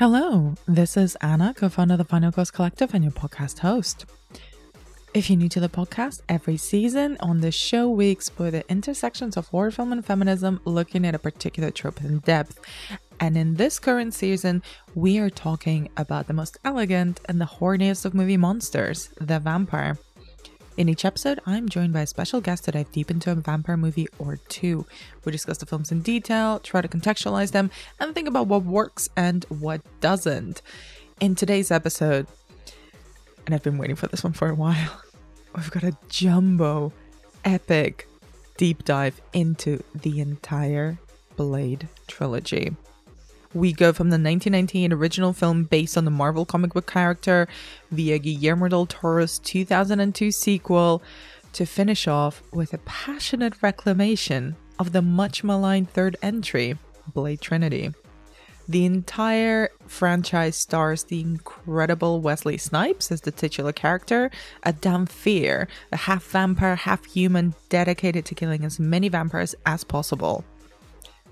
Hello, this is Anna, co founder of the Final Girls Collective and your podcast host. If you're new to the podcast, every season on this show, we explore the intersections of horror film and feminism, looking at a particular trope in depth. And in this current season, we are talking about the most elegant and the horniest of movie monsters, the vampire. In each episode, I'm joined by a special guest to dive deep into a vampire movie or two. We discuss the films in detail, try to contextualize them, and think about what works and what doesn't. In today's episode, and I've been waiting for this one for a while, we've got a jumbo, epic deep dive into the entire Blade trilogy. We go from the 1998 original film based on the Marvel comic book character via Guillermo del Toro's 2002 sequel to finish off with a passionate reclamation of the much maligned third entry, Blade Trinity. The entire franchise stars the incredible Wesley Snipes as the titular character, a dhampir, a half vampire, half human dedicated to killing as many vampires as possible.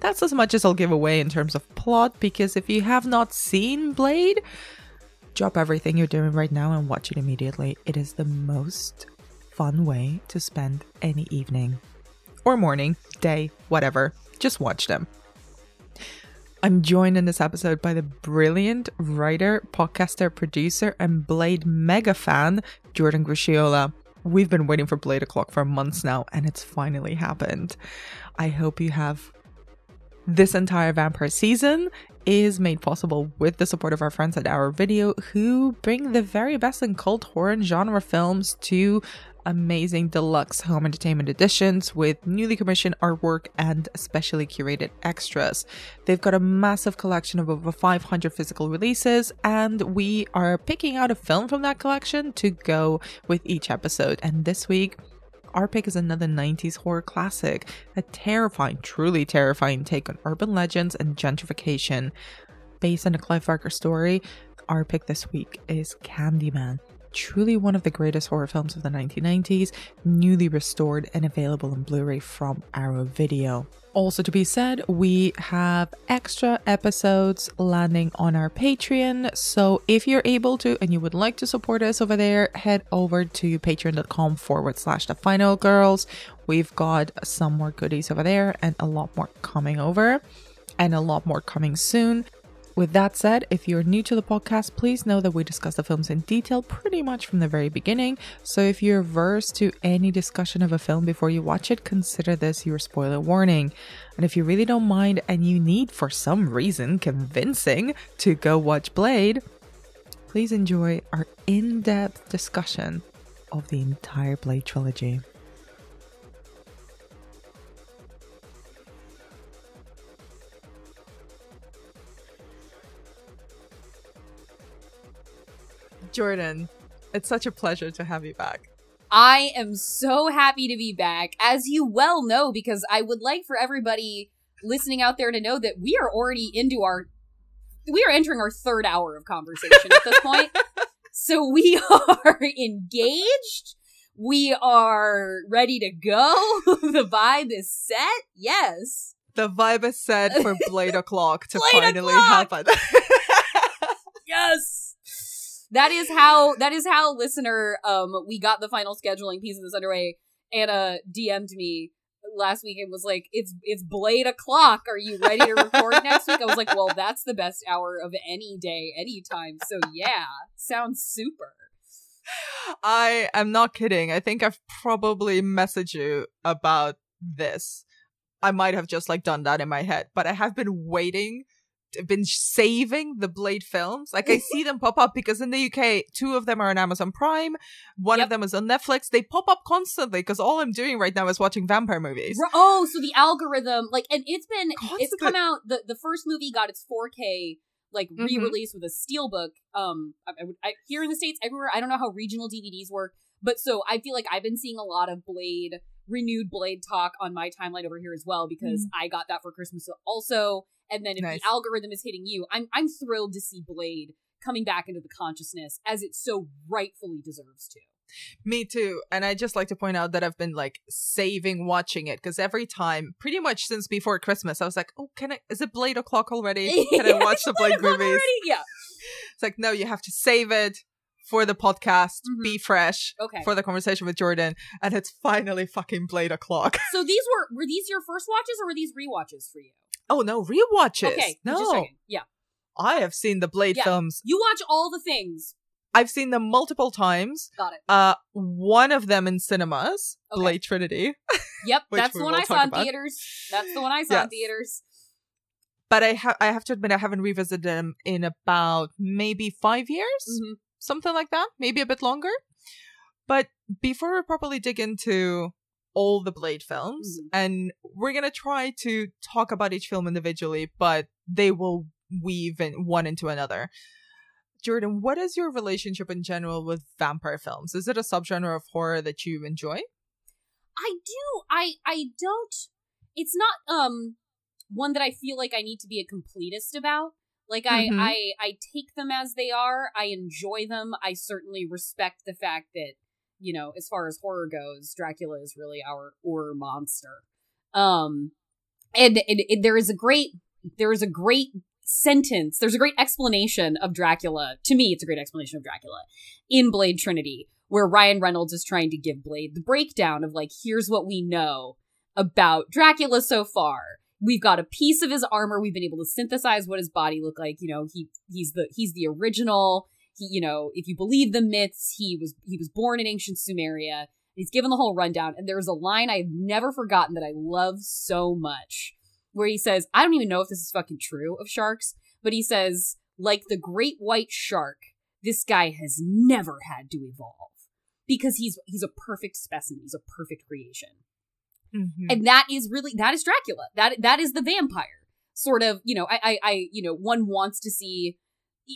That's as much as I'll give away in terms of plot because if you have not seen Blade, drop everything you're doing right now and watch it immediately. It is the most fun way to spend any evening or morning, day, whatever. Just watch them. I'm joined in this episode by the brilliant writer, podcaster, producer, and Blade mega fan, Jordan Crucchiola. We've been waiting for Blade O'Clock for months now, and it's finally happened. I hope you have this entire vampire season is made possible with the support of our friends at Arrow Video, who bring the very best in cult horror and genre films to amazing deluxe home entertainment editions with newly commissioned artwork and specially curated extras. They've got a massive collection of over 500 physical releases, and we are picking out a film from that collection to go with each episode. And this week, our pick is another 90s horror classic, a terrifying, truly terrifying take on urban legends and gentrification. Based on a Clive Barker story, our pick this week is Candyman. Truly one of the greatest horror films of the 1990s, newly restored and available on Blu ray from Arrow Video. Also, to be said, we have extra episodes landing on our Patreon. So, if you're able to and you would like to support us over there, head over to patreon.com forward slash the final girls. We've got some more goodies over there and a lot more coming over and a lot more coming soon. With that said, if you're new to the podcast, please know that we discuss the films in detail pretty much from the very beginning. So if you're averse to any discussion of a film before you watch it, consider this your spoiler warning. And if you really don't mind and you need, for some reason, convincing to go watch Blade, please enjoy our in depth discussion of the entire Blade trilogy. Jordan, it's such a pleasure to have you back. I am so happy to be back, as you well know, because I would like for everybody listening out there to know that we are already into our we are entering our third hour of conversation at this point. So we are engaged. We are ready to go. the vibe is set. Yes. The vibe is set for Blade O'Clock to Blade finally O'Clock! happen. yes that is how that is how listener um we got the final scheduling piece of this underway. Anna dm'd me last week and was like it's it's blade o'clock. Are you ready to record next week? I was like well that's the best hour of any day anytime so yeah sounds super. I am not kidding. I think I've probably messaged you about this. I might have just like done that in my head, but I have been waiting, been saving the Blade films. Like I see them pop up because in the UK, two of them are on Amazon Prime, one Yep. of them is on Netflix. They pop up constantly because all I'm doing right now is watching vampire movies. Oh so the algorithm like and it's been it's come out the the first movie got its 4k like Mhm. re-release with a steelbook um I, I, would- I, here in the states everywhere i don't know how regional dvds work but so i feel like i've been seeing a lot of blade renewed blade talk on my timeline over here as well because i got that for christmas also and then if Nice. the algorithm is hitting you i'm i'm thrilled to see blade coming back into the consciousness as it so rightfully deserves to Me too. And I just like to point out that I've been like saving watching it because every time, pretty much since before Christmas, I was like, oh, can I, is it Blade o'clock already? Can I watch the Blade movies? Already? Yeah. It's like, no, you have to save it for the podcast, Mhm. be fresh Okay. for the conversation with Jordan. And it's finally fucking Blade o'clock. so these were were these your first watches or were these rewatches for you? Oh, no, rewatches. Okay. no. Yeah. I have seen the Blade Yeah. films. You watch all the things. I've seen them multiple times. Got it. Uh, one of them in cinemas, Okay. Blade Trinity. Yep, that's the one I saw in about. theaters. That's the one I saw in theaters. but I have I have to admit I haven't revisited them in about maybe five years, Mhm. something like that, maybe a bit longer. But before we properly dig into all the Blade films, Mhm. and we're gonna try to talk about each film individually, but they will weave in one into another. Jordan, what is your relationship in general with vampire films? Is it a subgenre of horror that you enjoy? I do. I I don't. It's not um one that I feel like I need to be a completist about. Like I Mhm. I I take them as they are. I enjoy them. I certainly respect the fact that you know, as far as horror goes, Dracula is really our Ur monster. Um, and, and, and there is a great there is a great sentence. There's a great explanation of Dracula. To me, it's a great explanation of Dracula in Blade Trinity, where Ryan Reynolds is trying to give Blade the breakdown of like, here's what we know about Dracula so far. We've got a piece of his armor. We've been able to synthesize what his body looked like. You know, he he's the he's the original. He, you know, if you believe the myths, he was he was born in ancient Sumeria. He's given the whole rundown, and there's a line I've never forgotten that I love so much, where he says, "I don't even know if this is fucking true of sharks, but he says, like the great white shark, this guy has never had to evolve because he's he's a perfect specimen. He's a perfect creation." Mm-hmm. and that is really that is Dracula. That that is the vampire. Sort of, you know, I I, I you know, one wants to see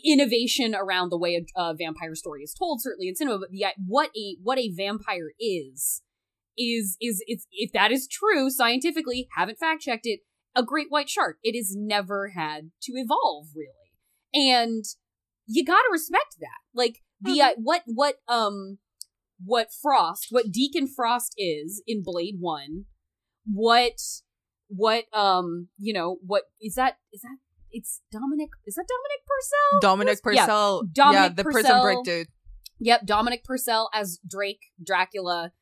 innovation around the way a, a vampire story is told, certainly in cinema. But the what a what a vampire is is is it's if that is true scientifically, haven't fact checked it. A great white shark. It has never had to evolve really, and you gotta respect that. Like the uh, what what um what Frost, what Deacon Frost is in Blade One, what what um you know what is that is that it's Dominic is that Dominic Purcell? Dominic yeah, Purcell, yeah, Dominic the prison break dude. Yep, Dominic Purcell as Drake Dracula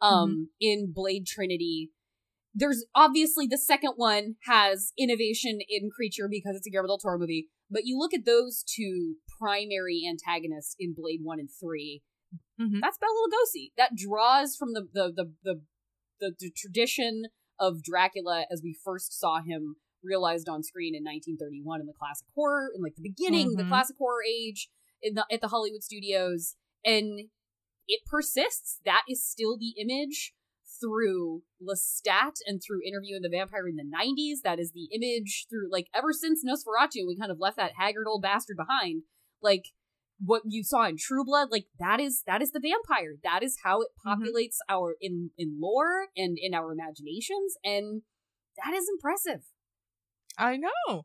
um in Blade Trinity. There's obviously the second one has innovation in creature because it's a Guillermo del Toro movie, but you look at those two primary antagonists in Blade 1 and 3, Mhm. that's Bela Lugosi. That draws from the the the the, the, the tradition of Dracula as we first saw him realized on screen in 1931 in the classic horror, in like the beginning, the Mhm. classic horror age in the at the Hollywood studios, and it persists. That is still the image through Lestat and through Interview with the Vampire in the 90s. That is the image through like ever since Nosferatu, we kind of left that haggard old bastard behind. Like what you saw in True Blood, like that is that is the vampire. That is how it Mhm. populates our in in lore and in our imaginations, and that is impressive. I know.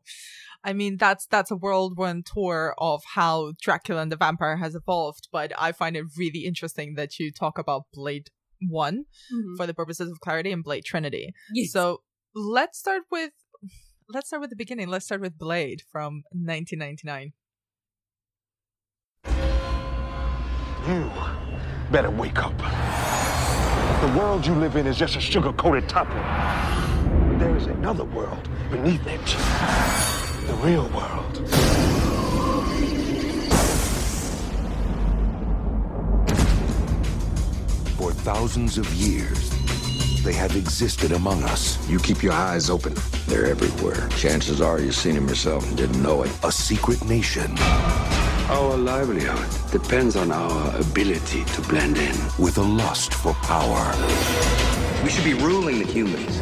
I mean, that's that's a whirlwind tour of how Dracula and the vampire has evolved. But I find it really interesting that you talk about Blade One mm-hmm. for the purposes of clarity and Blade Trinity. Yes. So let's start with let's start with the beginning. Let's start with Blade from 1999. You better wake up. The world you live in is just a sugar-coated topping. There is another world beneath it. The real world. For thousands of years, they have existed among us. You keep your eyes open. They're everywhere. Chances are you've seen them yourself and didn't know it. A secret nation Our livelihood depends on our ability to blend in. with a lust for power. We should be ruling the humans.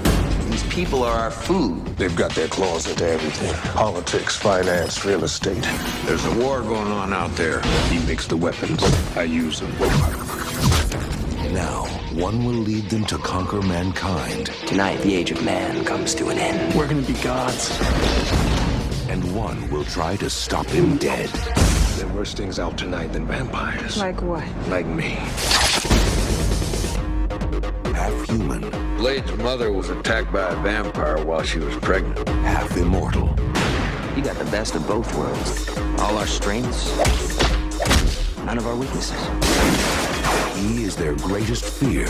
These people are our food. They've got their claws into everything. Politics, finance, real estate. There's a war going on out there. He makes the weapons. I use them. Now, one will lead them to conquer mankind, Tonight, the age of man comes to an end. We're gonna be gods. and one will try to stop him dead. and worse things out tonight than vampires. Like what? Like me. Half human, Blade's mother was attacked by a vampire while she was pregnant. half immortal. You got the best of both worlds. All our strengths, none of our weaknesses. He is their greatest fear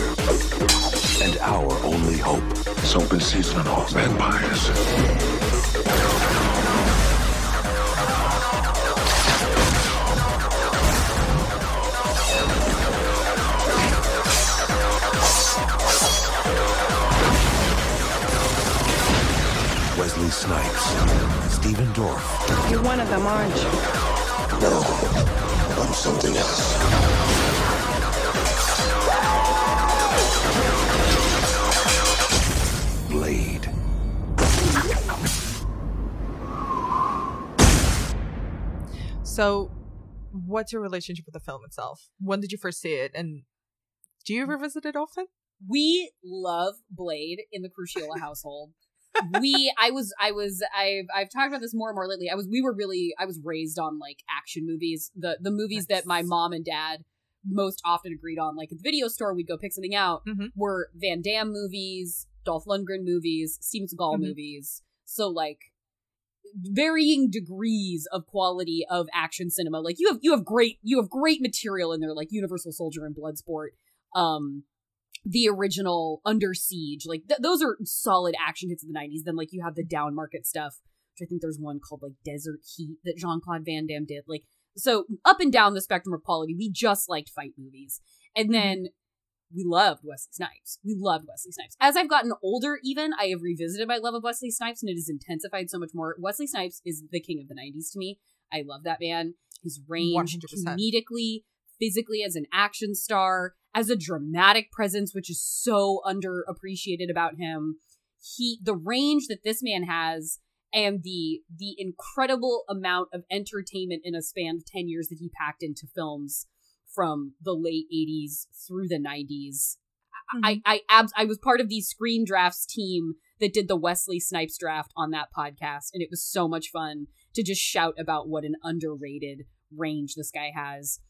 and our only hope. It's open season on all vampires. Snipes, Stephen Dorff, You're one of them, aren't you? No, I'm something else. Blade. So, what's your relationship with the film itself? When did you first see it, and do you revisit it often? We love Blade in the Crucchiola household. We I was I was I've I've talked about this more and more lately. I was we were really I was raised on like action movies. The the movies that my mom and dad most often agreed on. Like at the video store, we'd go pick something out. Mhm. Were Van Damme movies, Dolph Lundgren movies, Steven Seagal Mhm. movies. So like varying degrees of quality of action cinema. Like you have you have great you have great material in there, like Universal Soldier and Bloodsport. Um, the original Under Siege, like th- those are solid action hits of the '90s. Then like you have the down market stuff, which I think there's one called like Desert Heat that Jean Claude Van Damme did. Like so up and down the spectrum of quality, we just liked fight movies, and then we loved Wesley Snipes. We loved Wesley Snipes. As I've gotten older, even I have revisited my love of Wesley Snipes, and it has intensified so much more. Wesley Snipes is the king of the '90s to me. I love that man. His range, 100%. comedically, physically as an action star, as a dramatic presence, which is so underappreciated about him. He, the range that this man has, and the the incredible amount of entertainment in a span of ten years that he packed into films from the late '80s through the '90s. Mm-hmm. I I abs- I was part of the Screen Drafts team that did the Wesley Snipes draft on that podcast, and it was so much fun to just shout about what an underrated range this guy has.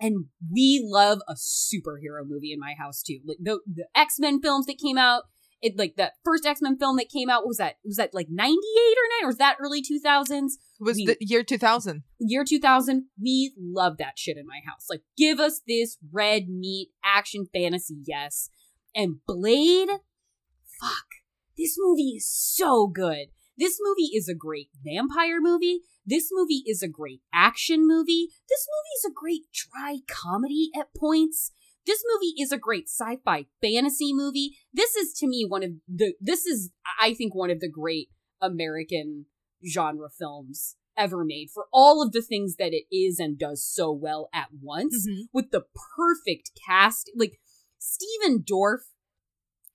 And we love a superhero movie in my house too. Like the the X Men films that came out, it like that first X Men film that came out. What was that? Was that like ninety eight or nine? Or was that early two thousands? Was We- the year 2000. year 2000 we love that shit in my house like give us this red meat action fantasy yes and blade fuck this movie is so good this movie is a great vampire movie this movie is a great action movie this movie is a great dry comedy at points this movie is a great sci-fi fantasy movie this is to me one of the this is i think one of the great american genre films ever made for all of the things that it is and does so well at once Mhm. with the perfect cast. Like Stephen Dorff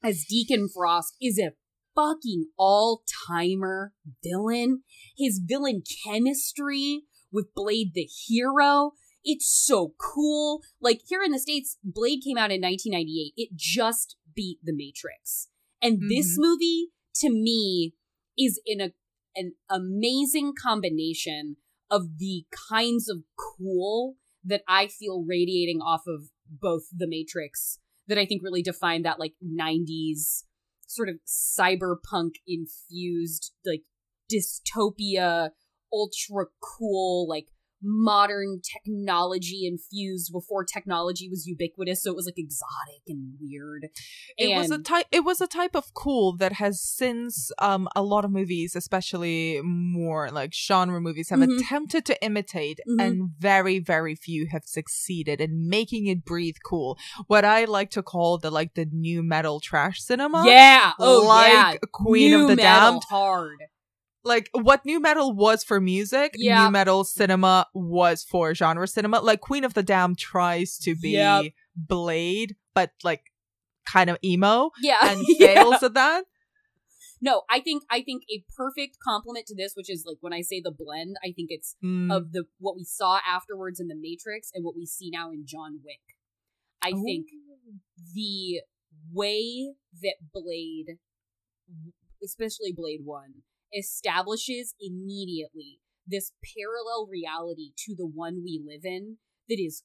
as Deacon Frost is a fucking all timer villain. His villain chemistry with Blade the hero. It's so cool. Like here in the States, Blade came out in 1998. It just beat The Matrix. And this mm-hmm. movie, to me, is in a an amazing combination of the kinds of cool that I feel radiating off of both The Matrix that I think really define that like 90s sort of cyberpunk infused like dystopia ultra cool like modern technology infused before technology was ubiquitous so it was like exotic and weird It was a type. It was a type of cool that has since um a lot of movies, especially more like genre movies, have Mhm. attempted to imitate, Mhm. and very very few have succeeded in making it breathe cool. What I like to call the like the new metal trash cinema. yeah oh like yeah Queen New of the metal Damned. hard Like what new metal was for music, Yeah. new metal cinema was for genre cinema. Like Queen of the Damned tries to be Yep. Blade, but like kind of emo yeah and Yeah. fails at that. No, I think I think a perfect complement to this, which is like when I say the blend, I think it's Mm. of the what we saw afterwards in the Matrix and what we see now in John Wick. I think the way that Blade, especially Blade One, establishes immediately this parallel reality to the one we live in that is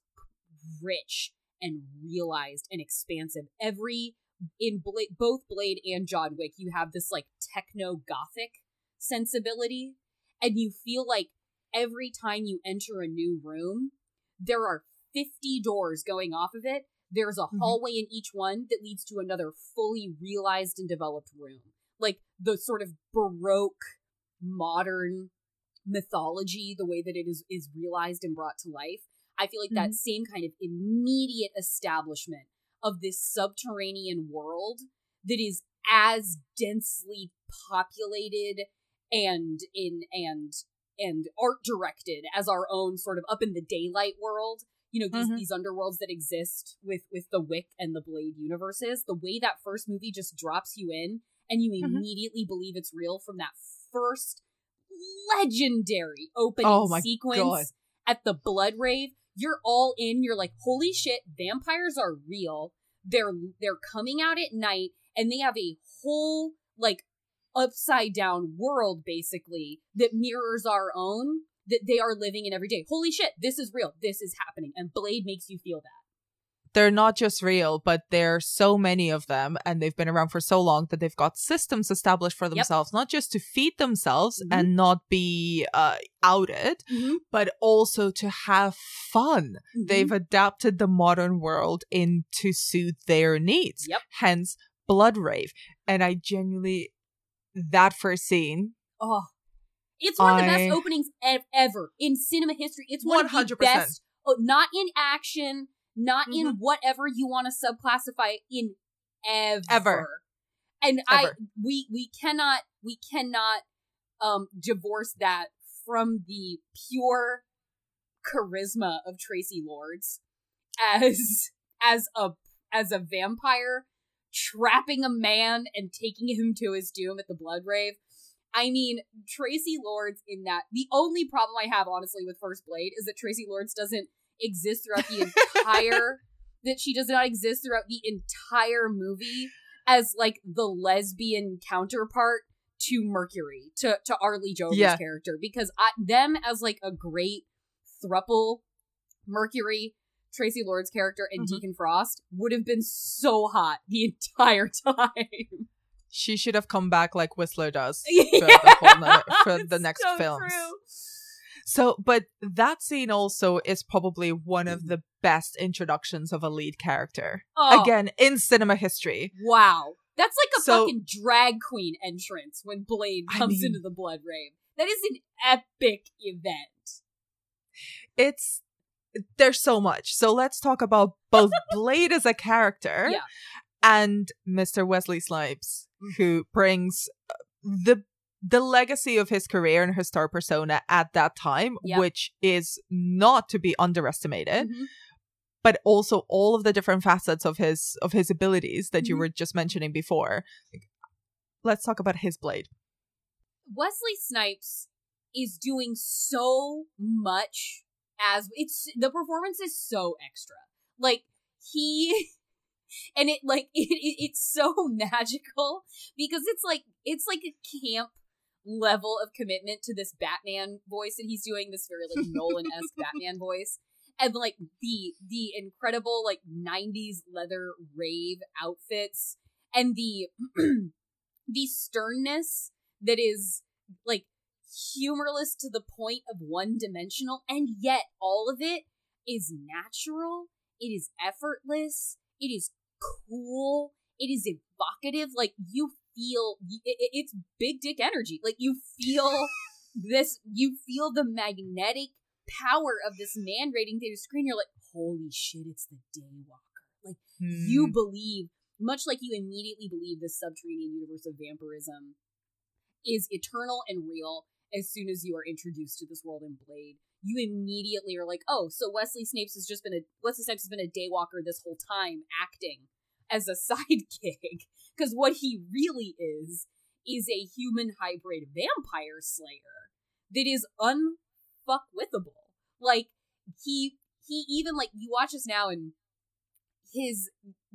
rich and realized and expansive. Every in Bla- both Blade and John Wick, you have this like techno gothic sensibility, and you feel like every time you enter a new room, there are 50 doors going off of it. There's a Mhm. hallway in each one that leads to another fully realized and developed room. Like the sort of baroque modern mythology, the way that it is is realized and brought to life. I feel like that same kind of immediate establishment of this subterranean world that is as densely populated and in and and art directed as our own sort of up in the daylight world you know these, Mhm. these underworlds that exist with with the wick and the blade universes the way that first movie just drops you in and you Mhm. immediately believe it's real from that first legendary opening Oh sequence God. at the blood rave. You're all in. You're like holy shit vampires are real. They're they're coming out at night and they have a whole like upside down world basically that mirrors our own that they are living in every day. Holy shit this is real. This is happening. And blade makes you feel that They're not just real, but there are so many of them, and they've been around for so long that they've got systems established for themselves, not just to feed themselves Mhm. and not be uh, outed, but also to have fun. They've adapted the modern world in to suit their needs. Yep. Hence, Blood Rave. And I genuinely, that first scene, oh it's one of the best openings ev- ever in cinema history it's one of the 100%. best oh, not in action not in Mhm. whatever you want to subclassify in ever Ever. and i we we cannot we cannot um divorce that from the pure charisma of traci lords as as a as a vampire trapping a man and taking him to his doom at the blood rave I mean, Traci Lords in that. The only problem I have, honestly, with First Blade is that Traci Lords doesn't exist throughout the entire. that she does not exist throughout the entire movie as like the lesbian counterpart to Mercury, to to Arly Jover's Yeah. character, because I, them as like a great thruple, Mercury, Traci Lords character, and Mhm. Deacon Frost would have been so hot the entire time. she should have come back like Whistler does for, Yeah, the, whole for the next so films. true. So, but that scene also is probably one of the best introductions of a lead character. Oh, Again, in cinema history. wow. That's like a So- fucking drag queen entrance when Blade I comes mean- into the Blood Rave. That is an epic event. It's there's so much. So let's talk about both Blade as a character Yeah. and Mr. Wesley Snipes, mm. who brings the the legacy of his career and his star persona at that time, Yeah. which is not to be underestimated. Mhm. but also all of the different facets of his of his abilities that you Mhm. were just mentioning before. Let's talk about his blade. Wesley Snipes is doing so much as it's the performance is so extra. Like he and it like it, it it's so magical because it's like it's like a camp level of commitment to this Batman voice that he's doing this very like Nolan-esque Batman voice. And like the the incredible like 90s leather rave outfits and the the sternness that is like humorless to the point of one dimensional and yet all of it is natural. It is effortless. It is cool. It is evocative. Like you feel it, it- it's big dick energy. Like you feel this you feel the magnetic power of this man raiding through the screen. You're like holy shit it's the daywalker. Like Hmm. you believe much like you immediately believe this subterranean universe of vampirism is eternal and real as soon as you are introduced to this world in blade you immediately are like oh so wesley snipes has just been a wesley snipes has been a daywalker this whole time acting as a sidekick because what he really is is a human hybrid vampire slayer that is unfuckwithable like he he even like you watch this now and his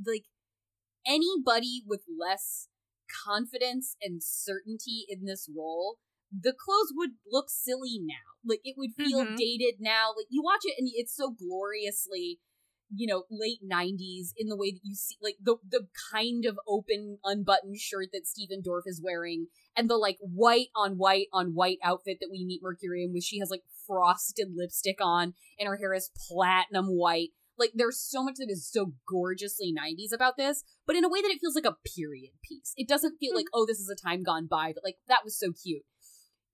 like anybody with less confidence and certainty in this role the clothes would look silly now. Like it would feel Mhm. dated now. Like you watch it and it's so gloriously, you know, late '90s in the way that you see, like the the kind of open unbuttoned shirt that Stephen Dorff is wearing, and the like white on white on white outfit that we meet Mercury in, which she has like frosted lipstick on, and her hair is platinum white. Like there's so much that is so gorgeously 90s about this, but in a way that it feels like a period piece. It doesn't feel hmm. like, oh, this is a time gone by, but like that was so cute.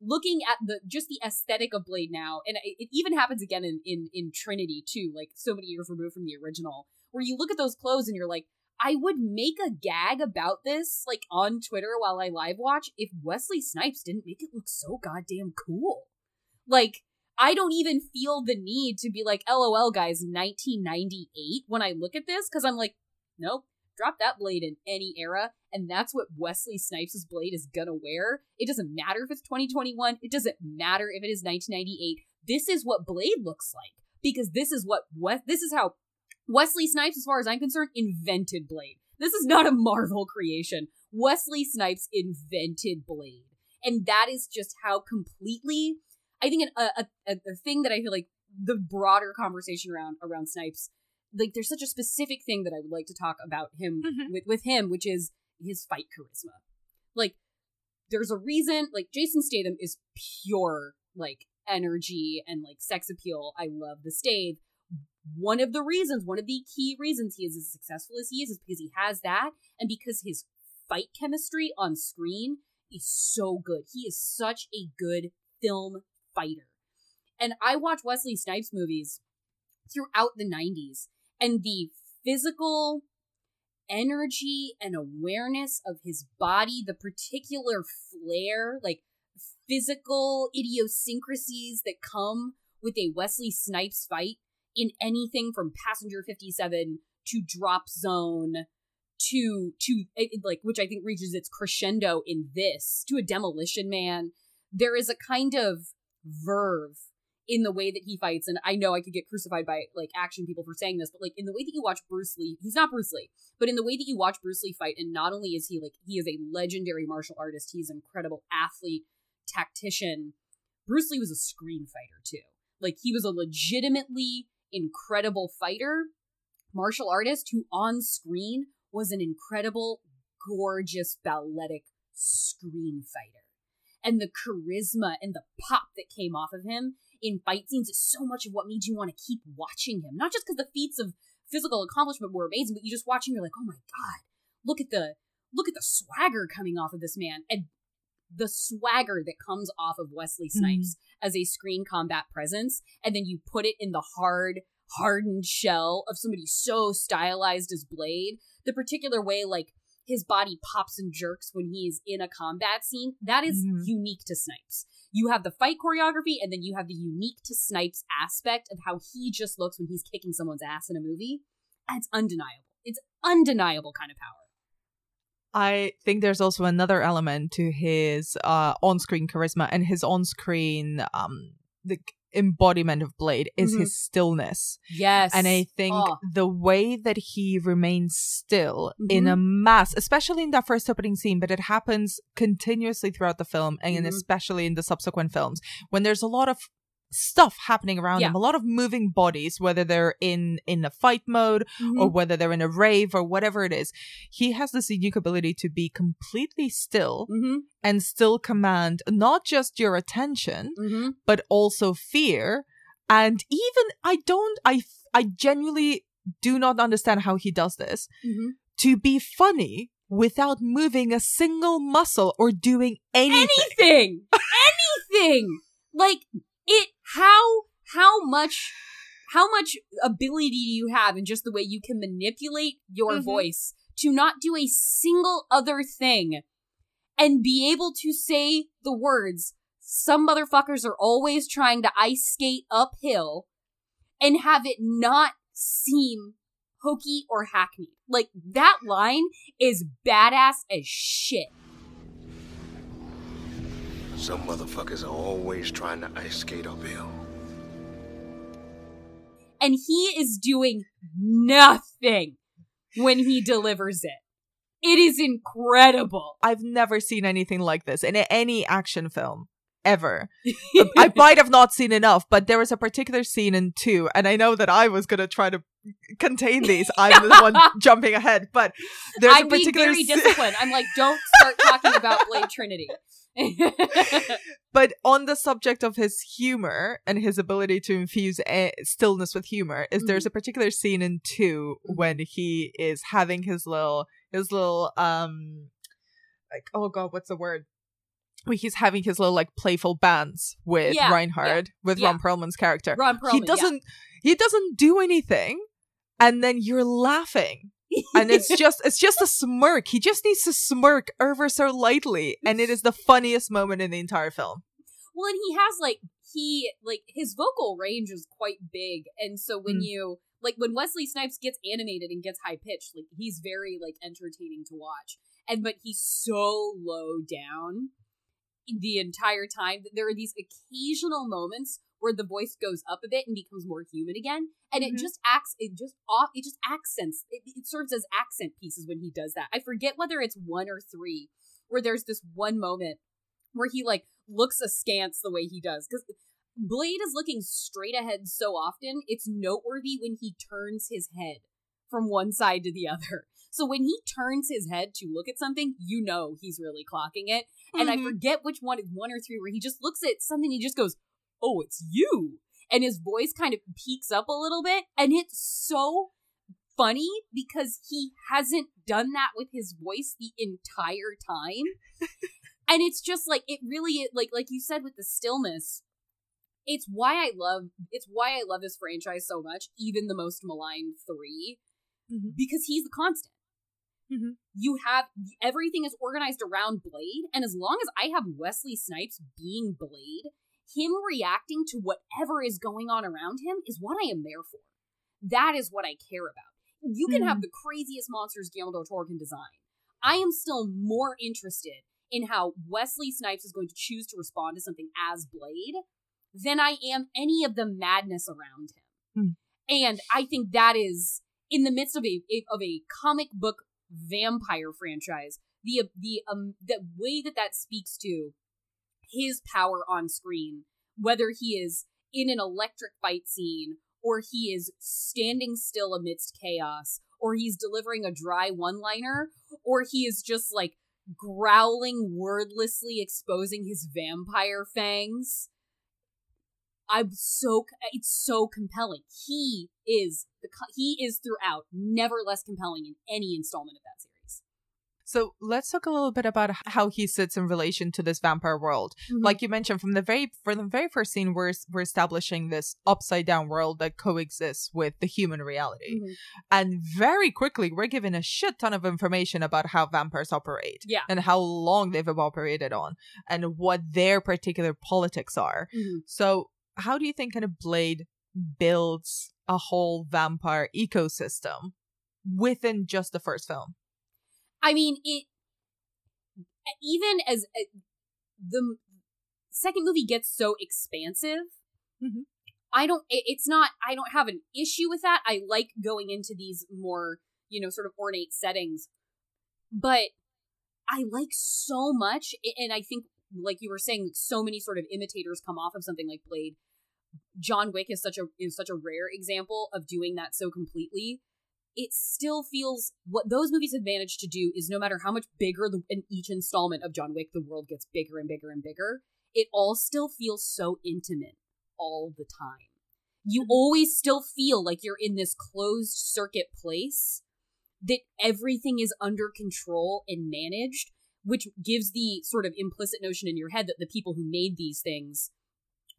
Looking at the just the aesthetic of Blade now, and it, it even happens again in, in in Trinity too, like so many years removed from the original, where you look at those clothes and you're like, I would make a gag about this like on Twitter while I live watch if Wesley Snipes didn't make it look so goddamn cool. Like I don't even feel the need to be like, LOL, guys, 1998 when I look at this, because I'm like, nope, drop that blade in any era, and that's what Wesley Snipes' blade is gonna wear. It doesn't matter if it's 2021, it doesn't matter if it is 1998. This is what Blade looks like, because this is what Wes- this is how Wesley Snipes, as far as I'm concerned, invented Blade. This is not a Marvel creation. Wesley Snipes invented Blade. And that is just how completely I think an, a, a a thing that I feel like the broader conversation around around Snipes, like there's such a specific thing that I would like to talk about him Mhm. with with him, which is his fight charisma. Like there's a reason like Jason Statham is pure like energy and like sex appeal. I love the Stath. One of the reasons, one of the key reasons he is as successful as he is, is because he has that, and because his fight chemistry on screen is so good. He is such a good film fighter. And I watch Wesley Snipes movies throughout the 90s, and the physical energy and awareness of his body, the particular flair, like physical idiosyncrasies that come with a Wesley Snipes fight in anything from Passenger 57 to Drop Zone to to it- it, like which I think reaches its crescendo in this to a Demolition Man. There is a kind of verve in the way that he fights, and I know I could get crucified by like action people for saying this, but like in the way that you watch Bruce Lee, he's not Bruce Lee, but in the way that you watch Bruce Lee fight, and not only is he like he is a legendary martial artist, he's an incredible athlete, tactician. Bruce Lee was a screen fighter too. Like he was a legitimately incredible fighter, martial artist who on screen was an incredible, gorgeous, balletic screen fighter. And the charisma and the pop that came off of him in fight scenes is so much of what made you want to keep watching him. Not just because the feats of physical accomplishment were amazing, but you just watching, you're like, oh my god, look at the look at the swagger coming off of this man. And the swagger that comes off of Wesley mm-hmm. Snipes as a screen combat presence, and then you put it in the hard, hardened shell of somebody so stylized as Blade, the particular way like his body pops and jerks when he is in a combat scene, that is Mhm. unique to Snipes. You have the fight choreography, and then you have the unique to Snipes aspect of how he just looks when he's kicking someone's ass in a movie. And it's undeniable. It's undeniable kind of power. I think there's also another element to his uh, on-screen charisma and his on-screen um the embodiment of Blade is Mhm. his stillness. Yes. And I think Oh. the way that he remains still in a mass, especially in that first opening scene, but it happens continuously throughout the film and Mhm. especially in the subsequent films, when there's a lot of stuff happening around Yeah. him, a lot of moving bodies, whether they're in in a fight mode Mm-hmm. or whether they're in a rave or whatever it is, he has this unique ability to be completely still Mm-hmm. and still command not just your attention, Mm-hmm. but also fear. And even I don't, I, I genuinely do not understand how he does this Mm-hmm. to be funny without moving a single muscle or doing anything. anything anything like it how how much how much ability do you have in just the way you can manipulate your Mhm. voice to not do a single other thing and be able to say the words some motherfuckers are always trying to ice skate uphill and have it not seem hokey or hackneyed like that line is badass as shit Some motherfuckers are always trying to ice skate uphill. and he is doing nothing when he delivers it. It is incredible. I've never seen anything like this in any action film. ever. I might have not seen enough, but there was a particular scene in two, and I know that I was gonna try to contain these. I'm the one jumping ahead, but there's I'm a being particular very disciplined. I'm like, don't start talking about Blade Trinity. but on the subject of his humor and his ability to infuse a- stillness with humor is there's a particular scene in 2 when he is having his little his little um like oh god what's the word when he's having his little like playful bands with Yeah, Reinhardt with yeah. Ron Perlman's character Ron Perlman, he doesn't he doesn't do anything and then you're laughing. And it's just it's just a smirk. He just needs to smirk ever so lightly and it is the funniest moment in the entire film. Well, and he has like he like his vocal range is quite big, and so when Mm. you like when Wesley Snipes gets animated and gets high pitched, like he's very like entertaining to watch, and but he's so low down the entire time that there are these occasional moments where the voice goes up a bit and becomes more human again and Mhm. it just acts it just off it just accents it, it serves as accent pieces when he does that i forget whether it's one or three where there's this one moment where he like looks askance the way he does because blade is looking straight ahead so often it's noteworthy when he turns his head from one side to the other so when he turns his head to look at something you know he's really clocking it and i Mhm. forget which one is one or three where he just looks at something he just goes oh it's you. And his voice kind of peaks up a little bit. And it's so funny because he hasn't done that with his voice the entire time. And it's just like it really like like you said with the stillness it's why i love it's why i love this franchise so much even the most maligned 3 Mhm. because he's the constant. Mhm. you have everything is organized around blade. And as long as i have wesley snipes being blade him reacting to whatever is going on around him is what i am there for. That is what i care about. You can have the craziest monsters guillermo del toro can design. I am still more interested in how wesley snipes is going to choose to respond to something as blade than i am any of the madness around him. Hmm. and i think that is in the midst of a of a comic book vampire franchise the the um the way that that speaks to his power on screen whether he is in an electric fight scene or he is standing still amidst chaos or he's delivering a dry one liner or he is just like growling wordlessly exposing his vampire fangs i'm so it's so compelling. He is the he is throughout never less compelling in any installment of that series So let's talk a little bit about how he sits in relation to this vampire world. Like you mentioned, from the very from the very first scene, we're we're establishing this upside down world that coexists with the human reality, Mhm. and very quickly we're given a shit ton of information about how vampires operate, Yeah. and how long they've operated on, and what their particular politics are. Mhm. So, how do you think kind of Blade builds a whole vampire ecosystem within just the first film? I mean, it even as uh, the second movie gets so expansive. Mhm. I don't. It, it's not. I don't have an issue with that. I like going into these more, you know, sort of ornate settings, but I like so much, and I think, like you were saying, so many sort of imitators come off of something like Blade. John Wick is such a is such a rare example of doing that so completely it still feels what those movies have managed to do is no matter how much bigger the, in each installment of John Wick the world gets bigger and bigger and bigger, it all still feels so intimate all the time. You mm-hmm. always still feel like you're in this closed circuit place that everything is under control and managed, which gives the sort of implicit notion in your head that the people who made these things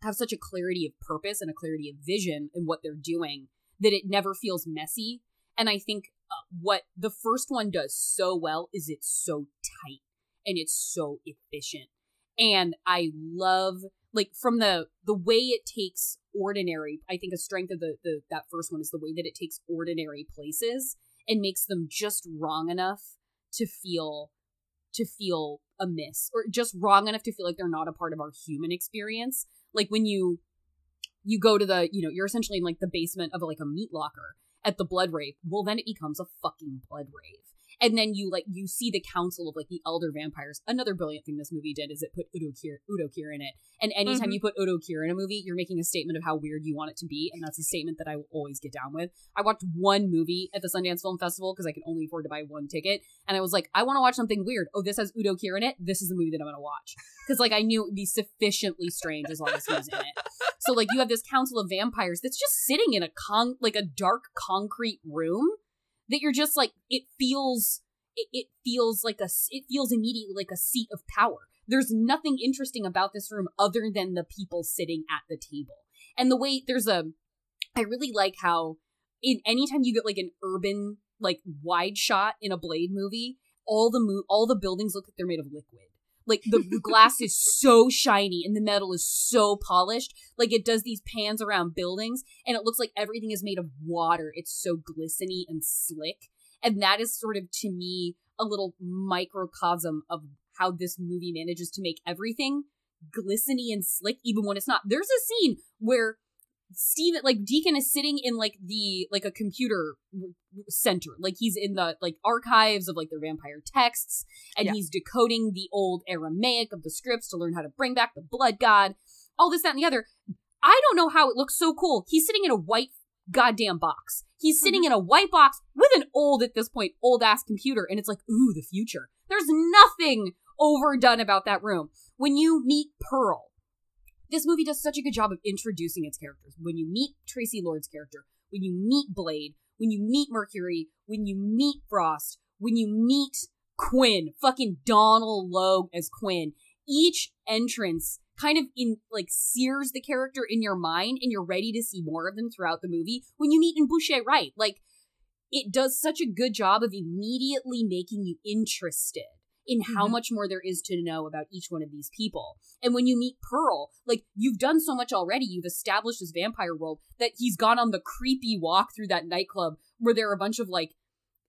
have such a clarity of purpose and a clarity of vision in what they're doing that it never feels messy. And I think uh, what the first one does so well is it's so tight and it's so efficient. And I love like from the the way it takes ordinary. I think a strength of the, the that first one is the way that it takes ordinary places and makes them just wrong enough to feel to feel amiss or just wrong enough to feel like they're not a part of our human experience. Like when you you go to the you know you're essentially in like the basement of like a meat locker at the blood rave well then it becomes a fucking blood rave and then you like you see the council of like the elder vampires. Another brilliant thing this movie did is it put Udo Kier Udo Kier in it. And anytime Mhm. you put Udo Kier in a movie, you're making a statement of how weird you want it to be, and that's a statement that I will always get down with. I watched one movie at the Sundance Film Festival because I can only afford to buy one ticket, and I was like, I want to watch something weird. Oh, this has Udo Kier in it. This is the movie that I'm going to watch because like I knew it would be sufficiently strange as long as he was in it. So like you have this council of vampires that's just sitting in a con like a dark concrete room that you're just like it feels it, it feels like a it feels immediately like a seat of power. There's nothing interesting about this room other than the people sitting at the table. And the way there's a I really like how in anytime you get like an urban like wide shot in a Blade movie, all the mo- all the buildings look like they're made of liquid. Like the, glass is so shiny and the metal is so polished. Like it does these pans around buildings and it looks like everything is made of water. It's so glistening and slick. And that is sort of to me a little microcosm of how this movie manages to make everything glistening and slick even when it's not. There's a scene where Stephen, like Deacon is sitting in like the like a computer center, like he's in the like archives of like their vampire texts, and Yeah. he's decoding the old Aramaic of the scripts to learn how to bring back the blood god, all this, that, and the other. I don't know how it looks so cool. He's sitting in a white goddamn box. He's sitting mm-hmm. in a white box with an old, at this point, old ass computer, and it's like, ooh, the future. There's nothing overdone about that room. When you meet Pearl, this movie does such a good job of introducing its characters. When you meet Traci Lords' character, when you meet Blade, when you meet Mercury, when you meet Frost, when you meet Quinn, fucking Donal Logue as Quinn, each entrance kind of in like sears the character in your mind and you're ready to see more of them throughout the movie. When you meet N'Bushe Wright, like it does such a good job of immediately making you interested in how Mhm. much more there is to know about each one of these people. And when you meet Pearl, like you've done so much already, you've established this vampire world that he's gone on the creepy walk through that nightclub where there are a bunch of like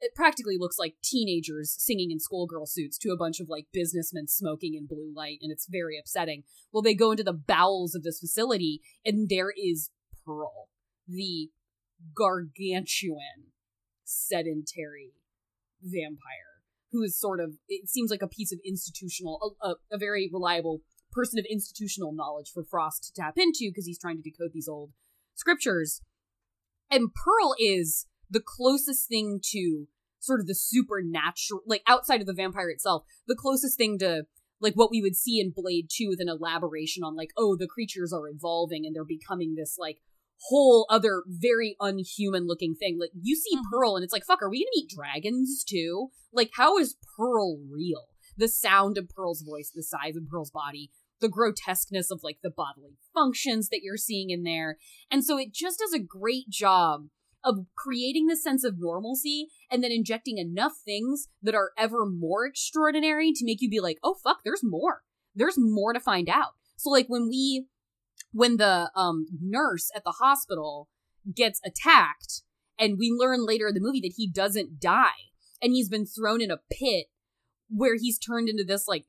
it practically looks like teenagers singing in schoolgirl suits to a bunch of like businessmen smoking in blue light and it's very upsetting. Well, they go into the bowels of this facility and there is Pearl, the gargantuan sedentary vampire who is sort of it seems like a piece of institutional a, a, very reliable person of institutional knowledge for frost to tap into because he's trying to decode these old scriptures. And pearl is the closest thing to sort of the supernatural like outside of the vampire itself the closest thing to like what we would see in blade 2 with an elaboration on like oh the creatures are evolving and they're becoming this like whole other very unhuman looking thing. Like you see mm-hmm. Pearl and it's like, fuck, are we gonna meet dragons too? Like, how is Pearl real? The sound of Pearl's voice, the size of Pearl's body, the grotesqueness of like the bodily functions that you're seeing in there. And so it just does a great job of creating this sense of normalcy and then injecting enough things that are ever more extraordinary to make you be like, oh fuck, there's more. There's more to find out. So like when we when the um nurse at the hospital gets attacked and we learn later in the movie that he doesn't die and he's been thrown in a pit where he's turned into this like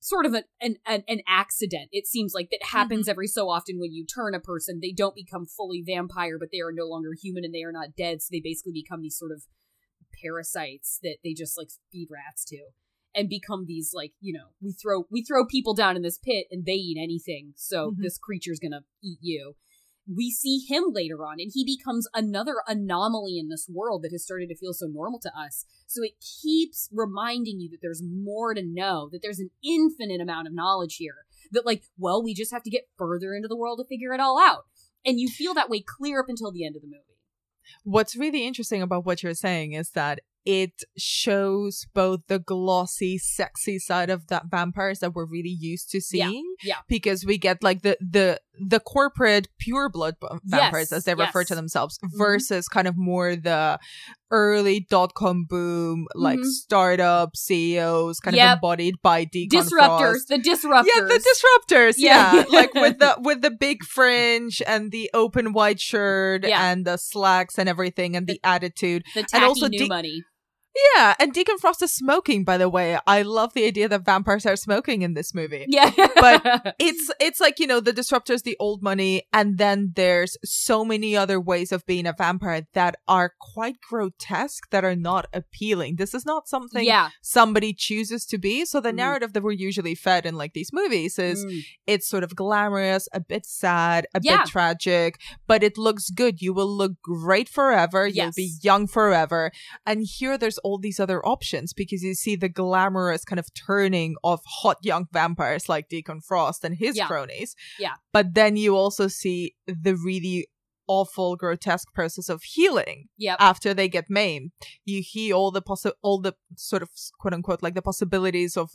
sort of an an, an, an accident it seems like that happens every so often when you turn a person. They don't become fully vampire but they are no longer human and they are not dead so they basically become these sort of parasites that they just like feed rats to and become these like you know we throw we throw people down in this pit and they eat anything. So Mhm. this creature's gonna eat you. We see him later on and he becomes another anomaly in this world that has started to feel so normal to us. So it keeps reminding you that there's more to know that there's an infinite amount of knowledge here that like well we just have to get further into the world to figure it all out. And you feel that way clear up until the end of the movie. What's really interesting about what you're saying is that it shows both the glossy, sexy side of that vampires that we're really used to seeing. yeah. Because we get like the the the corporate pure blood vampires Yes, as they refer to yes. themselves Mhm. versus kind of more the early dot com boom, like Mhm. startup CEOs kind Yep. of embodied by Deacon disruptors Frost. the disruptors Yeah, the disruptors. Yeah. Yeah, like with the with the big fringe and the open white shirt Yeah. and the slacks and everything and the attitude. the tacky also new Dick- money Yeah, and Deacon Frost is smoking. By the way, I love the idea that vampires are smoking in this movie. Yeah. But it's it's like you know the disruptors, the old money, and then there's so many other ways of being a vampire that are quite grotesque, that are not appealing. This is not something yeah. somebody chooses to be. So the Mm. narrative that we're usually fed in like these movies is Mm. it's sort of glamorous, a bit sad, a Yeah. bit tragic, but it looks good. You will look great forever. You'll be young forever. And here there's all these other options because you see the glamorous kind of turning of hot young vampires like Deacon Frost and his Yeah. cronies. Yeah. But then you also see the really awful grotesque process of healing Yep. after they get maimed you hear all the possi- all the sort of quote unquote like the possibilities of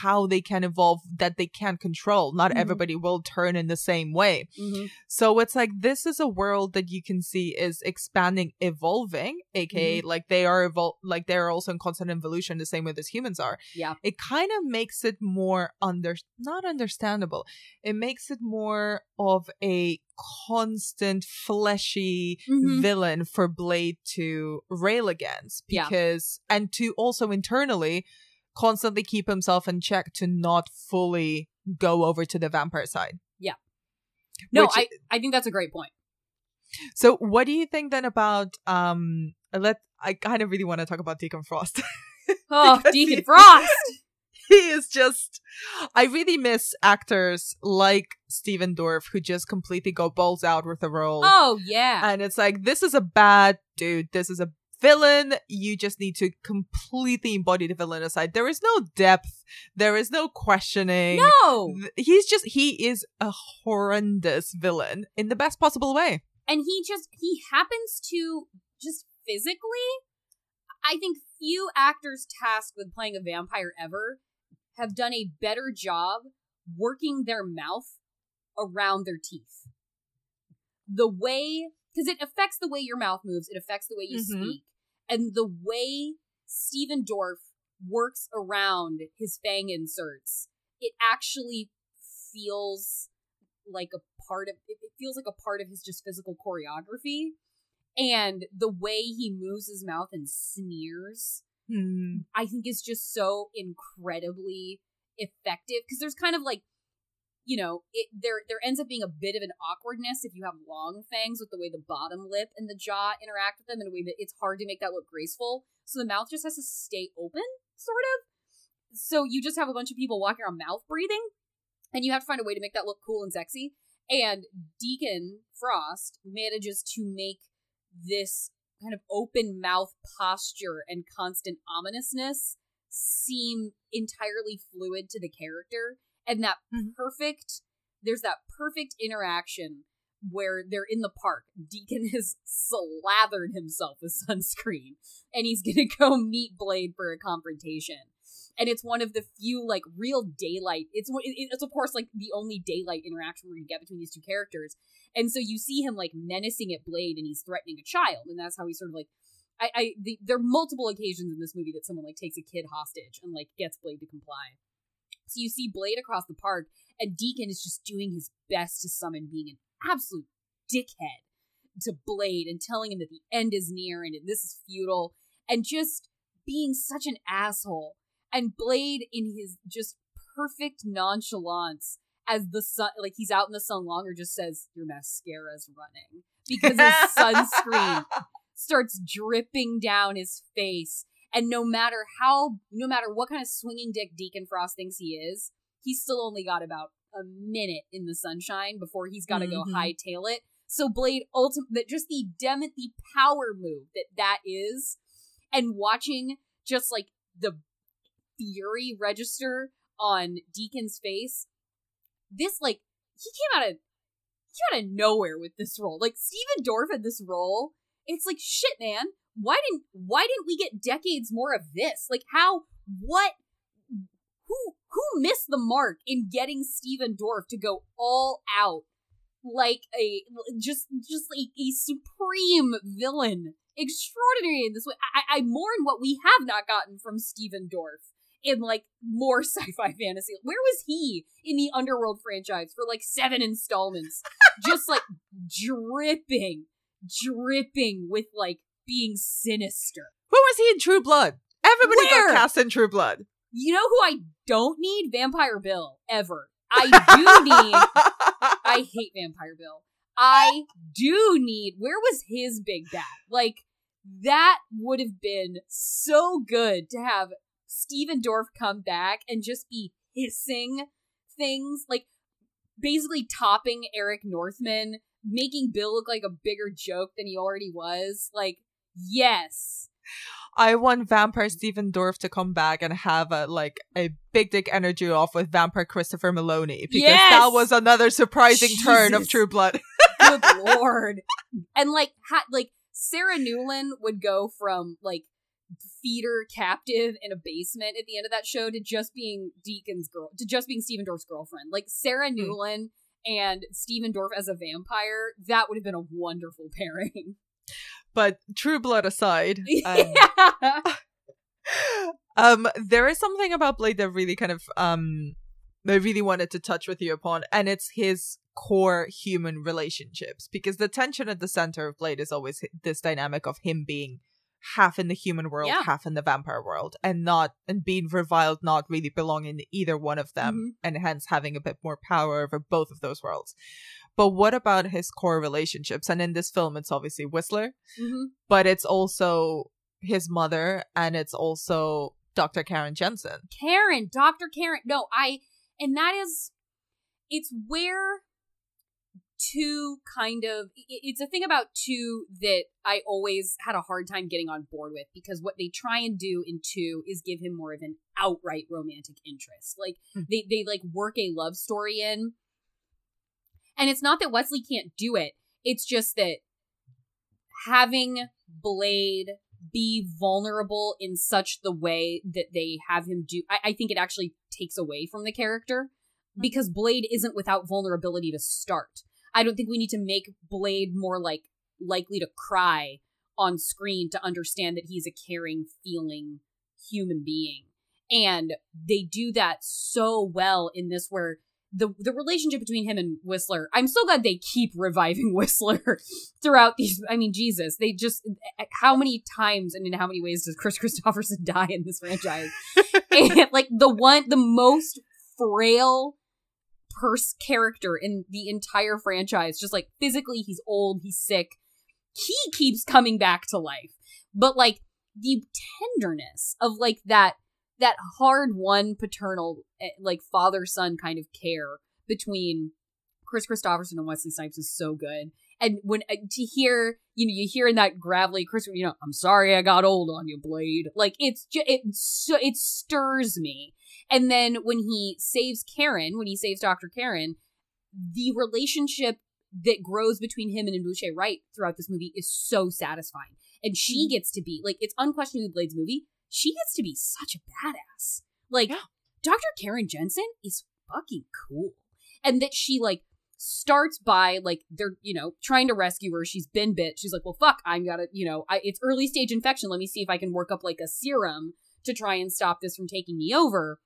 how they can evolve that they can't control not Mhm. everybody will turn in the same way Mhm. so it's like this is a world that you can see is expanding evolving aka Mm-hmm. like they are evol- like they're also in constant evolution the same way as humans are Yeah. it kind of makes it more under not understandable it makes it more of a constant fleshy Mhm. villain for blade to rail against Yeah. because and to also internally constantly keep himself in check to not fully go over to the vampire side Yeah. No, Which- I, I think that's a great point. so what do you think then about um let i kind of really want to talk about deacon frost Oh, Deacon Frost. he is just i really miss actors like Stephen Dorff who just completely go balls out with the role. Oh yeah. and it's like this is a bad dude. This is a villain. You just need to completely embody the villain aside there is no depth. There is no questioning. No. He's just he is a horrendous villain in the best possible way. And he just he happens to just physically i think few actors tasked with playing a vampire ever have done a better job working their mouth around their teeth the way because it affects the way your mouth moves it affects the way you Mhm. speak and the way Stephen Dorff works around his fang inserts it actually feels like a part of it, it feels like a part of his just physical choreography and the way he moves his mouth and sneers Hmm. i think is just so incredibly effective because there's kind of like you know it there there ends up being a bit of an awkwardness if you have long fangs with the way the bottom lip and the jaw interact with them in a way that it's hard to make that look graceful. So the mouth just has to stay open sort of. So you just have a bunch of people walking around mouth breathing and you have to find a way to make that look cool and sexy. And deacon frost manages to make this kind of open mouth posture and constant ominousness seem entirely fluid to the character. And that Mhm. perfect there's that perfect interaction where they're in the park. Deacon has slathered himself with sunscreen and he's gonna go meet blade for a confrontation and it's one of the few like real daylight it's it's of course like the only daylight interaction gonna get between these two characters. And so you see him like menacing at blade and he's threatening a child and that's how he sort of like i i the, there are multiple occasions in this movie that someone like takes a kid hostage and like gets blade to comply. So you see blade across the park and deacon is just doing his best to summon being an absolute dickhead to blade and telling him that the end is near and this is futile and just being such an asshole and Blade in his just perfect nonchalance as the sun like he's out in the sun longer just says your mascara's running because his sunscreen starts dripping down his face and no matter how no matter what kind of swinging dick Deacon Frost thinks he is he's still only got about a minute in the sunshine before he's got to go Mhm. hightail it so Blade ultimate that just the dem the power move that that is and watching just like the fury register on Deacon's face. This like he came out of he came out of nowhere with this role. Like Stephen Dorff had this role. It's like shit, man. Why didn't why didn't we get decades more of this? Like how what who who missed the mark in getting Stephen Dorff to go all out like a just just like a supreme villain extraordinary in this way I, I mourn what we have not gotten from Stephen Dorff in like more sci-fi fantasy where was he in the underworld franchise for like seven installments just like dripping dripping with like being sinister Where was he in True Blood? Everybody Where? got cast in True Blood. You know who I don't need? Vampire Bill ever. I do need. I hate Vampire Bill. I do need. Where was his big bad? Like that would have been so good to have Stephen Dorff come back and just be hissing things like basically topping Eric Northman, making Bill look like a bigger joke than he already was. Like, yes. I want Vampire Stephen Dorff to come back and have a like a big dick energy off with Vampire Christopher Meloni because Yes! that was another surprising turn of True Blood. Good lord. And like ha- like Sarah Newlin would go from like feeder captive in a basement at the end of that show to just being Deacon's girl to just being Stephen Dorff's girlfriend. Like Sarah Newlin and Stephen Dorff as a vampire, that would have been a wonderful pairing. but True Blood aside, um, yeah. um there is something about blade that really kind of um i really wanted to touch with you upon and it's his core human relationships because the tension at the center of blade is always this dynamic of him being half in the human world Yeah. half in the vampire world and not and being reviled not really belonging in either one of them Mhm. and hence having a bit more power over both of those worlds but what about his core relationships and in this film it's obviously whistler Mhm. but it's also his mother and it's also Dr. Karen Jensen. Karen, Dr. Karen. No, I and that is it's where two kind of it's a thing about two that I always had a hard time getting on board with because what they try and do in two is give him more of an outright romantic interest. Like Hmm. they they like work a love story in. And it's not that Wesley can't do it. It's just that having Blade be vulnerable in such the way that they have him do, I, I think it actually takes away from the character because Blade isn't without vulnerability to start. I don't think we need to make Blade more like likely to cry on screen to understand that he's a caring, feeling human being. And they do that so well in this where the the relationship between him and Whistler, I'm so glad they keep reviving Whistler throughout these I mean, Jesus, they just eh, how many times and in how many ways does Kris Kristofferson die in this franchise? and like the one the most frail purse character in the entire franchise. Just like physically, he's old, he's sick. He keeps coming back to life. But like the tenderness of like that that hard won paternal eh, like father son kind of care between Kris Kristofferson and Wesley Snipes is so good. And when uh, to hear, you know, you hear in that gravelly Kris, you know, I'm sorry I got old on you, Blade. Like it's just it so it stirs me. And then when he saves Karen, when he saves Dr. Karen, the relationship that grows between him and N'Bushe Wright throughout this movie is so satisfying. And she mm-hmm. gets to be like it's unquestionably Blade's movie. She gets to be such a badass. Like Yeah. Dr. Karen Jensen is fucking cool. And that she like starts by like they're you know trying to rescue her she's been bit she's like well fuck i'm gotta you know I, it's early stage infection let me see if i can work up like a serum to try and stop this from taking me over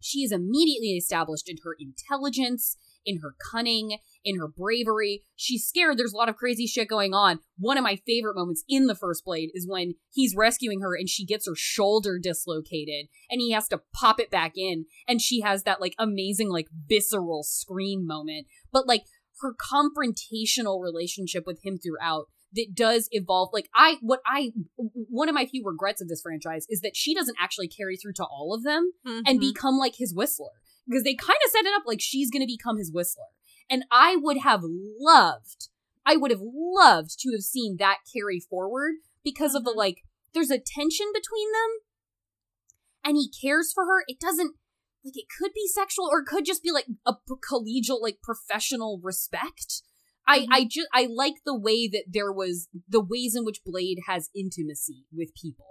she is immediately established in her intelligence in her cunning in her bravery. She's scared there's a lot of crazy shit going on. One of my favorite moments in the first blade is when he's rescuing her and she gets her shoulder dislocated and he has to pop it back in and she has that like amazing like visceral scream moment. But like her confrontational relationship with him throughout that does evolve like i what i one of my few regrets of this franchise is that she doesn't actually carry through to all of them Mm-hmm. and become like his whistler. Because they kind of set it up like she's going to become his whistler. And i would have loved i would have loved to have seen that carry forward because of the like there's a tension between them and he cares for her. It doesn't like it could be sexual or it could just be like a collegial like professional respect i i just i like the way that there was the ways in which blade has intimacy with people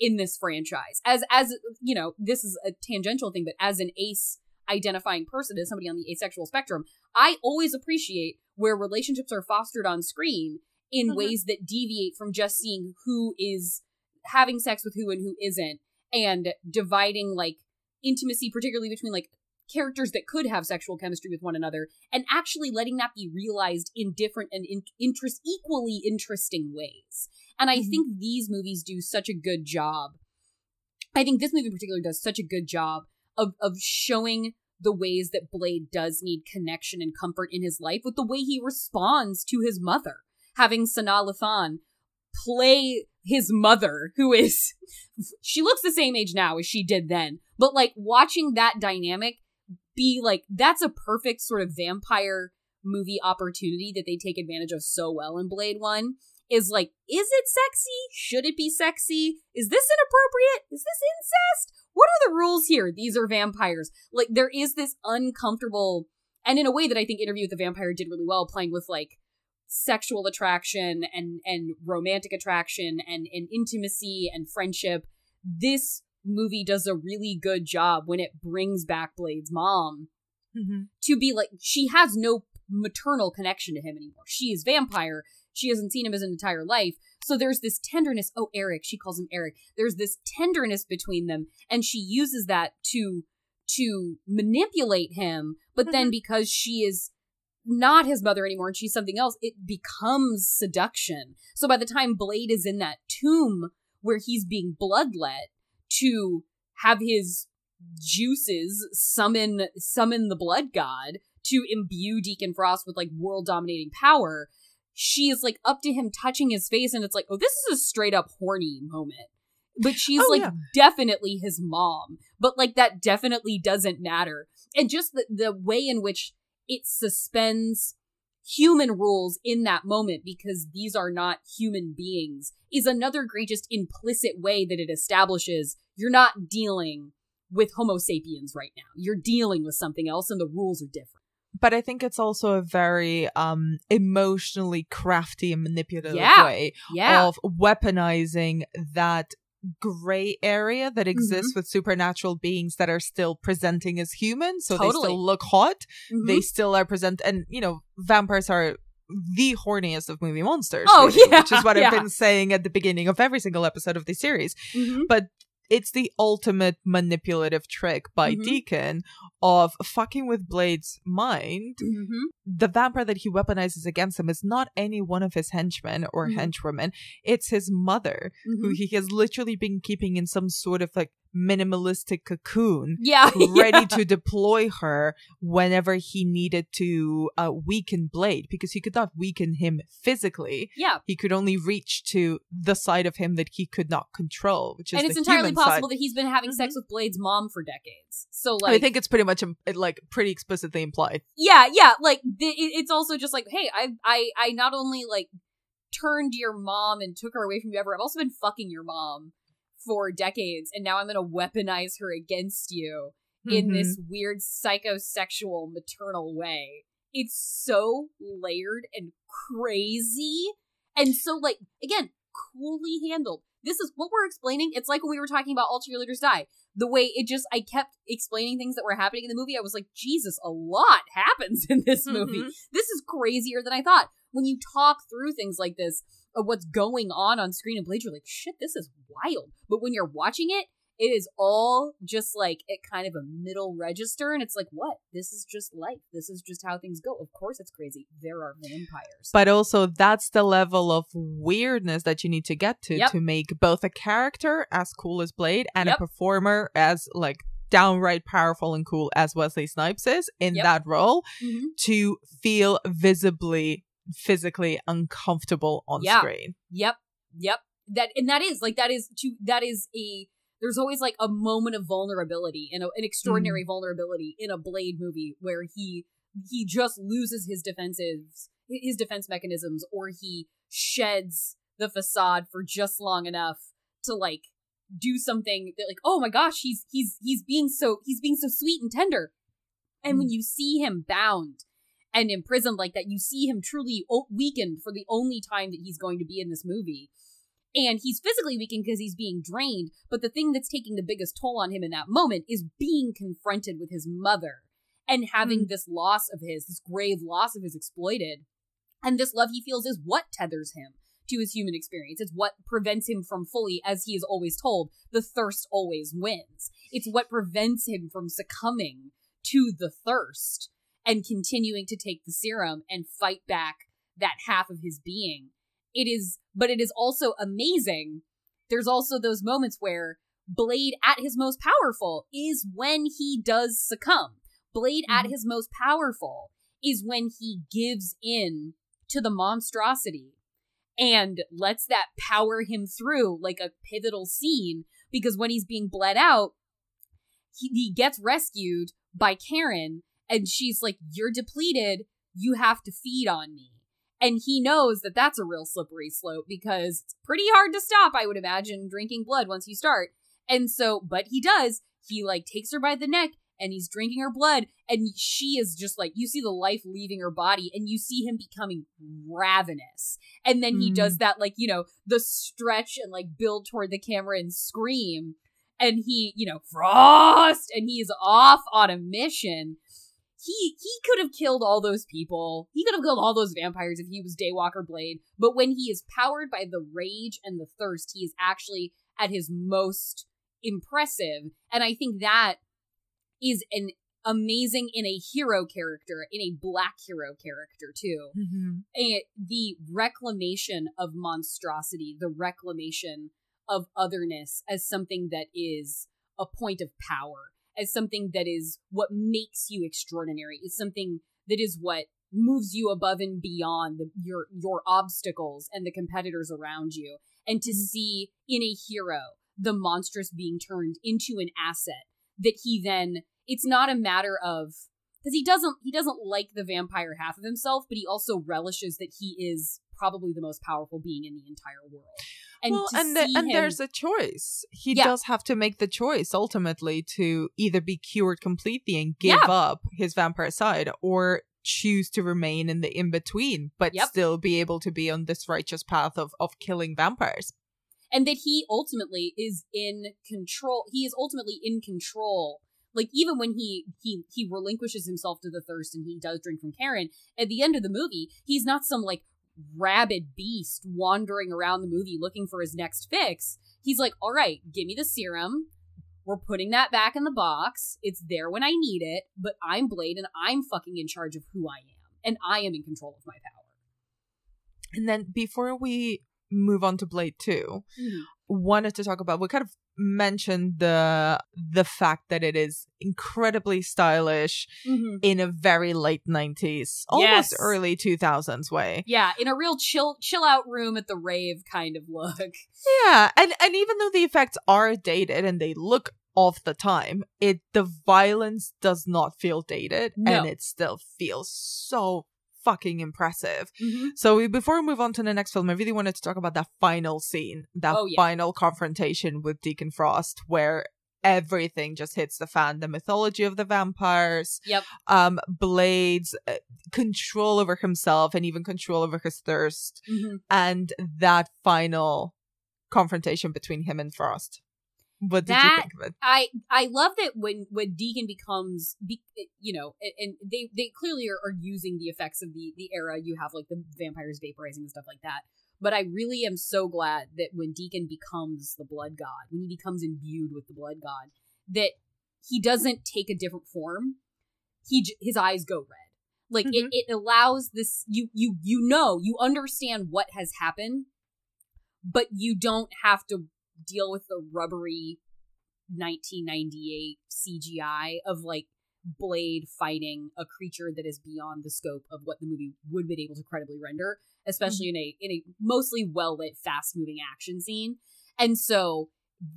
in this franchise as as you know this is a tangential thing but as an ace identifying person as somebody on the asexual spectrum i always appreciate where relationships are fostered on screen in Mhm. ways that deviate from just seeing who is having sex with who and who isn't and dividing like intimacy particularly between like characters that could have sexual chemistry with one another and actually letting that be realized in different and in- interest equally interesting ways. And I Mhm. think these movies do such a good job. I think this movie in particular does such a good job of of showing the ways that Blade does need connection and comfort in his life with the way he responds to his mother. Having Sanaa Lathan play his mother, who is she looks the same age now as she did then, but like watching that dynamic be like that's a perfect sort of vampire movie opportunity that they take advantage of so well in Blade 1 is like is it sexy? Should it be sexy? Is this inappropriate? Is this incest? What are the rules here? These are vampires. Like there is this uncomfortable and in a way that I think Interview with the Vampire did really well playing with like sexual attraction and and romantic attraction and and intimacy and friendship this movie does a really good job when it brings back Blade's mom Mhm. to be like she has no maternal connection to him anymore. She is vampire. She hasn't seen him his entire life. So there's this tenderness. Oh, Eric, she calls him Eric. There's this tenderness between them and she uses that to to manipulate him, but then because she is not his mother anymore and she's something else, it becomes seduction. So by the time Blade is in that tomb where he's being bloodlet to have his juices summon summon the blood god to imbue Deacon Frost with like world dominating power, she is like up to him touching his face and it's like, oh, this is a straight up horny moment. But she's Oh, like yeah. definitely his mom. But like that definitely doesn't matter. And just the, the way in which it suspends human rules in that moment because these are not human beings is another great just implicit way that it establishes you're not dealing with homo sapiens right now. You're dealing with something else and the rules are different. But I think it's also a very um emotionally crafty and manipulative Yeah. way yeah. of weaponizing that gray area that Mm-hmm. exists with supernatural beings that are still presenting as human so they still look hot Mhm. they still are present and you know vampires are the horniest of movie monsters Oh, really, yeah, which is what yeah. i've been saying at the beginning of every single episode of the series Mhm. but it's the ultimate manipulative trick by Mhm. deacon of fucking with blade's mind Mhm. the vampire that he weaponizes against him is not any one of his henchmen or Mhm. henchwomen. It's his mother, who Mhm. he has literally been keeping in some sort of like minimalistic cocoon, yeah ready yeah. to deploy her whenever he needed to uh, weaken Blade, because he could not weaken him physically. yeah He could only reach to the side of him that he could not control, which is and it's entirely possible side. that he's been having sex Mhm. with blade's mom for decades so like I think it's pretty much um, like pretty explicitly implied. yeah yeah like it, it's also just like hey i i i not only like turned your mom and took her away from you ever i've also been fucking your mom for decades and now i'm gonna weaponize her against you in Mhm. this weird psychosexual maternal way. It's so layered and crazy and so like again coolly handled. This is what we're explaining. It's like when we were talking about all cheerleaders die. The way it just i kept explaining things that were happening in the movie. I was like jesus a lot happens in this movie. Mhm. this is crazier than i thought. When you talk through things like this of what's going on on screen and blade you're like shit this is wild but when you're watching it it is all just like at kind of a middle register and it's like what this is just life this is just how things go of course it's crazy there are vampires but also that's the level of weirdness that you need to get to Yep. to make both a character as cool as Blade and Yep. a performer as like downright powerful and cool as Wesley Snipes is in Yep. that role Mhm. to feel visibly physically uncomfortable on Yeah. screen. Yep. Yep. That and that is like that is to that is a there's always like a moment of vulnerability and a, an extraordinary mm. vulnerability in a Blade movie where he he just loses his defensives his defense mechanisms or he sheds the facade for just long enough to like do something that like oh my gosh he's he's he's being so he's being so sweet and tender and when mm. you see him bound and imprisoned like that you see him truly o- weakened for the only time that he's going to be in this movie and he's physically weakened because he's being drained but the thing that's taking the biggest toll on him in that moment is being confronted with his mother and having mm. this loss of his this grave loss of his exploited and this love he feels is what tethers him to his human experience. It's what prevents him from fully, as he is always told, the thirst always wins. It's what prevents him from succumbing to the thirst and continuing to take the serum and fight back that half of his being. It is, but it is also amazing. There's also those moments where Blade at his most powerful is when he does succumb. Blade at mm-hmm. his most powerful is when he gives in to the monstrosity and lets that power him through like a pivotal scene because when he's being bled out, he, he gets rescued by Karen and she's like, You're depleted. You have to feed on me. And he knows that that's a real slippery slope because it's pretty hard to stop, I would imagine, drinking blood once you start. And so, but he does. He like takes her by the neck and he's drinking her blood and she is just like you see the life leaving her body and you see him becoming ravenous and then he Mm. does that like you know the stretch and like build toward the camera and scream and he you know frost and he is off on a mission he he could have killed all those people he could have killed all those vampires if he was daywalker blade but when he is powered by the rage and the thirst he is actually at his most impressive and i think that is an amazing in a hero character, in a black hero character too. Mhm. And the reclamation of monstrosity, the reclamation of otherness as something that is a point of power, as something that is what makes you extraordinary, is something that is what moves you above and beyond the, your your obstacles and the competitors around you. And to mm-hmm. see in a hero the monstrous being turned into an asset that he then it's not a matter of because he doesn't he doesn't like the vampire half of himself but he also relishes that he is probably the most powerful being in the entire world and well, and the- and him- there's a choice. He Yeah. does have to make the choice ultimately to either be cured completely and give Yeah. up his vampire side, or choose to remain in the in between, but Yep. still be able to be on this righteous path of of killing vampires. and that he ultimately is in control he is ultimately in control like even when he he he relinquishes himself to the thirst and he does drink from Karen at the end of the movie he's not some like rabid beast wandering around the movie looking for his next fix. He's like all right give me the serum. We're putting that back in the box. It's there when i need it but i'm blade and i'm fucking in charge of who i am and i am in control of my power. And then before we move on to Blade 2, mm-hmm. Wanted to talk about we kind of mentioned the the fact that it is incredibly stylish Mhm. in a very late 90s almost Yes. early 2000s way yeah in a real chill chill out room at the rave kind of look yeah and and even though the effects are dated and they look of the time it the violence does not feel dated No. and it still feels so fucking impressive Mhm. So we, before we move on to the next film, I really wanted to talk about that final scene, that Oh, yeah. final confrontation with Deacon Frost, where everything just hits the fan. The mythology of the vampires, Yep. um, Blade's uh, control over himself, and even control over his thirst, Mhm. and that final confrontation between him and Frost. What did you That- think of it? I I love that when when Deacon becomes be, you know and, they they clearly are, are using the effects of the the era you have like the vampires vaporizing and stuff like that but I really am so glad that when Deacon becomes the blood god when he becomes imbued with the blood god that he doesn't take a different form he j- his eyes go red like Mhm. it, it allows this you you you know you understand what has happened but you don't have to deal with the rubbery 1998 CGI of like Blade fighting a creature that is beyond the scope of what the movie would have been able to credibly render, especially in a in a mostly well lit, fast moving action scene. And so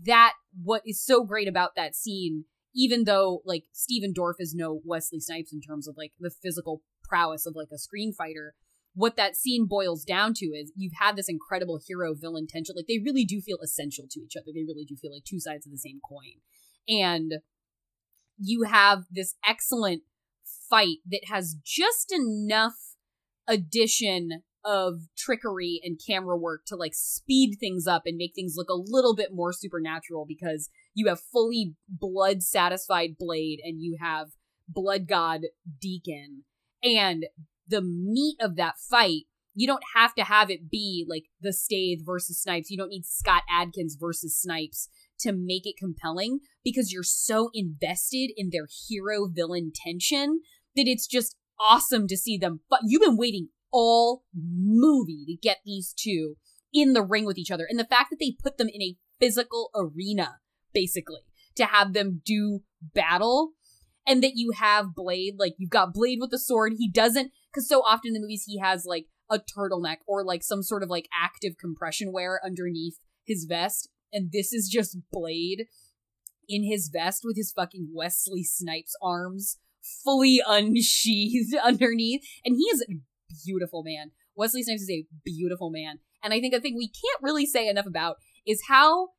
that what is so great about that scene, even though like Stephen Dorff is no Wesley Snipes in terms of like the physical prowess of like a screen fighter, what that scene boils down to is you've had this incredible hero villain tension. Like they really do feel essential to each other. They really do feel like two sides of the same coin. And you have this excellent fight that has just enough addition of trickery and camera work to like speed things up and make things look a little bit more supernatural because you have fully blood satisfied blade and you have blood god deacon and the meat of that fight you don't have to have it be like the Stath versus Snipes. You don't need Scott Adkins versus Snipes to make it compelling because you're so invested in their hero villain tension that it's just awesome to see them. But you've been waiting all movie to get these two in the ring with each other. And the fact that they put them in a physical arena, basically, to have them do battle and that you have Blade, like you've got Blade with the sword. He doesn't, because so often in the movies he has like a turtleneck or like some sort of like active compression wear underneath his vest. And this is just Blade in his vest with his fucking Wesley Snipes arms fully unsheathed underneath. And he is a beautiful man. Wesley Snipes is a beautiful man. And I think a thing we can't really say enough about is how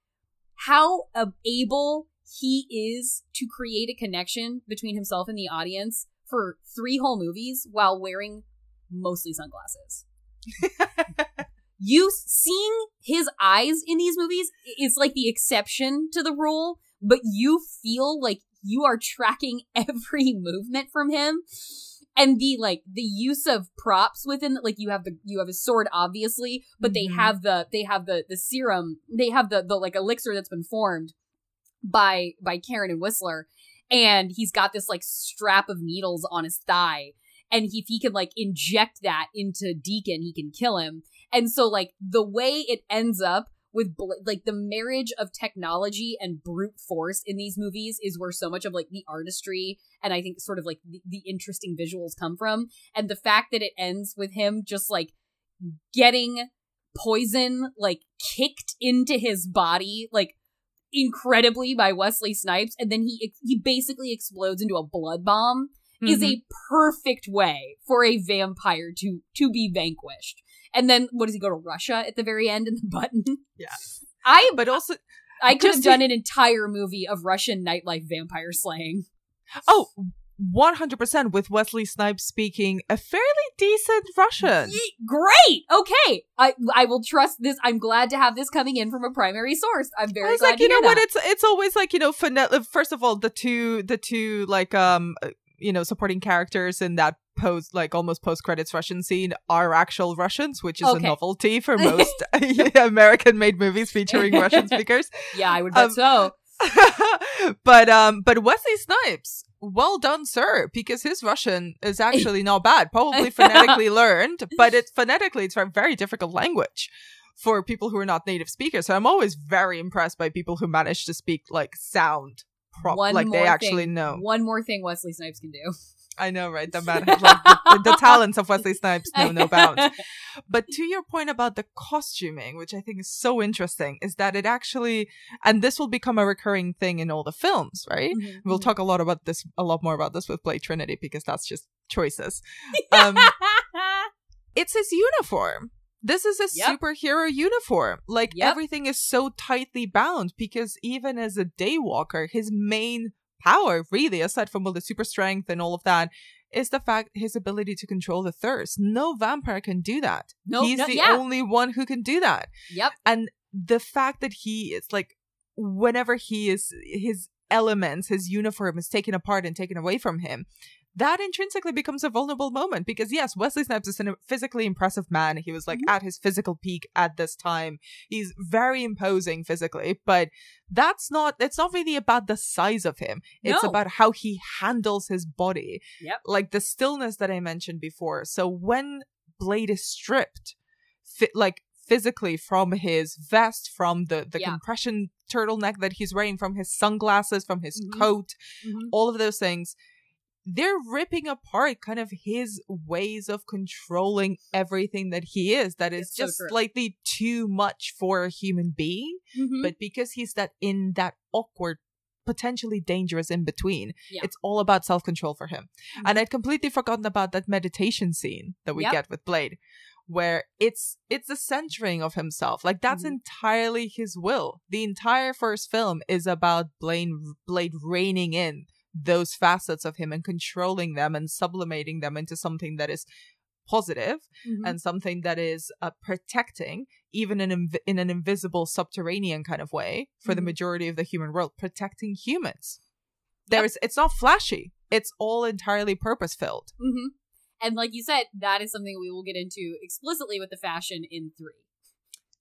how able he is to create a connection between himself and the audience for three whole movies while wearing mostly sunglasses. you seeing his eyes in these movies is like the exception to the rule, but you feel like you are tracking every movement from him. And the like the use of props within like you have the you have a sword obviously, but they Mhm. have the they have the the serum, they have the the like elixir that's been formed by by Karen and Whistler, and he's got this like strap of needles on his thigh, and if he can like inject that into Deacon, he can kill him. And so like the way it ends up with like the marriage of technology and brute force in these movies is where so much of like the artistry and I think sort of like the, the interesting visuals come from. And the fact that it ends with him just like getting poison like kicked into his body like incredibly by Wesley Snipes and then he he basically explodes into a blood bomb is Mm-hmm. a perfect way for a vampire to to be vanquished. And then what does he go to Russia at the very end in the button? Yeah. I but also I could have just done an entire movie of Russian nightlife vampire slaying. oh 100% with Wesley Snipes speaking a fairly decent Russian. Great. Okay. I I will trust this. I'm glad to have this coming in from a primary source. I'm very was glad like, you know what? that. It's it's always like you know, phone- first of all, the two the two like um uh, you know supporting characters in that post like almost post credits Russian scene are actual Russians, which is Okay. a novelty for most American made movies featuring Russian speakers. yeah, I would bet um, so. but um but Wesley Snipes, well done, sir, because his Russian is actually not bad. Probably phonetically learned, but it's phonetically it's a very difficult language for people who are not native speakers. So I'm always very impressed by people who manage to speak like sound prop One like they actually thing- know. One more thing Wesley Snipes can do. I know, right? The man, like, the, the talents of Wesley Snipes know no bounds. But to your point about the costuming, which I think is so interesting, is that it actually, and this will become a recurring thing in all the films, right? Mhm, We'll mhm. talk a lot about this, a lot more about this with Blade Trinity because that's just choices. Um, it's his uniform. This is a Yep. superhero uniform. Like Yep. everything is so tightly bound because even as a daywalker, his main power, really, aside from all the super strength and all of that, is the fact his ability to control the thirst. No vampire can do that. Nope, He's no- the yeah. only one who can do that. yep. And the fact that he is like, whenever he is, his elements, his uniform is taken apart and taken away from him. That intrinsically becomes a vulnerable moment because yes, Wesley Snipes is a physically impressive man. He was like Mm-hmm. at his physical peak at this time. He's very imposing physically, but that's not it's not really about the size of him. It's No. about how he handles his body. Yep. Like the stillness that I mentioned before. So when Blade is stripped, fi- like physically from his vest, from the the Yeah. compression turtleneck that he's wearing, from his sunglasses, from his Mhm. coat, Mhm. all of those things. They're ripping apart kind of his ways of controlling everything that he is. That is It's just true. slightly too much for a human being. Mhm. But because he's that in that awkward, potentially dangerous in between, Yeah. it's all about self control for him. Mhm. And I'd completely forgotten about that meditation scene that we Yep. get with Blade, where it's it's the centering of himself. Like that's Mhm. entirely his will. The entire first film is about Blade Blade reining in those facets of him and controlling them and sublimating them into something that is positive Mhm. and something that is uh, protecting, even in, inv- in an invisible subterranean kind of way, for the Mhm. majority of the human world, protecting humans. Yep. There's, it's not flashy. It's all entirely purpose filled. hmm And like you said, that is something we will get into explicitly with the fashion in three.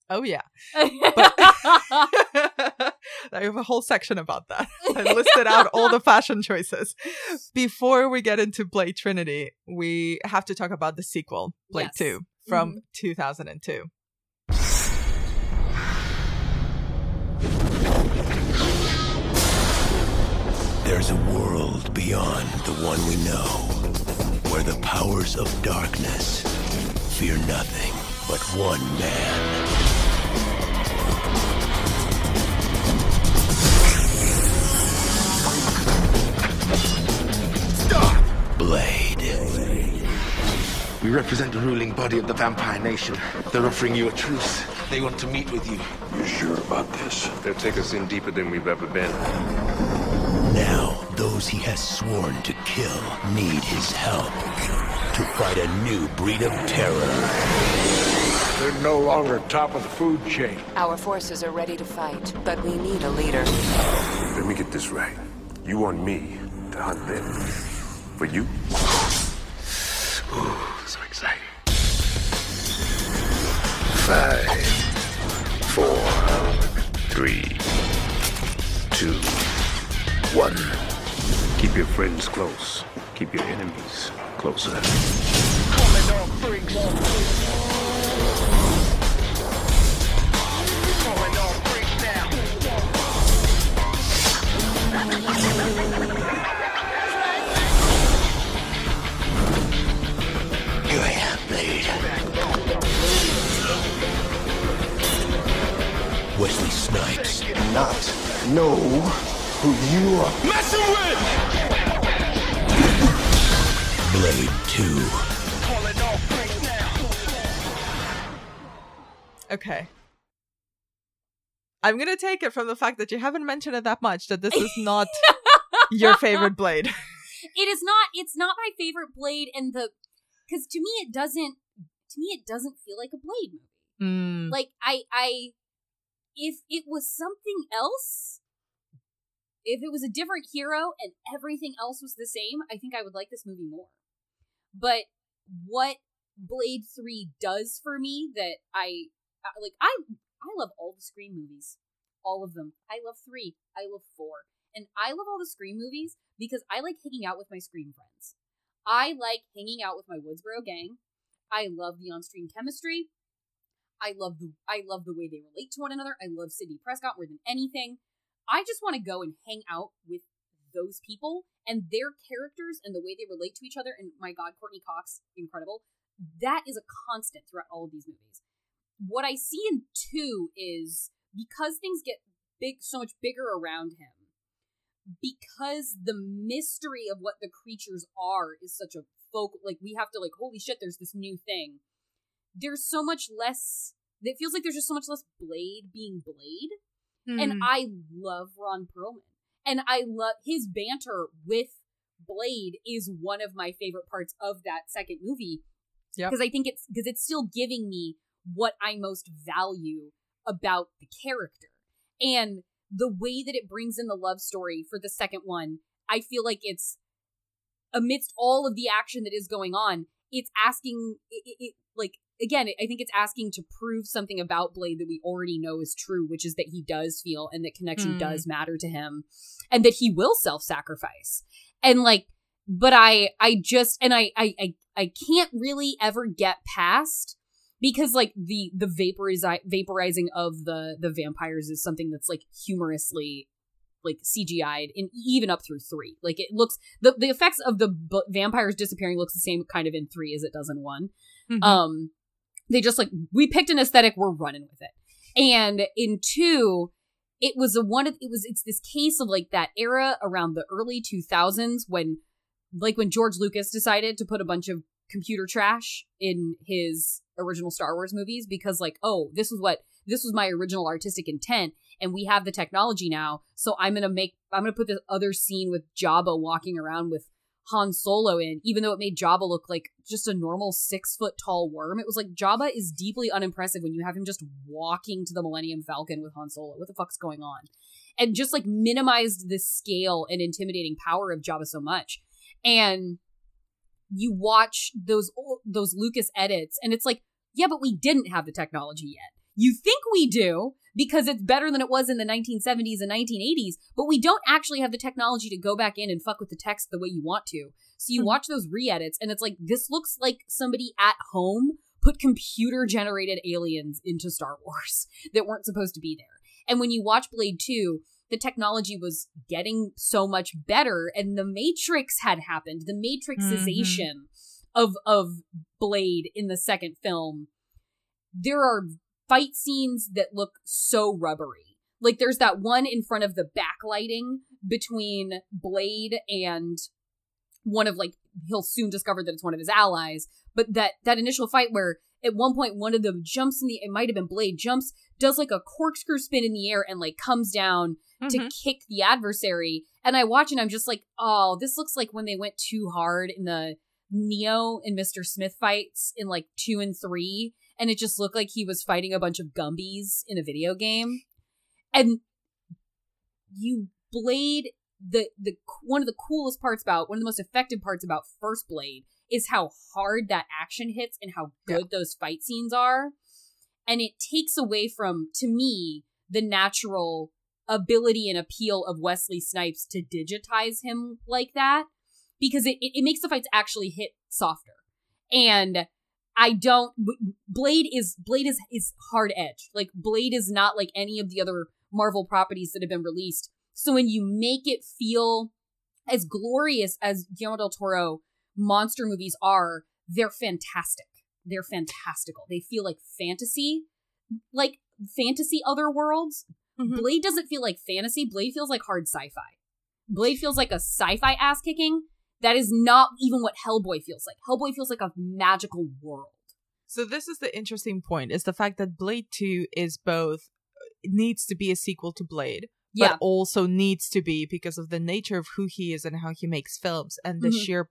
Oh yeah. I have a whole section about that. I listed out all the fashion choices. Before we get into Blade Trinity, we have to talk about the sequel, Blade Yes. 2, from Mhm. 2002. There's a world beyond the one we know, where the powers of darkness fear nothing but one man. We represent the ruling body of the vampire nation. They're offering you a truce. They want to meet with you. You sure about this? They'll take us in deeper than we've ever been. Now, those he has sworn to kill need his help to fight a new breed of terror. They're no longer top of the food chain. Our forces are ready to fight, but we need a leader. Let me get this right. You want me to hunt them. For you? So exciting. Five, four, three, two, one. Keep your friends close. Keep your enemies closer. Wesley Snipes. Not know who you are. messing with! Blade 2. Okay. I'm going to take it from the fact that you haven't mentioned it that much that this is not your favorite Blade. It is not. It's not my favorite Blade, and the because to me it doesn't. To me, it doesn't feel like a Blade movie. Mm. Like I, I, if it was something else, if it was a different hero and everything else was the same, I think I would like this movie more. But what Blade Three does for me that I like, I I love all the Scream movies, all of them. I love three. I love four. And I love all the Scream movies because I like hanging out with my Scream friends. I like hanging out with my Woodsboro gang. I love the on-screen chemistry. I love the I love the way they relate to one another. I love Sidney Prescott more than anything. I just want to go and hang out with those people and their characters and the way they relate to each other. And my God, Courteney Cox, incredible. That is a constant throughout all of these movies. What I see in two is because things get big, so much bigger around him, because the mystery of what the creatures are is such a focal. Like we have to like, holy shit, there's this new thing. There's so much less. It feels like there's just so much less Blade being Blade. And Mm. I love Ron Perlman. And I love his banter with Blade is one of my favorite parts of that second movie. Because I think it's because it's still giving me what I most value about the character. And the way that it brings in the love story for the second one, I feel like it's amidst all of the action that is going on, it's asking it, it, it like again, I think it's asking to prove something about Blade that we already know is true, which is that he does feel and that connection Hmm. does matter to him and that he will self-sacrifice. And like but I I just and I I I, I can't really ever get past because like the the vaporizi- vaporizing of the the vampires is something that's like humorously like CGI'd and even up through three. Like it looks the the effects of the b- vampires disappearing looks the same kind of in three as it does in one. Mhm. Um, they just like we picked an aesthetic, we're running with it. And in two, it was a one. Of, it was it's this case of like that era around the early two thousands when, like when George Lucas decided to put a bunch of computer trash in his original Star Wars movies because like oh this was what this was my original artistic intent and we have the technology now so I'm gonna make I'm gonna put this other scene with Jabba walking around with Han Solo in, even though it made Jabba look like just a normal six foot tall worm. It was like Jabba is deeply unimpressive when you have him just walking to the Millennium Falcon with Han Solo. What the fuck's going on? And just like minimized the scale and intimidating power of Jabba so much. And you watch those those Lucas edits, and it's like, yeah, but we didn't have the technology yet. You think we do because it's better than it was in the 1970s and 1980s, but we don't actually have the technology to go back in and fuck with the text the way you want to. So you Mhm. watch those re-edits and it's like this looks like somebody at home put computer generated aliens into Star Wars that weren't supposed to be there. And when you watch Blade 2, the technology was getting so much better and the Matrix had happened. The Matrixization of of Blade in the second film. There are fight scenes that look so rubbery. Like there's that one in front of the backlighting between Blade and one of like he'll soon discover that it's one of his allies but that that initial fight where at one point one of them jumps in the it might have been blade jumps does like a corkscrew spin in the air and like comes down to Mhm. kick the adversary and i watch and i'm just like oh this looks like when they went too hard in the neo and mr smith fights in like two and three and it just looked like he was fighting a bunch of gumbies in a video game. And you blade the the one of the coolest parts about one of the most effective parts about first blade is how hard that action hits and how good those fight scenes are. And it takes away from to me the natural ability and appeal of wesley snipes to digitize him like that because it, it, it makes the fights actually hit softer. And i don't blade is blade is is hard edged like blade is not like any of the other marvel properties that have been released so when you make it feel as glorious as Guillermo del Toro monster movies are, they're fantastic. They're fantastical. They feel like fantasy, like fantasy other worlds. Mhm. Blade doesn't feel like fantasy. Blade feels like hard sci-fi. Blade feels like a sci-fi ass kicking. That is not even what Hellboy feels like. Hellboy feels like a magical world. So this is the interesting point: is the fact that Blade Two is both needs to be a sequel to Blade, Yeah. but also needs to be because of the nature of who he is and how he makes films and the Mhm. sheer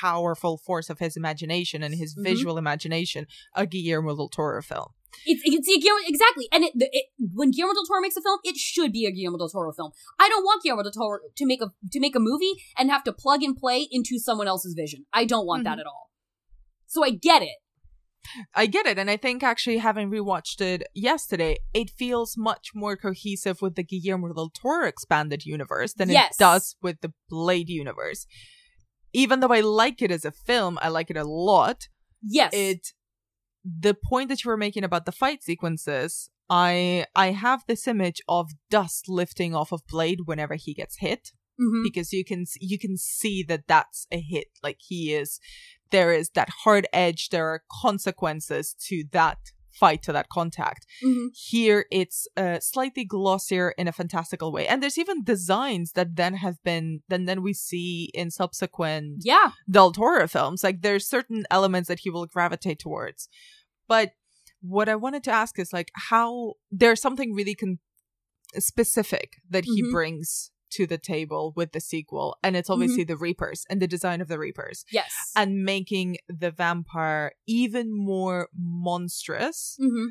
powerful force of his imagination and his Mhm. visual imagination, a Guillermo del Toro film. It's it's a Guillermo exactly, and it, it when Guillermo del Toro makes a film, it should be a Guillermo del Toro film. I don't want Guillermo del Toro to make a to make a movie and have to plug and play into someone else's vision. I don't want that Mhm. at all. So I get it. I get it, and I think actually having rewatched it yesterday, it feels much more cohesive with the Guillermo del Toro expanded universe than Yes. it does with the Blade universe. Even though I like it as a film, I like it a lot. Yes, It the point that you were making about the fight sequences, I I have this image of dust lifting off of Blade whenever he gets hit Mhm. because you can you can see that that's a hit. Like he is there is that hard edge there are consequences to that fight to that contact. Mhm. here it's uh, slightly glossier in a fantastical way. And there's even designs that then have been then then we see in subsequent yeah, del toro films. Like there's certain elements that he will gravitate towards but what i wanted to ask is like how there's something really con- specific that he Mhm. brings to the table with the sequel and it's obviously the reapers and the design of the reapers yes, and making the vampire even more monstrous Mhm.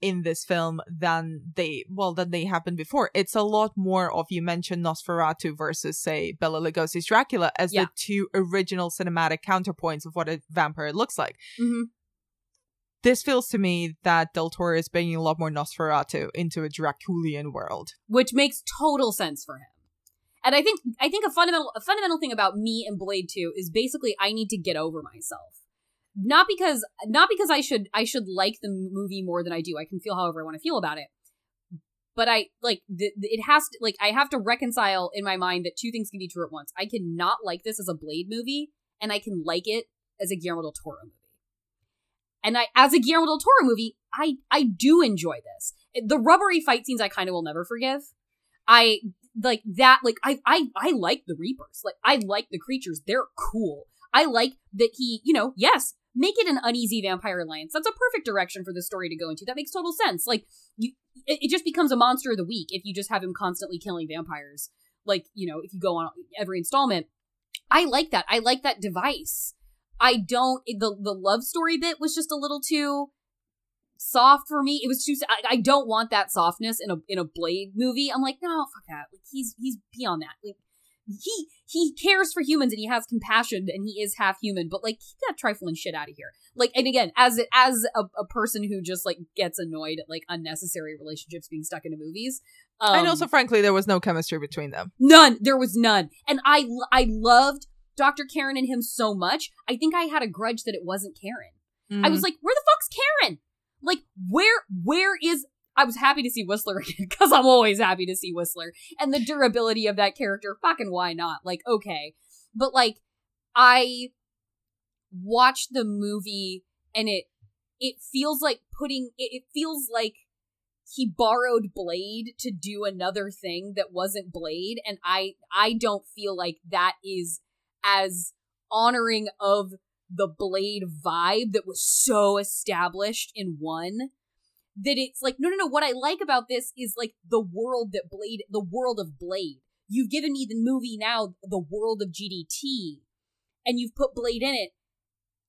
in this film than they well than they happened before. It's a lot more of you mentioned Nosferatu versus say Bela Lugosi's Dracula as Yeah. the two original cinematic counterpoints of what a vampire looks like. Mhm. This feels to me that Del Toro is bringing a lot more Nosferatu into a Draculian world. which makes total sense for him. And I think I think a fundamental a fundamental thing about me and Blade 2 is basically I need to get over myself. Not because not because I should I should like the movie more than I do. I can feel however I want to feel about it. But I like the- it has to like I have to reconcile in my mind that two things can be true at once. I cannot like this as a Blade movie and I can like it as a Guillermo del Toro movie. And I as a Guillermo del Toro movie, I I do enjoy this. The rubbery fight scenes I kind of will never forgive. I like that like I I I like the Reapers. Like I like the creatures. They're cool. I like that he, you know, yes, make it an uneasy vampire alliance. That's a perfect direction for the story to go into. That makes total sense. Like you it, it just becomes a monster of the week if you just have him constantly killing vampires. Like, you know, if you go on every installment. I like that. I like that device. I don't the the love story bit was just a little too soft for me. It was too. I, I don't want that softness in a in a Blade movie. I'm like, no, fuck that. Like he's he's beyond that. Like he he cares for humans and he has compassion and he is half human, but like keep that trifling shit out of here. Like, and again, as as a, a person who just like gets annoyed at like unnecessary relationships being stuck into movies, um, and also, frankly, there was no chemistry between them. none. There was none, and I I loved Dr. Karen and him so much. I think I had a grudge that it wasn't Karen. I Mm. was like, where the fuck's Karen? Like, where where is I was happy to see Whistler again because I'm always happy to see Whistler and the durability of that character. Fucking why not? Like, okay, but like, I watched the movie and it it feels like putting it, it feels like he borrowed Blade to do another thing that wasn't Blade, and I I don't feel like that is as honoring of the Blade vibe that was so established in one that it's like no no no what I like about this is like the world that Blade the world of Blade. You've given me the movie now the world of GDT and you've put Blade in it.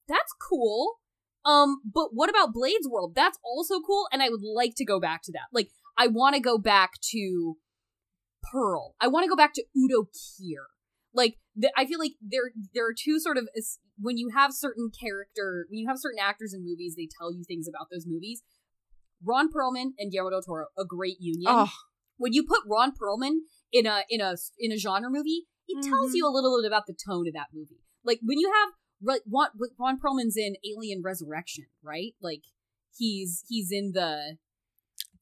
That's cool. Um but what about Blade's world? That's also cool and I would like to go back to that. Like I want to go back to Pearl. I want to go back to Udo Kier. Like th- I feel like there there are two sort of when you have certain character when you have certain actors in movies they tell you things about those movies. Ron Perlman and Guillermo del Toro, a great union. Oh. When you put Ron Perlman in a in a in a genre movie, it tells Mhm. you a little bit about the tone of that movie. Like when you have Ron, Ron Perlman's in Alien Resurrection, right? Like he's he's in the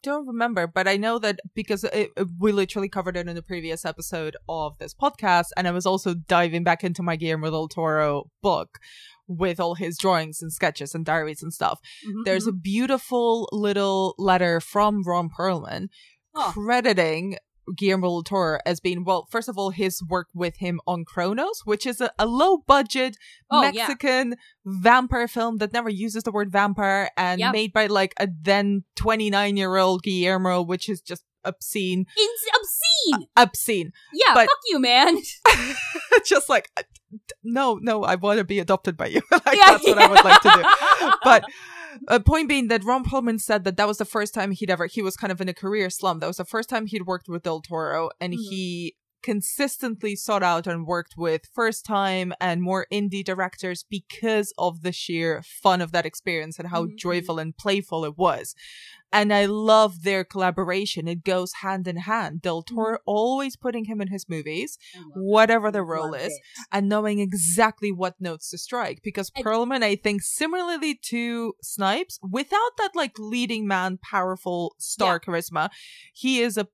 don't remember, but I know that because it, we literally covered it in the previous episode of this podcast, and I was also diving back into my Guillermo del Toro book with all his drawings and sketches and diaries and stuff. Mhm, There's a beautiful little letter from Ron Perlman Oh. crediting Guillermo del Toro as being, well, first of all, his work with him on Cronos, which is a, a low budget Oh, yeah. Mexican vampire film that never uses the word vampire and Yep. made by like a then 29 year old Guillermo, which is just obscene. it's obscene. Obscene. Yeah, But- fuck you, man. just like, uh, no, no, I want to be adopted by you. like, Yeah, that's what I would like to do. But uh, point being that Ron Perlman said that that was the first time he'd ever, he was kind of in a career slump. That was the first time he'd worked with Del Toro and Mhm. he consistently sought out and worked with first time and more indie directors because of the sheer fun of that experience and how Mhm. joyful and playful it was. And I love their collaboration. It goes hand in hand. Del Toro always putting him in his movies, I whatever the role Love is, it. and knowing exactly what notes to strike. Because And- Perlman, I think, similarly to Snipes, without that like leading man, powerful star charisma, he is a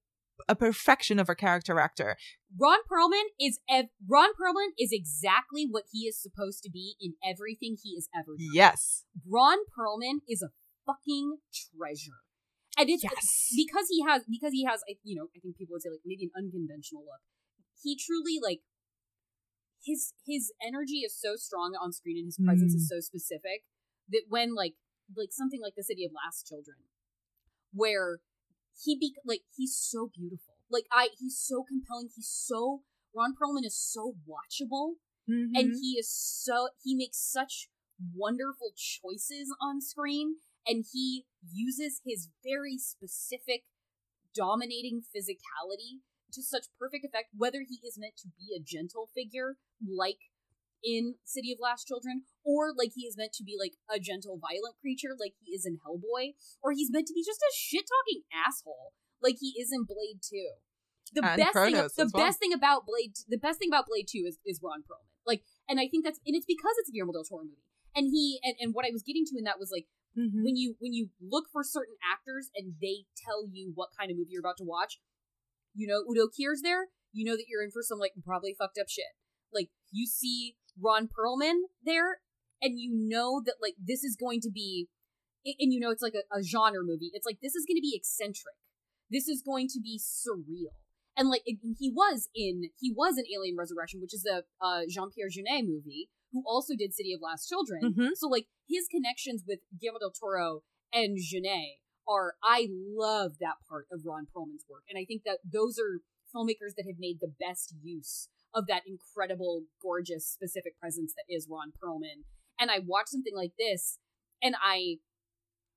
a perfection of a character actor. Ron Perlman is ev- Ron Perlman is exactly what he is supposed to be in everything he has ever done. Yes. Ron Perlman is a fucking treasure. And it's Yes. because he has because he has you know, I think people would say like maybe an unconventional look. He truly like his his energy is so strong on screen and his presence is mm. so specific that when like like something like the city of lost children where he be like he's so beautiful like i he's so compelling he's so ron perlman is so watchable Mm-hmm. and he is so he makes such wonderful choices on screen and he uses his very specific dominating physicality to such perfect effect whether he is meant to be a gentle figure like in city of lost children or like he is meant to be like a gentle violent creature like he is in hellboy or he's meant to be just a shit talking asshole like he is in blade 2 the And best thing Cronos the well. best thing about blade the best thing about blade 2 is, is ron perlman like and i think that's and it's because it's a guillermo del toro movie and he and, and what i was getting to in that was like Mhm. when you when you look for certain actors and they tell you what kind of movie you're about to watch you know udo kier's there you know that you're in for some like probably fucked up shit like you see ron perlman there and you know that like this is going to be and you know it's like a, a genre movie. It's like this is going to be eccentric. This is going to be surreal. And like it, he was in he was in alien resurrection which is a uh, jean-pierre jeunet movie who also did city of lost children. Mhm. so like his connections with guillermo del toro and jeunet are i love that part of ron perlman's work. And i think that those are filmmakers that have made the best use of that incredible gorgeous specific presence that is ron perlman and i watch something like this and i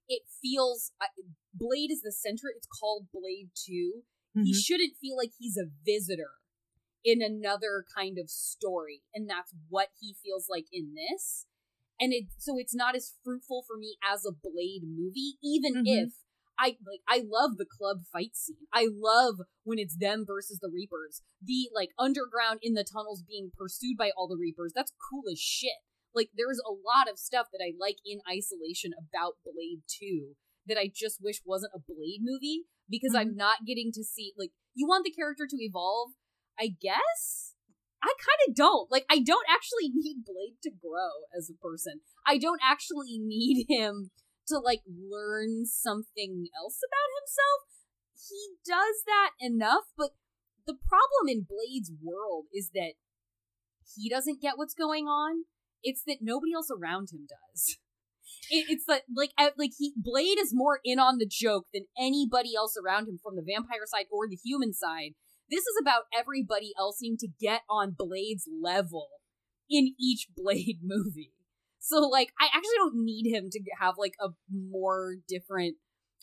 it feels I blade is the center it's called blade 2 he Mhm. shouldn't feel like he's a visitor in another kind of story. And that's what he feels like in this. And it so it's not as fruitful for me as a Blade movie, even Mhm. if I like I love the club fight scene. I love when it's them versus the Reapers. The like underground in the tunnels being pursued by all the Reapers. That's cool as shit. Like there's a lot of stuff that I like in isolation about Blade 2 that I just wish wasn't a Blade movie because I'm mm-hmm. not getting to see like you want the character to evolve, I guess? I kind of don't. Like I don't actually need Blade to grow as a person. I don't actually need him to like learn something else about himself. He does that enough, but the problem in Blade's world is that he doesn't get what's going on. It's that nobody else around him does. It, it's that like uh, like he Blade is more in on the joke than anybody else around him from the vampire side or the human side. This is about everybody else needing to get on Blade's level in each Blade movie. So like I actually don't need him to have like a more different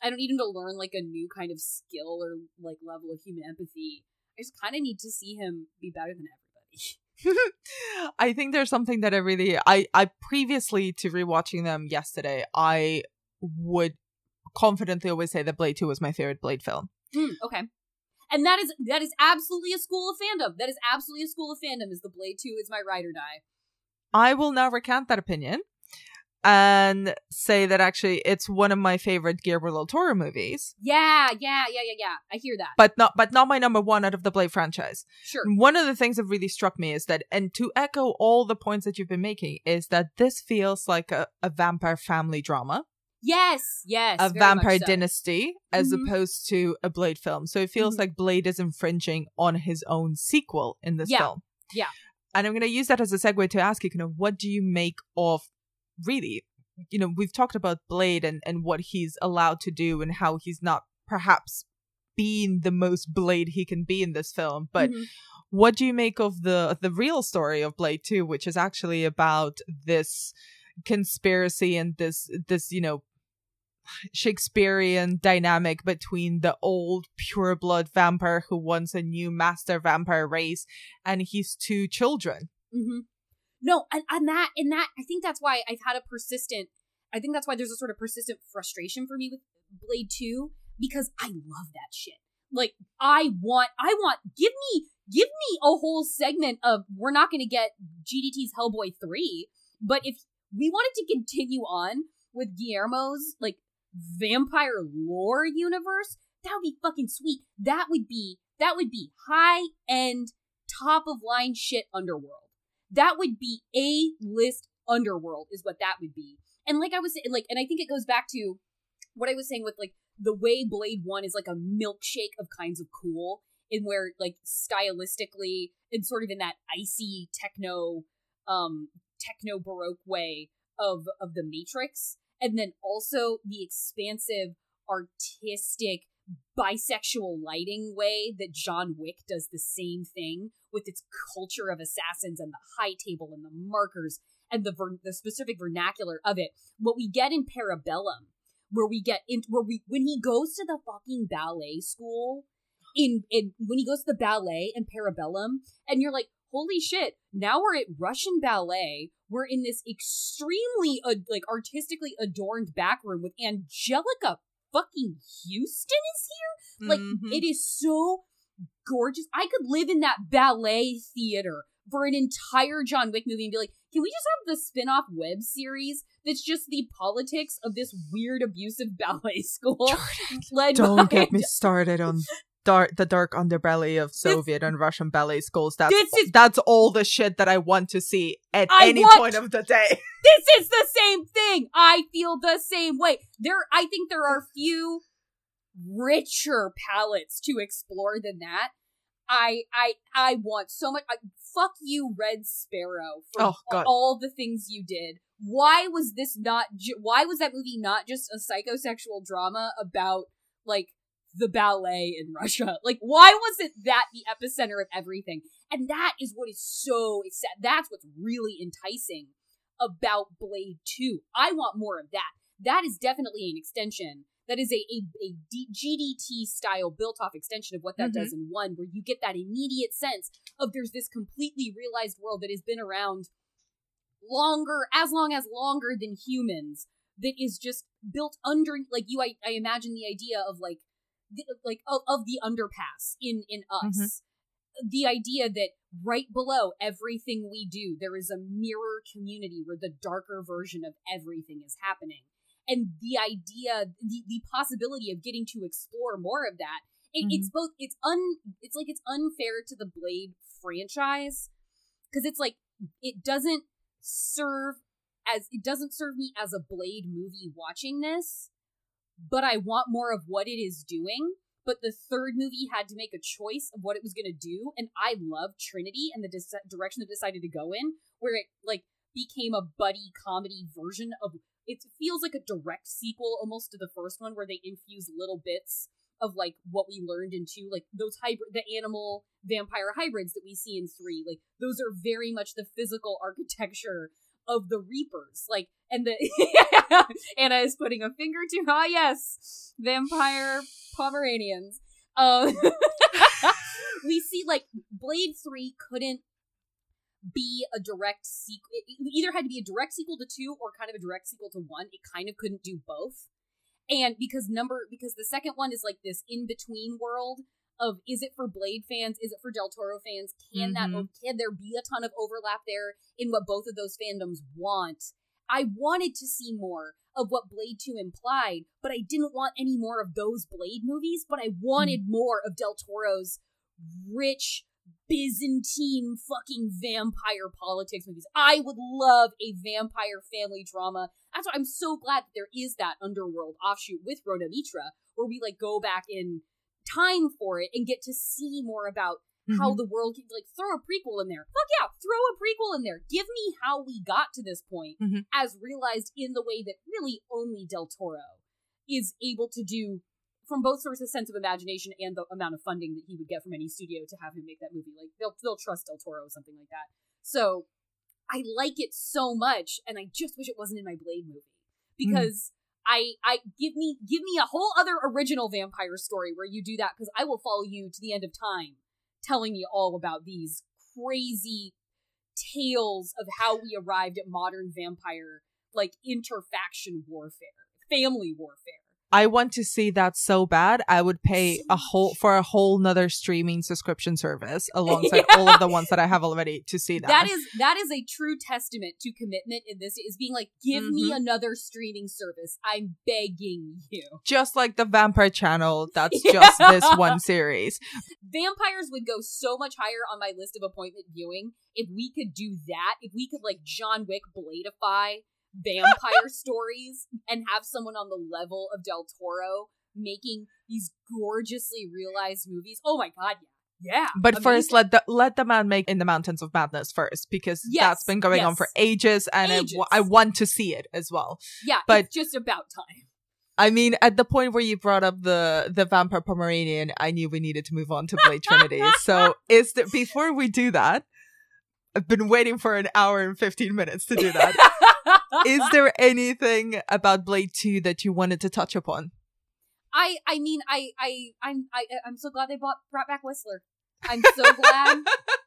I don't need him to learn like a new kind of skill or like level of human empathy. I just kind of need to see him be better than everybody. I think there's something that I really I I previously to rewatching them yesterday, I would confidently always say that Blade 2 was my favorite Blade film. Hmm, okay. And that is that is absolutely a school of fandom. That is absolutely a school of fandom. Is the Blade Two is my ride or die. I will now recant that opinion and say that actually it's one of my favorite Guillermo del Toro movies, Yeah, yeah, yeah, yeah, yeah. I hear that. but not but not my number one out of the Blade franchise. sure. One of the things that really struck me is that, and to echo all the points that you've been making, is that this feels like a, a vampire family drama, Yes, yes. a vampire so. dynasty, as Mhm. opposed to a Blade film. So it feels Mhm. like Blade is infringing on his own sequel in this Yeah. film. Yeah. And I'm going to use that as a segue to ask you, kind of, what do you make of really? You know, we've talked about Blade and, and what he's allowed to do and how he's not perhaps being the most Blade he can be in this film, but Mhm. what do you make of the the real story of Blade 2 which is actually about this conspiracy and this this you know Shakespearean dynamic between the old pure blood vampire who wants a new master vampire race and his two children. hmm No, and, and that and that I think that's why I've had a persistent. I think that's why there's a sort of persistent frustration for me with Blade Two because I love that shit. Like I want, I want. Give me, give me a whole segment of we're not going to get GDT's Hellboy three, but if we wanted to continue on with Guillermo's like vampire lore universe, that would be fucking sweet. That would be that would be high end, top of line shit underworld. That would be a list underworld is what that would be. And like I was saying, like, and I think it goes back to what I was saying with like the way Blade One is like a milkshake of kinds of cool, in where like stylistically and sort of in that icy techno, um, techno baroque way of of the Matrix, and then also the expansive artistic bisexual lighting way that John Wick does the same thing with its culture of assassins and the high table and the markers and the ver- the specific vernacular of it. What we get in Parabellum, where we get in where we when he goes to the fucking ballet school in in when he goes to the ballet in Parabellum, and you're like, holy shit! Now we're at Russian ballet. We're in this extremely uh, like artistically adorned back room with Anjelica fucking Huston is here. Like Mhm. it is so gorgeous. I could live in that ballet theater for an entire John Wick movie and be like, can we just have the spin-off web series that's just the politics of this weird abusive ballet school led Don't by get me started on dark, the dark underbelly of Soviet and Russian ballet schools. That's This is- that's all the shit that I want to see at I any want- point of the day. this is the same thing. I feel the same way. There, I think there are few richer palettes to explore than that. I, I, I want so much. I, fuck you, Red Sparrow, for Oh, God. all the things you did. Why was this not? Why was that movie not just a psychosexual drama about like the ballet in Russia? Like, why wasn't that the epicenter of everything? And that is what is so. That's what's really enticing about Blade 2. I want more of that. That is definitely an extension that is a, a, a D- GDT style built off extension of what that does mm-hmm. in one, where you get that immediate sense of there's this completely realized world that has been around longer, as long as longer than humans, that is just built under, like you, I, I imagine the idea of like, like of, of the underpass in in mm-hmm. us. The idea that right below everything we do, there is a mirror community where the darker version of everything is happening. And the idea the, the possibility of getting to explore more of that it, mm-hmm. it's both it's un it's like it's unfair to the blade franchise because it's like it doesn't serve as it doesn't serve me as a blade movie watching this but i want more of what it is doing. But the third movie had to make a choice of what it was going to do and i love trinity and the dis- direction it decided to go in where it like became a buddy comedy version of it feels like a direct sequel almost to the first one where they infuse little bits of like what we learned in two like those hybrid the animal vampire hybrids that we see in three like those are very much the physical architecture of the reapers like and the anna is putting a finger to ah yes vampire pomeranians um we see like blade 3 couldn't be a direct sequel. It either had to be a direct sequel to two or kind of a direct sequel to one. It kind of couldn't do both. And because number, because the second one is like this in between world of is it for Blade fans? Is it for Del Toro fans? Can that, Mhm. can there be a ton of overlap there in what both of those fandoms want? I wanted to see more of what Blade 2 implied, but I didn't want any more of those Blade movies, but I wanted more of Del Toro's rich Byzantine fucking vampire politics movies. I would love a vampire family drama. That's why I'm so glad that there is that underworld offshoot with Rhona Mitra, where we like go back in time for it and get to see more about how Mhm. the world can like throw a prequel in there. Fuck yeah, throw a prequel in there. Give me how we got to this point Mhm. as realized in the way that really only Del Toro is able to do from both sources of sense of imagination and the amount of funding that he would get from any studio to have him make that movie. Like they'll they'll trust Del Toro or something like that. So I like it so much, and I just wish it wasn't in my Blade movie because I I give me give me a whole other original vampire story where you do that because I will follow you to the end of time, telling me all about these crazy tales of how we arrived at modern vampire like interfaction warfare, family warfare. I want to see that so bad. I would pay a whole for a whole nother streaming subscription service alongside all of the ones that I have already to see that. That is that is a true testament to commitment in this is being like, give me Mhm. another streaming service. I'm begging you. just like the Vampire Channel. That's just this one series. Vampires would go so much higher on my list of appointment viewing if we could do that. If we could like John Wick bladeify vampire stories and have someone on the level of Del Toro making these gorgeously realized movies. Oh my god, yeah. Yeah. But first, let the let the man make in the Mountains of Madness first because Yes, that's been going on for ages, and I Ages. I want to see it as well. Yeah, but- it's just about time. I mean, at the point where you brought up the the vampire Pomeranian, I knew we needed to move on to Blade Trinity. So, is there before we do that? I've been waiting for an hour and fifteen minutes to do that. is there anything about Blade Two that you wanted to touch upon? I I mean I I I'm I, I'm so glad they brought brought back Whistler. I'm so glad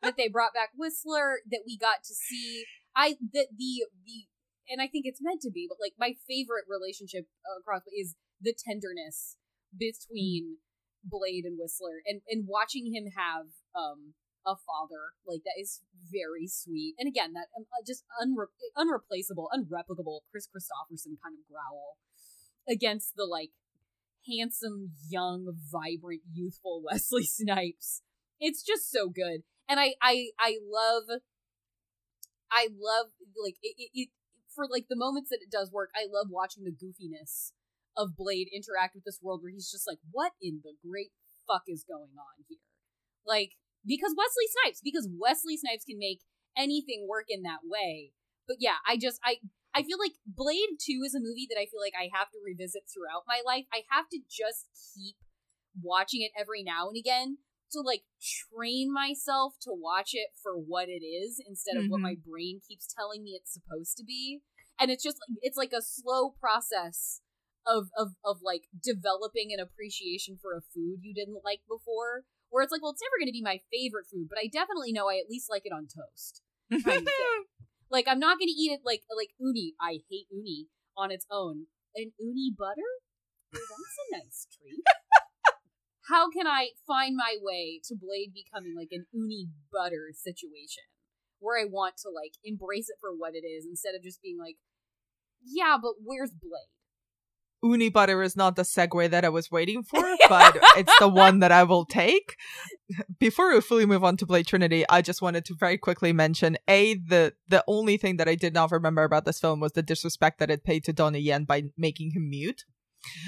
that they brought back Whistler that we got to see. I that the the and I think it's meant to be, but like my favorite relationship uh, across is the tenderness between Blade and Whistler, and and watching him have um a father like that is very sweet. And again, that um, uh, just unre- unreplaceable, unreplicable Kris Kristofferson kind of growl against the like handsome, young, vibrant, youthful Wesley Snipes. It's just so good, and I I I love. I love like it, it, it for like the moments that it does work. I love watching the goofiness of Blade interact with this world where he's just like, "What in the great fuck is going on here?" Like because Wesley Snipes, because Wesley Snipes can make anything work in that way. But yeah, I just I I feel like Blade 2 is a movie that I feel like I have to revisit throughout my life. I have to just keep watching it every now and again to like train myself to watch it for what it is instead of what Mhm. my brain keeps telling me it's supposed to be. And it's just it's like a slow process of of of like developing an appreciation for a food you didn't like before. Where it's like, well, it's never going to be my favorite food, but I definitely know I at least like it on toast. kind of thing. Like I'm not going to eat it like like uni. I hate uni on its own. An uni butter? Well, that's a nice treat. How can I find my way to Blade becoming like an uni butter situation where I want to like embrace it for what it is instead of just being like, yeah, but where's Blade? Uni butter is not the segue that I was waiting for, but it's the one that I will take. Before we fully move on to Blade Trinity, I just wanted to very quickly mention a the the only thing that I did not remember about this film was the disrespect that it paid to Donnie Yen by making him mute.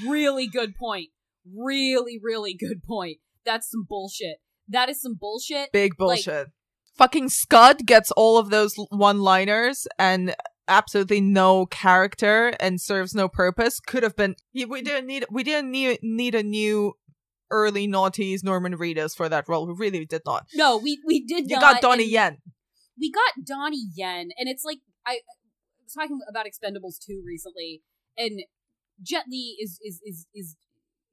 Really good point. Really, really good point. That's some bullshit. That is some bullshit. Big Like, bullshit. Fucking Scud gets all of those one-liners and absolutely no character and serves no purpose. Could have been. We didn't need. We didn't need need a new early noughties Norman Reedus for that role. We really did not. no, we we did You got Donnie Yen. We got Donnie Yen, and it's like I, I was talking about Expendables 2 recently, and Jet Li is is is is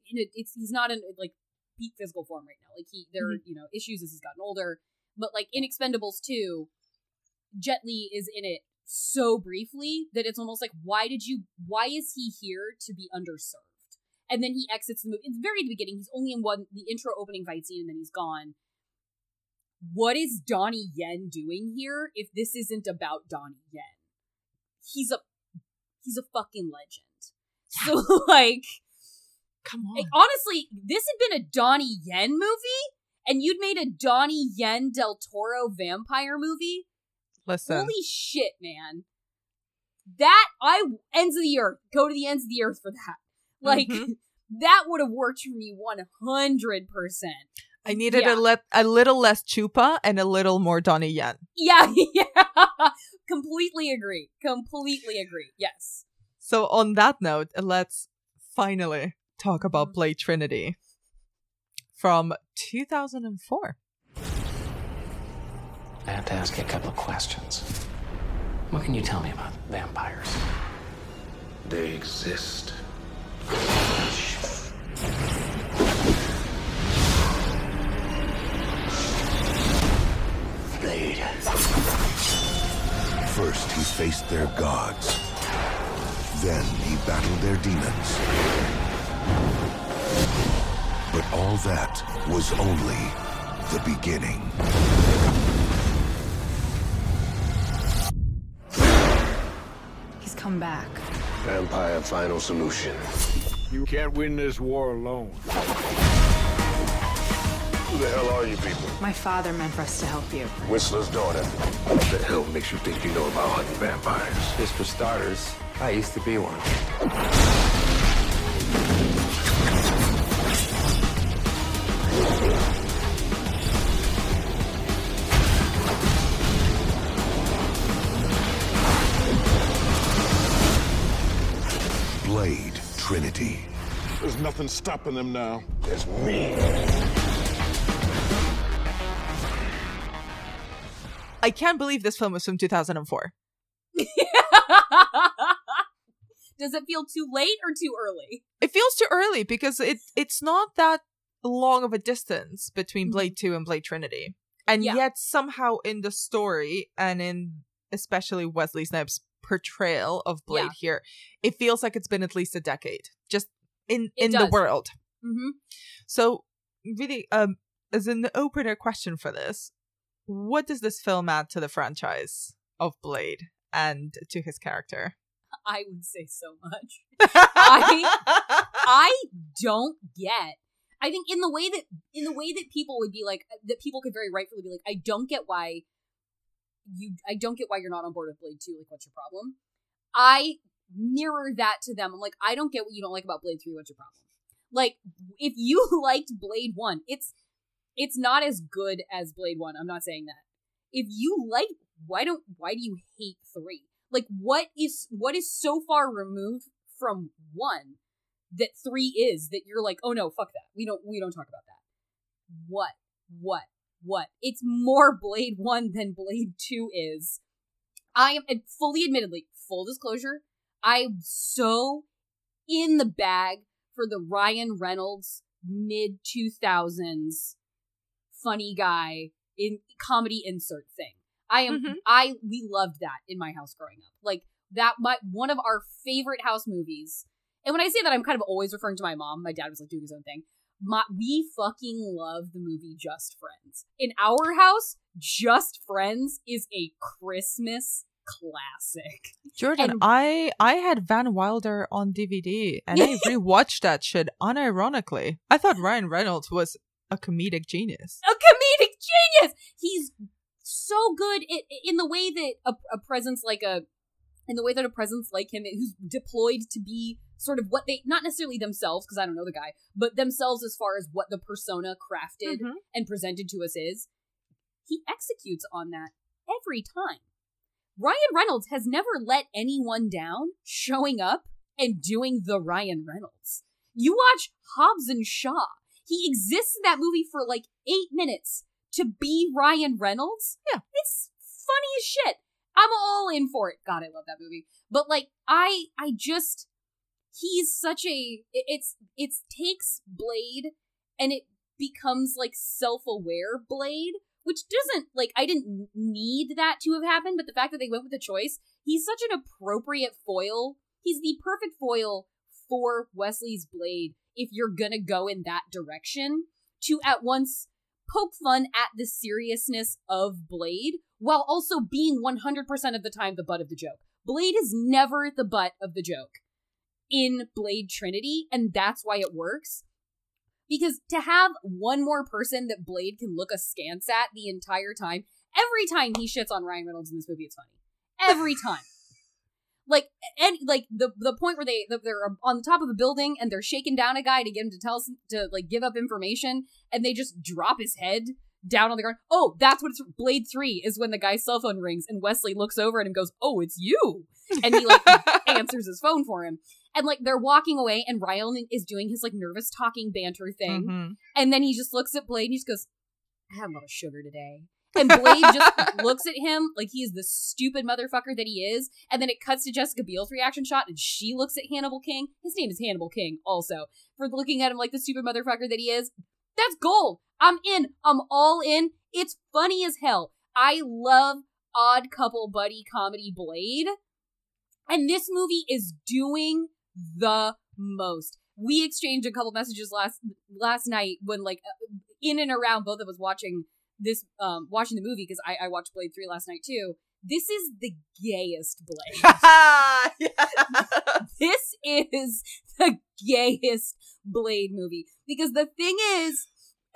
in a, it's he's not in like peak physical form right now. Like he there are mm-hmm. you know issues as he's gotten older, but like in Expendables 2, Jet Li is in it so briefly that it's almost like why did you why is he here to be underserved? And then he exits the movie. It's very the beginning. He's only in one the intro opening fight scene, and then he's gone. What is Donnie Yen doing here? If this isn't about Donnie Yen, he's a he's a fucking legend. So like, Come on. like, honestly, this had been a Donnie Yen movie, and you'd made a Donnie Yen Del Toro vampire movie. Listen. Holy shit, man! That I ends of the earth. Go to the ends of the earth for that. Like Mhm. that would have worked for me one hundred percent. I needed yeah. a, le- a little less chupa and a little more Donnie Yen. Yeah, yeah. Completely agree. Completely agree. Yes. So on that note, let's finally talk about Blade Trinity from 2004. I have to ask you a couple of questions. What can you tell me about vampires? They exist. Blade. First, he faced their gods. Then he battled their demons. But all that was only the beginning. Come back. Vampire final solution. You can't win this war alone. Who the hell are you people? My father meant for us to help you. Whistler's daughter. What the hell makes you think you know about hunting vampires? Just for starters, I used to be one. Nothing stopping them now. There's me. I can't believe this film was from 2004. Does it feel too late or too early? It feels too early because it it's not that long of a distance between Blade mm-hmm. 2 and Blade Trinity. And Yeah. yet somehow in the story and in especially Wesley Snipes' portrayal of Blade Yeah. here, it feels like it's been at least a decade just in It in the world. Mm-hmm. So really um as an opener question for this, what does this film add to the franchise of Blade and to his character? I would say so much. I I don't get. I think in the way that in the way that people would be like that people could very rightfully be like, I don't get why you I don't get why you're not on board with Blade 2. Like what's your problem? I mirror that to them. I'm like, I don't get what you don't like about Blade 3. What's your problem? Like if you liked Blade 1, it's it's not as good as Blade 1. I'm not saying that. If you like why don't why do you hate 3? Like what is what is so far removed from 1 that 3 is that you're like, "Oh no, fuck that. We don't we don't talk about that." What? What? What? It's more Blade 1 than Blade 2 is. I am fully admittedly, full disclosure, I'm so in the bag for the Ryan Reynolds mid 2000s funny guy in comedy insert thing. I am Mhm. I we loved that in my house growing up. Like that my one of our favorite house movies. And when I say that I'm kind of always referring to my mom. My dad was like doing his own thing. My, we fucking love the movie Just Friends. In our house, Just Friends is a Christmas classic. Jordan, And- I I had Van Wilder on DVD and I rewatched that shit unironically. I thought Ryan Reynolds was a comedic genius. a comedic genius. He's so good in, in the way that a, a presence like a, in the way that a presence like him, who's deployed to be sort of what they, not necessarily themselves, because I don't know the guy, but themselves as far as what the persona crafted Mhm. and presented to us is, he executes on that every time. Ryan Reynolds has never let anyone down showing up and doing the Ryan Reynolds. You watch Hobbs and Shaw. He exists in that movie for like eight minutes to be Ryan Reynolds. Yeah. It's funny as shit. I'm all in for it. God, I love that movie. But like, I, I just, he's such a, it's, it's takes Blade and it becomes like self-aware Blade, which doesn't, like, I didn't need that to have happened, but the fact that they went with the choice, he's such an appropriate foil. He's the perfect foil for Wesley's Blade if you're gonna go in that direction to at once poke fun at the seriousness of Blade while also being 100% of the time the butt of the joke. Blade is never the butt of the joke in Blade Trinity, and that's why it works. Because to have one more person that Blade can look askance at the entire time, every time he shits on Ryan Reynolds in this movie, it's funny. Every time. like and like the the point where they they're on the top of a building and they're shaking down a guy to get him to tell us to like give up information and they just drop his head down on the ground. Oh, that's what it's Blade 3 is when the guy's cell phone rings and Wesley looks over at him and goes, "Oh, it's you." And he like answers his phone for him. And like they're walking away and Ryan is doing his like nervous talking banter thing. Mhm. And then he just looks at Blade and he just goes, I had a lot of sugar today. And Blade just looks at him like he is the stupid motherfucker that he is. And then it cuts to Jessica Biel's reaction shot and she looks at Hannibal King. His name is Hannibal King also. For looking at him like the stupid motherfucker that he is. That's gold. I'm in. I'm all in. It's funny as hell. I love odd couple buddy comedy Blade. And this movie is doing the most. We exchanged a couple messages last last night when like uh, in and around both of us watching this um watching the movie because I, I watched Blade 3 last night too. This is the gayest Blade. this is the gayest Blade movie because the thing is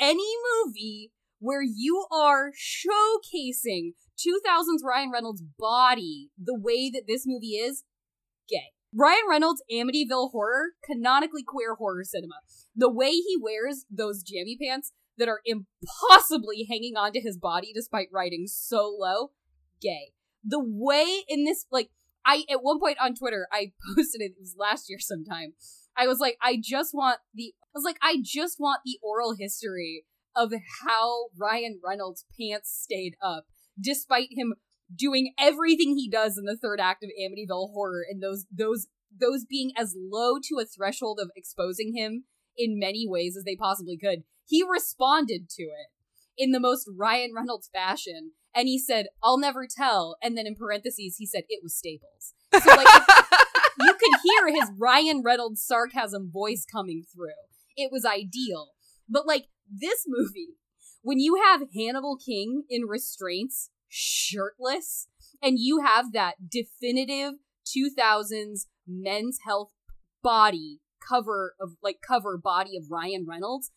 any movie where you are showcasing 2000s Ryan Reynolds body the way that this movie is gay. Ryan Reynolds Amityville horror, canonically queer horror cinema. The way he wears those jammy pants that are impossibly hanging onto his body despite riding so low, gay. The way in this like I at one point on Twitter I posted it, it was last year sometime. I was like I just want the I was like I just want the oral history of how Ryan Reynolds pants stayed up despite him doing everything he does in the third act of Amityville Horror and those those those being as low to a threshold of exposing him in many ways as they possibly could. He responded to it in the most Ryan Reynolds fashion and he said, "I'll never tell." And then in parentheses he said it was Staples. So like you could hear his Ryan Reynolds sarcasm voice coming through. It was ideal. But like this movie, when you have Hannibal King in restraints, shirtless, and you have that definitive 2000s men's health body cover of like cover body of Ryan Reynolds.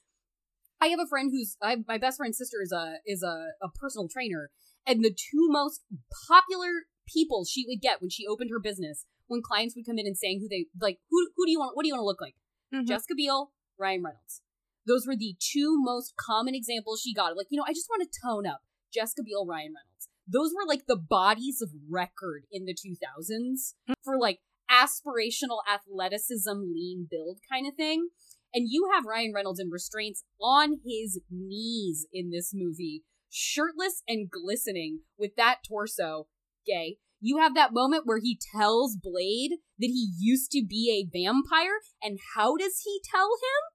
I have a friend who's I, my best friend's sister is a is a, a personal trainer, and the two most popular people she would get when she opened her business when clients would come in and saying who they like who who do you want what do you want to look like? Mhm. Jessica Biel Ryan Reynolds. Those were the two most common examples she got like you know I just want to tone up. Jessica Biel Ryan Reynolds. Those were like the bodies of record in the 2000s for like aspirational athleticism lean build kind of thing. And you have Ryan Reynolds in restraints on his knees in this movie shirtless and glistening with that torso gay you have that moment where he tells Blade that he used to be a vampire, and how does he tell him?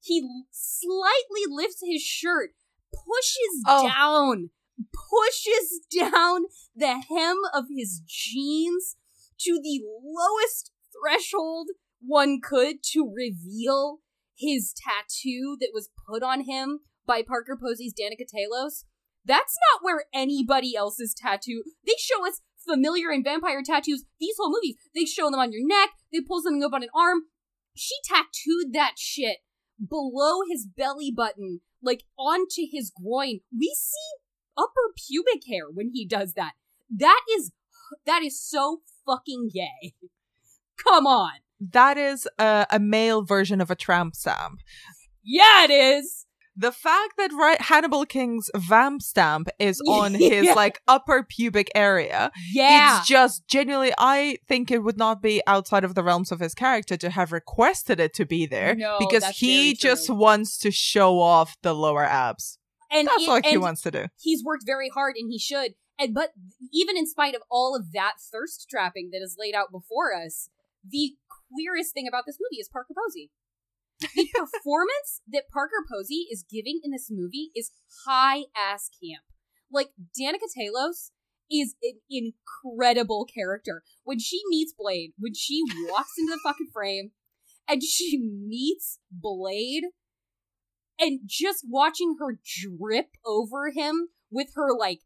He slightly lifts his shirt, pushes Oh. down, pushes down the hem of his jeans to the lowest threshold one could to reveal his tattoo that was put on him by Parker Posey's Danica Talos. That's not where anybody else's tattoo. They show us familiar and vampire tattoos these whole movies. They show them on your neck, they pull something up on an arm. She tattooed that shit below his belly button, like onto his groin. We see upper pubic hair when he does that. That is that is so fucking gay. Come on. That is a, a male version of a tramp stamp. Yeah, it is. The fact that right Hannibal King's vamp stamp is on his like upper pubic area. Yeah. It's just genuinely I think it would not be outside of the realms of his character to have requested it to be there No, because he just wants to show off the lower abs. and That's it- all he wants to do. He's worked very hard and he should. And but even in spite of all of that thirst trapping that is laid out before us, the queerest thing about this movie is Parker Posey. The performance that Parker Posey is giving in this movie is high ass camp. Like Danica Talos is an incredible character. When she meets Blade, when she walks into the fucking frame and she meets Blade and just watching her drip over him with her like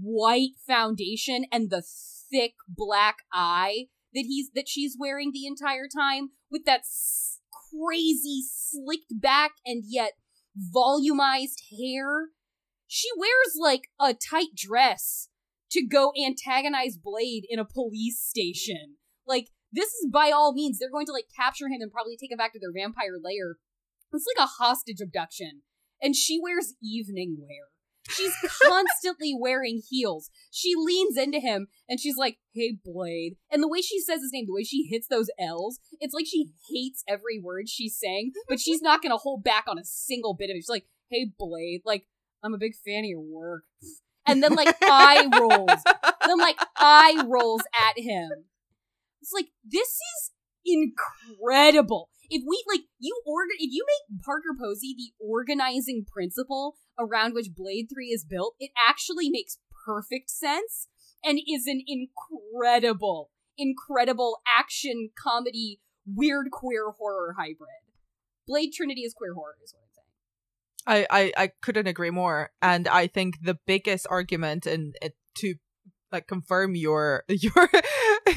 white foundation and the thick black eye that he's that she's wearing the entire time with that crazy slicked back and yet volumized hair she wears like a tight dress to go antagonize blade in a police station like this is by all means they're going to like capture him and probably take him back to their vampire lair it's like a hostage abduction. And she wears evening wear. She's constantly wearing heels. She leans into him and she's like, Hey, Blade. And the way she says his name, the way she hits those L's, it's like she hates every word she's saying, but she's not going to hold back on a single bit of it. She's like, Hey, Blade. Like, I'm a big fan of your work. And then, like, eye rolls. then, like, eye rolls at him. It's like, this is incredible. If we like you order if you make Parker Posey the organizing principle around which Blade 3 is built, it actually makes perfect sense and is an incredible, incredible action comedy weird queer horror hybrid. Blade Trinity is queer horror is what I'm saying. I, I, I couldn't agree more. And I think the biggest argument and to like confirm your your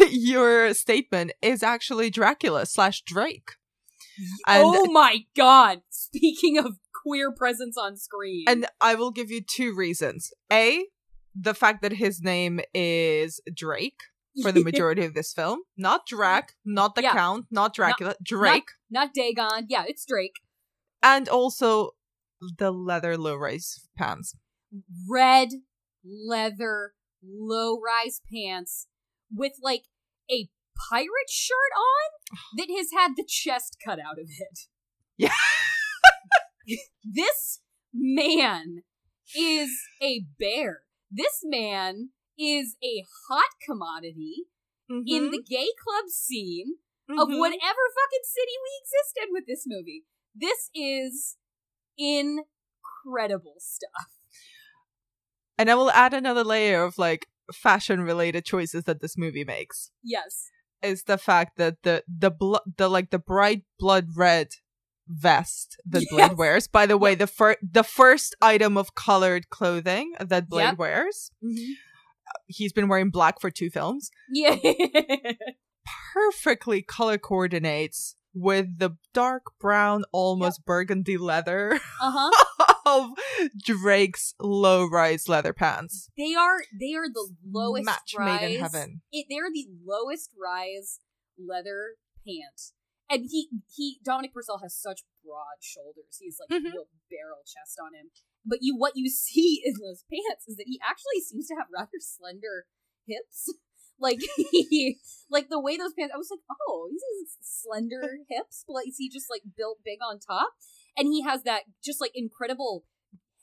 your statement is actually Dracula slash Drake. And oh my god! Speaking of queer presence on screen. and I will give you two reasons. A, the fact that his name is Drake for the majority of this film. Not Drac, not the Yeah. Count, not Dracula, Drake. not Dagon. Yeah, it's Drake. and also the leather low rise pants. red leather low rise pants with like a pirate shirt on that has had the chest cut out of it. Yeah. this man is a bear. This man is a hot commodity in the gay club scene of Mhm. whatever fucking city we existed with this movie. This is incredible stuff. And I will add another layer of like fashion related choices that this movie makes. Yes. Is the fact that the the blo- the like the bright blood red vest that Blade wears. By the way, the first the first item of colored clothing that Blade Yep. wears. Mm-hmm. He's been wearing black for two films. Yeah. Perfectly color coordinates with the dark brown, almost burgundy leather uh huh. of Drake's low rise leather pants. They are they are the lowest Match rise. made in heaven. It, they're the lowest rise leather pant. And he he Dominic Purcell has such broad shoulders. He's like Mhm. real barrel chest on him. But you what you see in those pants is that he actually seems to have rather slender hips. Like he like the way those pants I was like, oh, he's has slender hips, but like is he just like built big on top? And he has that just like incredible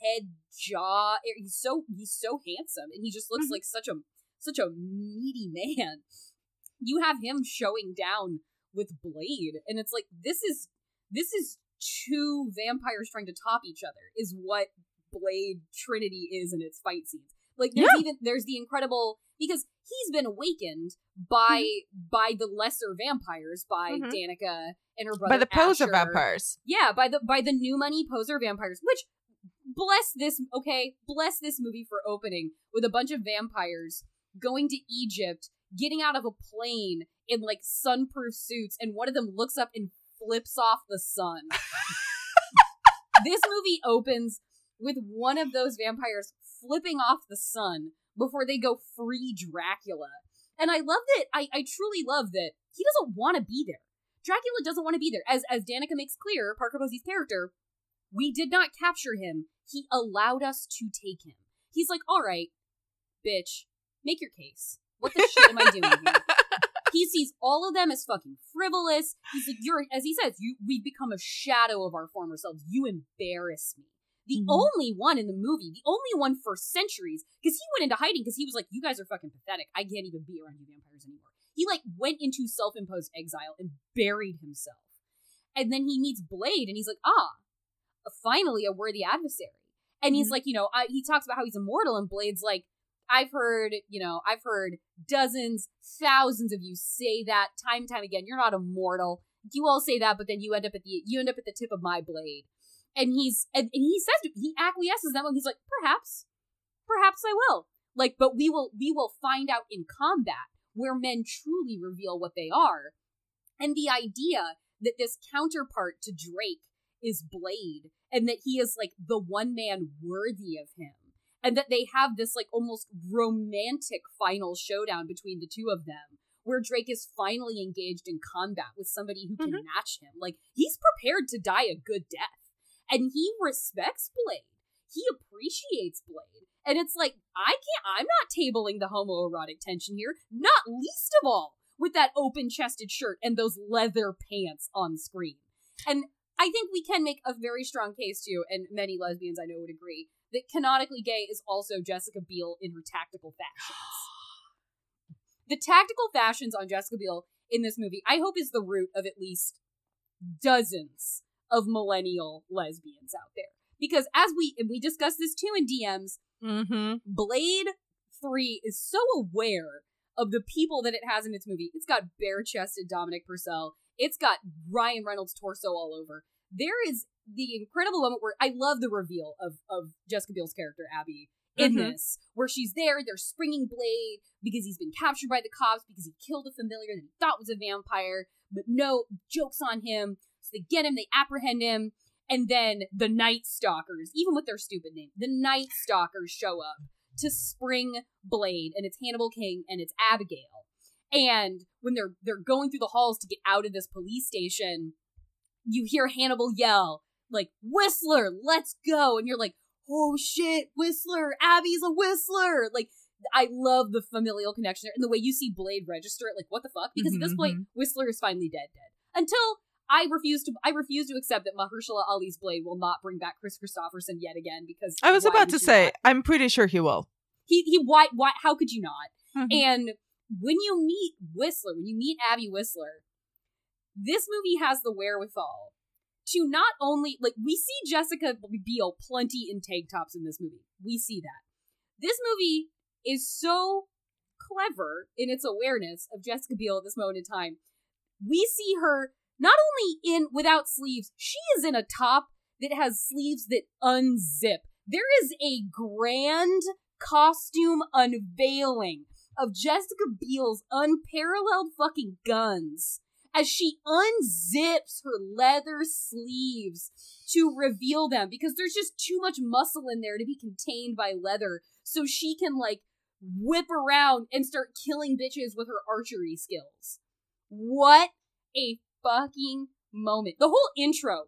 head jaw. He's so he's so handsome, and he just looks Mhm. like such a such a meaty man. You have him showing down with Blade, and it's like this is this is two vampires trying to top each other is what Blade Trinity is in its fight scenes. Like there's Yeah. even there's the incredible because he's been awakened by Mm-hmm. by the lesser vampires by Mhm. Danica and her brother By the poser vampires. Yeah, by the by the new money poser vampires, which bless this okay, bless this movie for opening with a bunch of vampires going to Egypt, getting out of a plane in like sunproof suits, and one of them looks up and flips off the sun. this movie opens with one of those vampires flipping off the sun before they go free Dracula. And I love that I, I truly love that he doesn't want to be there. Dracula doesn't want to be there. As as Danica makes clear, Parker Posey's character, we did not capture him. He allowed us to take him. He's like, all right, bitch, make your case. What the shit am I doing here? He sees all of them as fucking frivolous. He's like, you're, as he says, you, we've become a shadow of our former selves. You embarrass me. The Mhm. only one in the movie, the only one for centuries, because he went into hiding because he was like, you guys are fucking pathetic. I can't even be around you vampires anymore. He like went into self-imposed exile and buried himself. And then he meets Blade and he's like, ah, finally a worthy adversary. And he's Mhm. like, you know, I, he talks about how he's immortal, and Blade's like, I've heard, you know, I've heard dozens, thousands of you say that time and time again. You're not immortal. You all say that, but then you end up at the you end up at the tip of my blade. And he's and, and he says he acquiesces that one. He's like, perhaps, perhaps I will. Like, but we will we will find out in combat where men truly reveal what they are. And the idea that this counterpart to Drake is Blade and that he is like the one man worthy of him and that they have this like almost romantic final showdown between the two of them where Drake is finally engaged in combat with somebody who can mm-hmm. match him. Like he's prepared to die a good death and he respects Blade. He appreciates Blade. And it's like I can't I'm not tabling the homoerotic tension here not least of all with that open chested shirt and those leather pants on screen. And I think we can make a very strong case too, and many lesbians I know would agree, that canonically gay is also Jessica Biel in her tactical fashions. the tactical fashions on Jessica Biel in this movie, I hope, is the root of at least dozens of millennial lesbians out there. Because as we and we discussed this too in DMs, Mm-hmm. Blade 3 is so aware of the people that it has in its movie. It's got bare chested Dominic Purcell. It's got Ryan Reynolds' torso all over. There is the incredible moment where I love the reveal of, of Jessica Biel's character, Abby, in Mhm. this, where she's there, they're springing Blade because he's been captured by the cops because he killed a familiar that he thought was a vampire, but no, joke's on him. So they get him, they apprehend him, and then the Night Stalkers, even with their stupid name, the Night Stalkers show up to spring Blade, and it's Hannibal King and it's Abigail. And when they're they're going through the halls to get out of this police station, you hear Hannibal yell like "Whistler, let's go!" and you're like, "Oh shit, Whistler! Abby's a Whistler!" Like. I love the familial connection there, and the way you see Blade register it. Like, what the fuck? Because at this Mhm, point, Whistler is finally dead, dead. Until I refuse to, I refuse to accept that Mahershala Ali's Blade will not bring back Kris Kristofferson yet again. Because I was about to say, not? I'm pretty sure he will. he he why why how could you not? Mhm. And when you meet Whistler, when you meet Abby Whistler, this movie has the wherewithal to not only like we see Jessica Biel plenty in tank tops in this movie. We see that. This movie is so clever in its awareness of Jessica Biel at this moment in time. We see her not only in without sleeves, she is in a top that has sleeves that unzip. There is a grand costume unveiling of Jessica Biel's unparalleled fucking guns as she unzips her leather sleeves to reveal them because there's just too much muscle in there to be contained by leather so she can like whip around and start killing bitches with her archery skills. What a fucking moment. The whole intro,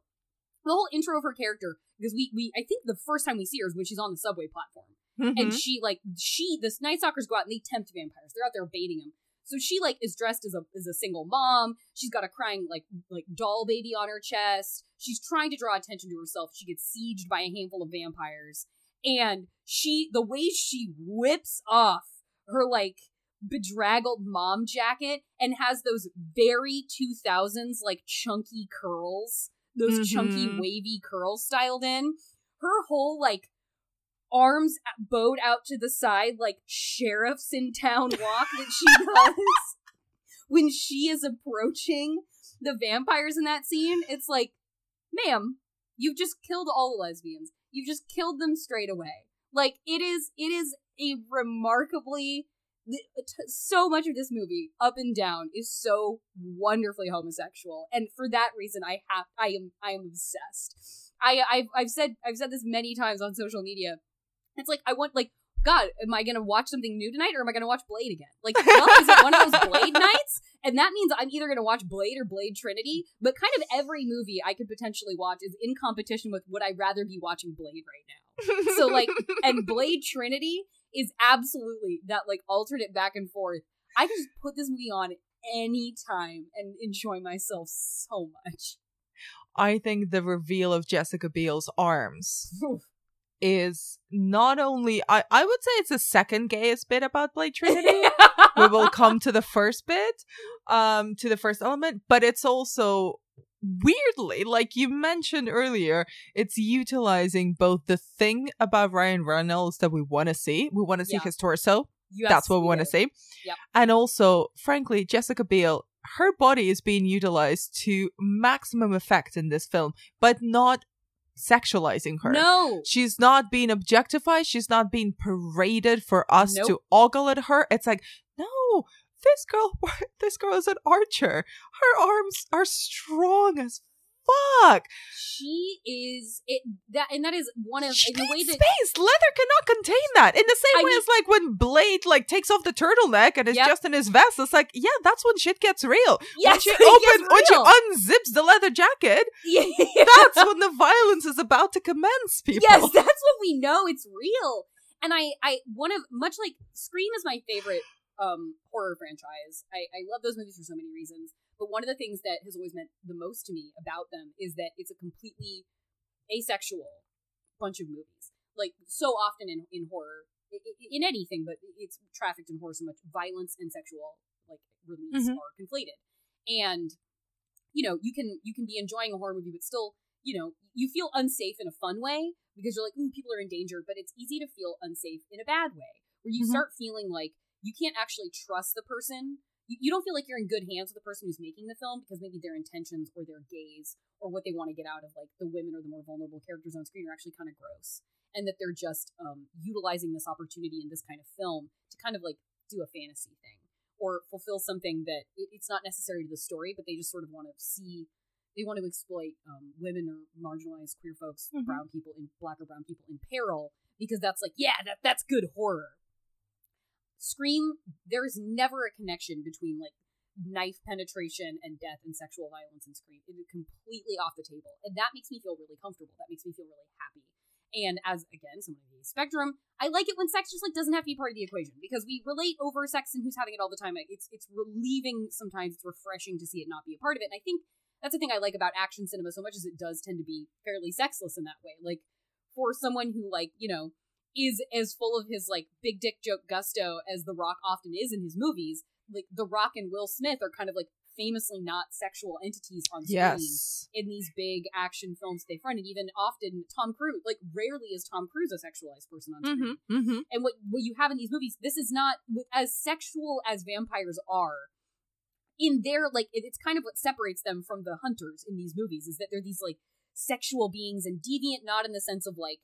the whole intro of her character, because we, we, I think the first time we see her is when she's on the subway platform. And Mhm. she, like, she, the Night Stalkers go out and they tempt vampires. They're out there baiting them. So she, like, is dressed as a, as a single mom. She's got a crying, like, like doll baby on her chest. She's trying to draw attention to herself. She gets sieged by a handful of vampires. And she, the way she whips off her like bedraggled mom jacket and has those very 2000s like chunky curls, those chunky Mhm. wavy curls styled in. Her whole like arms bowed out to the side like sheriffs in town walk that she does when she is approaching the vampires in that scene. It's like, ma'am, you've just killed all the lesbians. You've just killed them straight away. Like it is, it is a remarkably uh, so much of this movie up and down is so wonderfully homosexual and for that reason i have i am i am obsessed i i've, I've said i've said this many times on social media it's like i want like god am i gonna watch something new tonight or am i gonna watch blade again? Like well, is it one of those blade nights? And that means i'm either gonna watch blade or blade trinity but kind of every movie i could potentially watch is in competition with would i rather be watching blade right now. So like and blade trinity is absolutely that like alternate back and forth. I can just put this movie on anytime and enjoy myself so much. I think the reveal of Jessica Biel's arms is not only I, I would say it's the second gayest bit about Blade Trinity. we will come to the first bit, um, to the first element, but it's also weirdly, like you mentioned earlier, it's utilizing both the thing about Ryan Reynolds that we want to see. We want to see Yeah. his torso. You That's what we want to see. Yep. And also, frankly, Jessica Biel, her body is being utilized to maximum effect in this film, but not sexualizing her. no She's not being objectified. She's not being paraded for us Nope. to ogle at her. It's like, no, this girl, this girl is an archer. Her arms are strong as fuck. she is it that and that is one of She in the way that space. Leather cannot contain that. In the same I way mean- as like when Blade like takes off the turtleneck and is Yep. just in his vest. It's like, yeah, that's when shit gets real. Yes, when she open, gets when she unzips the leather jacket, yeah. that's when the violence is about to commence. People. Yes, that's what we know. It's real. And I, I, one of much like Scream is my favorite um horror franchise. I, I love those movies for so many reasons. But one of the things that has always meant the most to me about them is that it's a completely asexual bunch of movies. Like so often in in horror, in anything, but it's trafficked in horror so much. Violence and sexual like release Mhm. are conflated, and you know you can you can be enjoying a horror movie, but still you know you feel unsafe in a fun way because you're like, ooh, people are in danger. But it's easy to feel unsafe in a bad way, where you Mhm. start feeling like you can't actually trust the person. You, you don't feel like you're in good hands with the person who's making the film because maybe their intentions or their gaze or what they want to get out of like the women or the more vulnerable characters on screen are actually kind of gross and that they're just um, utilizing this opportunity in this kind of film to kind of like do a fantasy thing or fulfill something that it, it's not necessary to the story but they just sort of want to see they want to exploit um, women or marginalized queer folks Mhm. brown people in black or brown people in peril because that's like yeah that, that's good horror scream there's never a connection between like knife penetration and death and sexual violence in Scream. It is completely off the table. And that makes me feel really comfortable. That makes me feel really happy. And as again, someone of the spectrum, I like it when sex just like doesn't have to be part of the equation because we relate over sex and who's having it all the time. It's it's relieving sometimes. It's refreshing to see it not be a part of it. And I think that's the thing I like about action cinema so much as it does tend to be fairly sexless in that way. Like for someone who like, you know, is as full of his like big dick joke gusto as The Rock often is in his movies, like The Rock and Will Smith are kind of like famously not sexual entities on screen Yes. in these big action films they front. And even often Tom Cruise, like rarely is Tom Cruise a sexualized person on screen. Mm-hmm. Mm-hmm. And what what you have in these movies, this is not as sexual as vampires are. In their like, it- it's kind of what separates them from the hunters in these movies is that they're these like sexual beings and deviant, not in the sense of like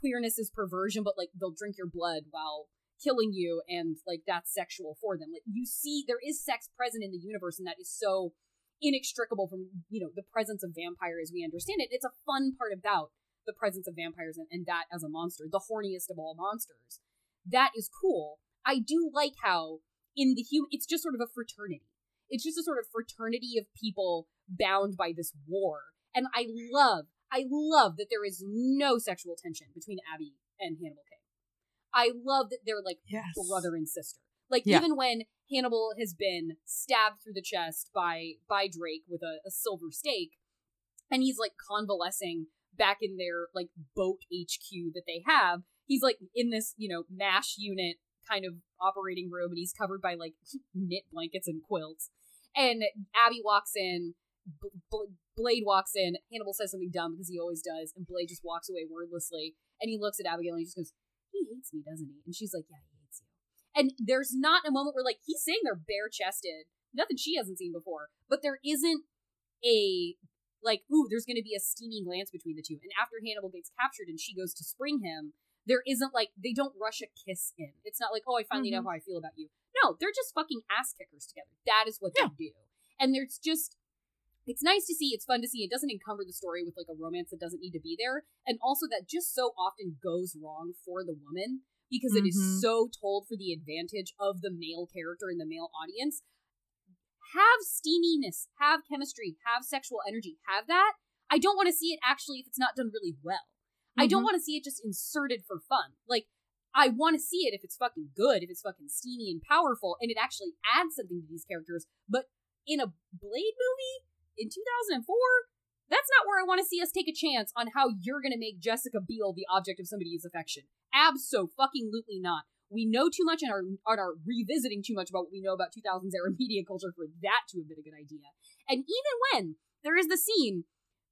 queerness is perversion, but like they'll drink your blood while killing you, and like that's sexual for them. Like you see, there is sex present in the universe, and that is so inextricable from you know the presence of vampire as we understand it. It's a fun part about the presence of vampires and, and that as a monster, the horniest of all monsters. That is cool. I do like how in the human, it's just sort of a fraternity. It's just a sort of fraternity of people bound by this war. And I love, I love that there is no sexual tension between Abby and Hannibal King. I love that they're like Yes. brother and sister. Like Yeah. even when Hannibal has been stabbed through the chest by by Drake with a, a silver stake, and he's like convalescing back in their like boat HQ that they have. He's like in this you know mash unit kind of operating room, and he's covered by like knit blankets and quilts. And Abby walks in. B- B- Blade walks in. Hannibal says something dumb because he always does, and Blade just walks away wordlessly. And he looks at Abigail and he just goes, "He hates me, doesn't he?" And she's like, "Yeah, he hates you." And there's not a moment where like he's saying they're bare chested, nothing she hasn't seen before, but there isn't a like, ooh, there's going to be a steamy glance between the two. And after Hannibal gets captured and she goes to spring him, there isn't like they don't rush a kiss in. It's not like, oh, I finally know Mhm. how I feel about you. No, they're just fucking ass kickers together. That is what Yeah. they do. And there's just it's nice to see, it's fun to see. It doesn't encumber the story with like a romance that doesn't need to be there. And also that just so often goes wrong for the woman because it is Mhm. so told for the advantage of the male character and the male audience. Have steaminess, have chemistry, have sexual energy, have that. I don't want to see it actually if it's not done really well. I don't Mhm. want to see it just inserted for fun. Like, I want to see it if it's fucking good, if it's fucking steamy and powerful, and it actually adds something to these characters. But in a Blade movie in 2004, that's not where I want to see us take a chance on how you're going to make Jessica Biel the object of somebody's affection. Abso fucking lutely not. We know too much and are, and are revisiting too much about what we know about 2000s era media culture for that to have been a good idea. And even when there is the scene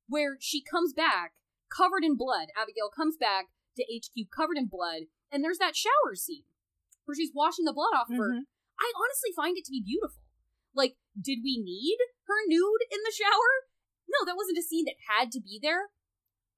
where she comes back covered in blood, Abigail comes back to HQ covered in blood, and there's that shower scene where she's washing the blood off of her. Mm-hmm. I honestly find it to be beautiful. Like, did we need her nude in the shower? No, that wasn't a scene that had to be there.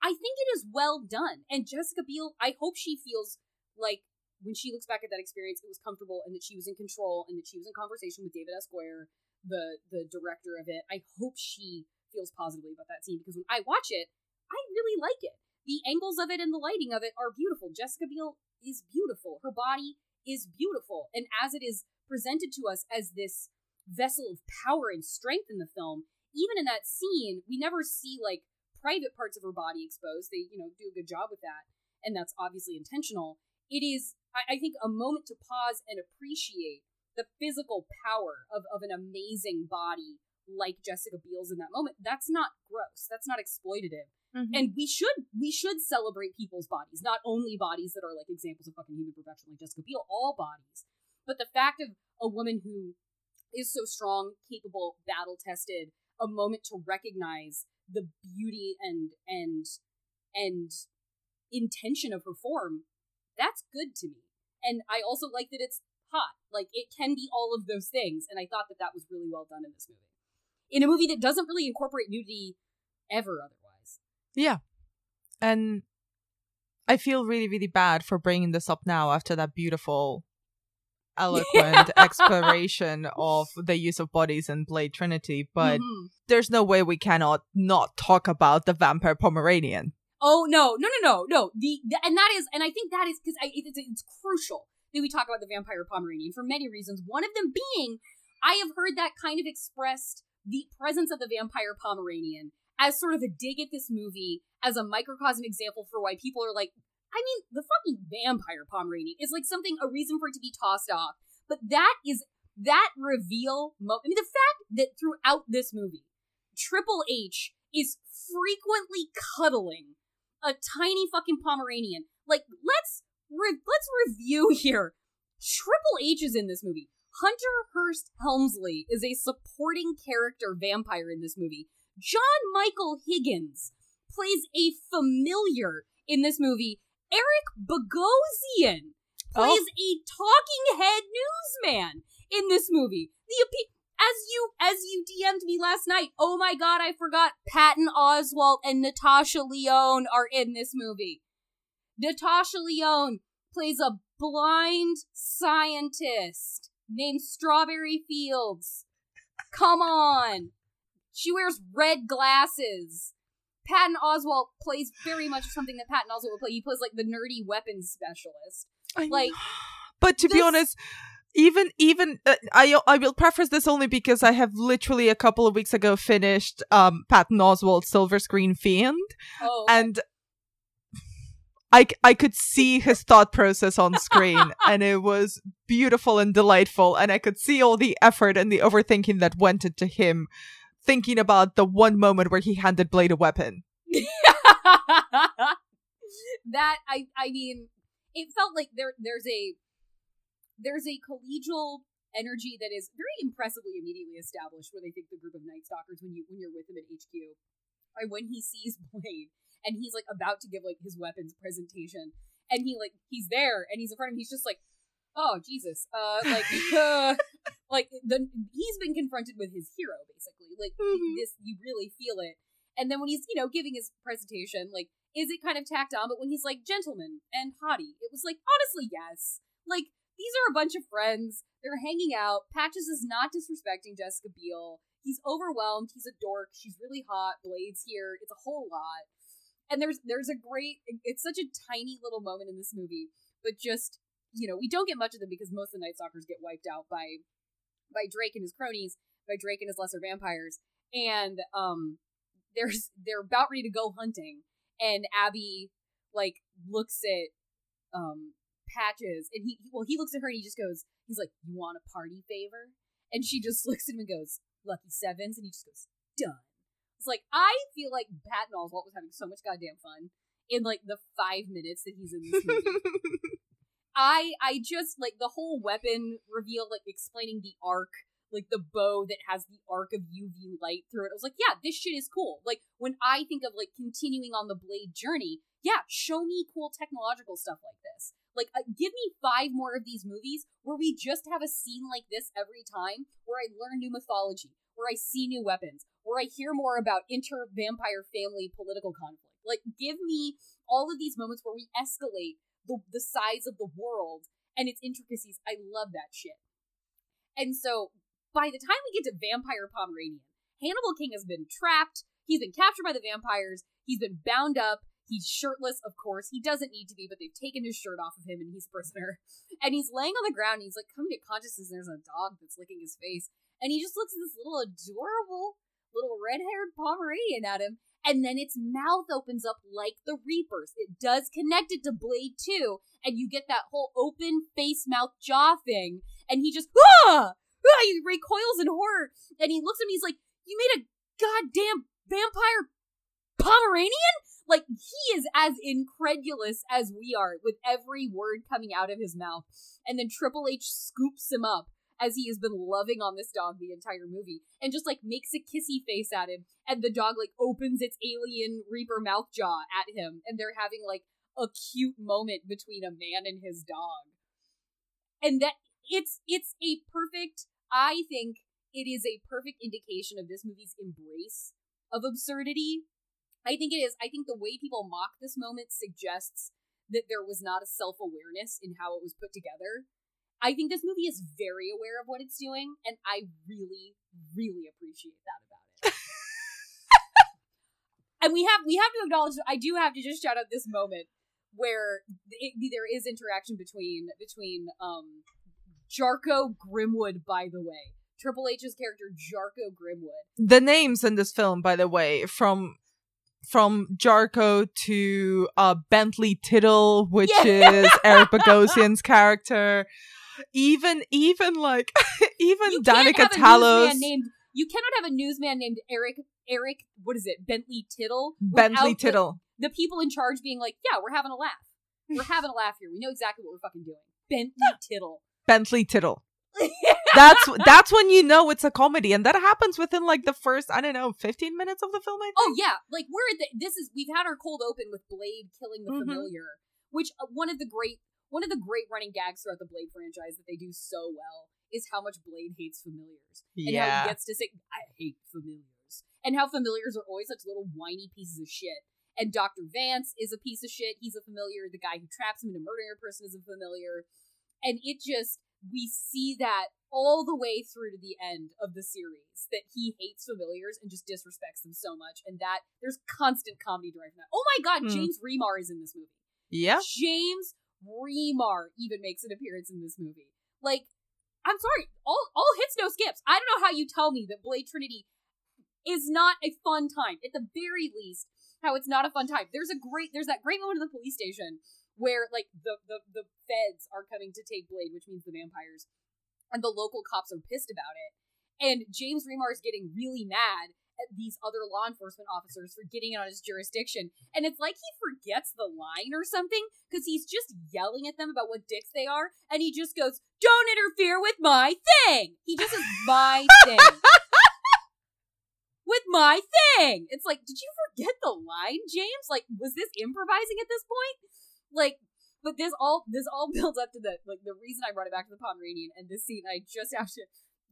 I think it is well done. And Jessica Biel, I hope she feels like when she looks back at that experience, it was comfortable and that she was in control and that she was in conversation with David. Goyer, the the director of it. I hope she feels positively about that scene because when I watch it, I really like it. The angles of it and the lighting of it are beautiful. Jessica Biel is beautiful. Her body is beautiful. And as it is presented to us as this vessel of power and strength in the film, even in that scene, we never see like private parts of her body exposed. They, you know, do a good job with that. And that's obviously intentional. It is, I, I think, a moment to pause and appreciate the physical power of, of an amazing body like Jessica Biel's in that moment. That's not gross. That's not exploitative. Mhm. And we should we should celebrate people's bodies, not only bodies that are like examples of fucking human perfection like Jessica Biel, all bodies. But the fact of a woman who is so strong, capable, battle tested, a moment to recognize the beauty and and and intention of her form, that's good to me. And I also like that it's hot. Like it can be all of those things, and I thought that that was really well done in this movie. In a movie that doesn't really incorporate nudity ever otherwise. Yeah. And I feel really, really bad for bringing this up now after that beautiful, eloquent exploration of the use of bodies in Blade Trinity, but Mhm. there's no way we cannot not talk about the vampire Pomeranian. Oh no, no, no, no, no. The, the and that is, and I think that is because it's, it's crucial that we talk about the vampire Pomeranian for many reasons. One of them being, I have heard that kind of expressed the presence of the vampire Pomeranian as sort of a dig at this movie as a microcosm example for why people are like, I mean, the fucking vampire Pomeranian is like something a reason for it to be tossed off. But that is that reveal. Mo- I mean, the fact that throughout this movie, Triple H is frequently cuddling a tiny fucking Pomeranian. Like, let's re- let's review here. Triple H is in this movie. Hunter Hearst Helmsley is a supporting character vampire in this movie. John Michael Higgins plays a familiar in this movie. Eric Bogosian plays oh. a talking head newsman in this movie. The as you as you DM'd me last night. Oh my god, I forgot Patton Oswalt and Natasha Lyonne are in this movie. Natasha Lyonne plays a blind scientist named Strawberry Fields. Come on. She wears red glasses. Patton Oswalt plays very much something that Patton Oswalt would play. He plays like the nerdy weapons specialist. Like But to be honest, even even uh, I I will preface this only because I have literally a couple of weeks ago finished um Patton Oswalt Silver Screen Fiend, oh and I could see his thought process on screen, and it was beautiful and delightful, and I could see all the effort and the overthinking that went into him thinking about the one moment where he handed Blade a weapon. that I I mean, it felt like there there's a there's a collegial energy that is very impressively immediately established where they think the group of Night Stalkers when you when you're with them at HQ. And when he sees Blade and he's like about to give like his weapons presentation and he like he's there and he's in front of him, he's just like, Oh Jesus. Uh like uh, like the he's been confronted with his hero basically. Like this you really feel it. And then when he's, you know, giving his presentation, like, is it kind of tacked on? But when he's like gentleman and hottie, it was like, honestly, yes. Like, these are a bunch of friends. They're hanging out. Patches is not disrespecting Jessica Biel. He's overwhelmed. He's a dork. She's really hot. Blade's here. It's a whole lot. And there's there's a great it's such a tiny little moment in this movie, but just you know, we don't get much of them because most of the Night Stalkers get wiped out by by Drake and his cronies, by Drake and his lesser vampires. And um there's they're about ready to go hunting. And Abby like looks at um Patches and he well he looks at her and he just goes he's like you want a party favor? And she just looks at him and goes lucky sevens. And he just goes done. It's like I feel like Patton Oswalt was having so much goddamn fun in like the five minutes that he's in this movie I I just like the whole weapon reveal like explaining the arc like the bow that has the arc of UV light through it. I was like, yeah, this shit is cool. Like when I think of like continuing on the blade journey, yeah, show me cool technological stuff like this. Like uh, give me five more of these movies where we just have a scene like this every time where I learn new mythology, where I see new weapons, where I hear more about inter vampire family political conflict. Like give me all of these moments where we escalate the the size of the world and its intricacies. I love that shit. And so by the time we get to Vampire Pomeranian, Hannibal King has been trapped. He's been captured by the vampires. He's been bound up. He's shirtless, of course. He doesn't need to be, but they've taken his shirt off of him and he's prisoner. And he's laying on the ground and he's like coming to consciousness and there's a dog that's licking his face. And he just looks at this little adorable little red haired Pomeranian at him. And then its mouth opens up like the Reaper's. It does connect it to Blade too. And you get that whole open face mouth jaw thing. And he just, ah! ah! He recoils in horror. And he looks at me, he's like, You made a goddamn vampire Pomeranian? Like, he is as incredulous as we are with every word coming out of his mouth. And then Triple H scoops him up as he has been loving on this dog the entire movie and just like makes a kissy face at him and the dog like opens its alien reaper mouth jaw at him and they're having like a cute moment between a man and his dog. And that it's it's a perfect i think it is a perfect indication of this movie's embrace of absurdity. I think it is i think the way people mock this moment suggests that there was not a self-awareness in how it was put together I think this movie is very aware of what it's doing, and I really, really appreciate that about it. and we have we have to acknowledge. I do have to just shout out this moment where it, there is interaction between between um Jarko Grimwood. By the way, Triple H's character Jarko Grimwood. The names in this film, by the way, from from Jarko to uh Bentley Tittle, which Yeah. is Eric Bogosian's character. Even even like even You Danica can't have a Talos. named. You cannot have a newsman named Eric. Eric, what is it? Bentley Tittle. Bentley without the- Tittle. The, people in charge being like, "Yeah, we're having a laugh. We're having a laugh here. We know exactly what we're fucking doing." Bentley Tittle. Bentley Tittle. That's that's when you know it's a comedy, and that happens within like the first I don't know fifteen minutes of the film. I think. Oh yeah, like we're at the, this is we've had our cold open with Blade killing the Mhm. familiar, which uh, one of the great one of the great running gags throughout the Blade franchise that they do so well is how much Blade hates familiars and how he gets to say I hate familiars and how familiars are always such little whiny pieces of shit. And Dr. Vance is a piece of shit. He's a familiar. The guy who traps him into murdering a person is a familiar. And it just, we see that all the way through to the end of the series that he hates familiars and just disrespects them so much. And that there's constant comedy driving that. Oh my god, Hmm. James Remar is in this movie. Yeah. James Remar even makes an appearance in this movie. Like, I'm sorry, all all hits no skips. I don't know how you tell me that Blade Trinity is not a fun time. At the very least, how it's not a fun time. There's a great there's that great moment in the police station where like the the, the feds are coming to take Blade, which means the vampires, and the local cops are pissed about it. And James Remar is getting really mad, these other law enforcement officers for getting out of his jurisdiction. And it's like he forgets the line or something because he's just yelling at them about what dicks they are. And he just goes, Don't interfere with my thing. He just says, My thing. with my thing. It's like, did you forget the line, James? Like, was this improvising at this point? Like, but this all this all builds up to the like the reason I brought it back to the Pomeranian and this scene I just have to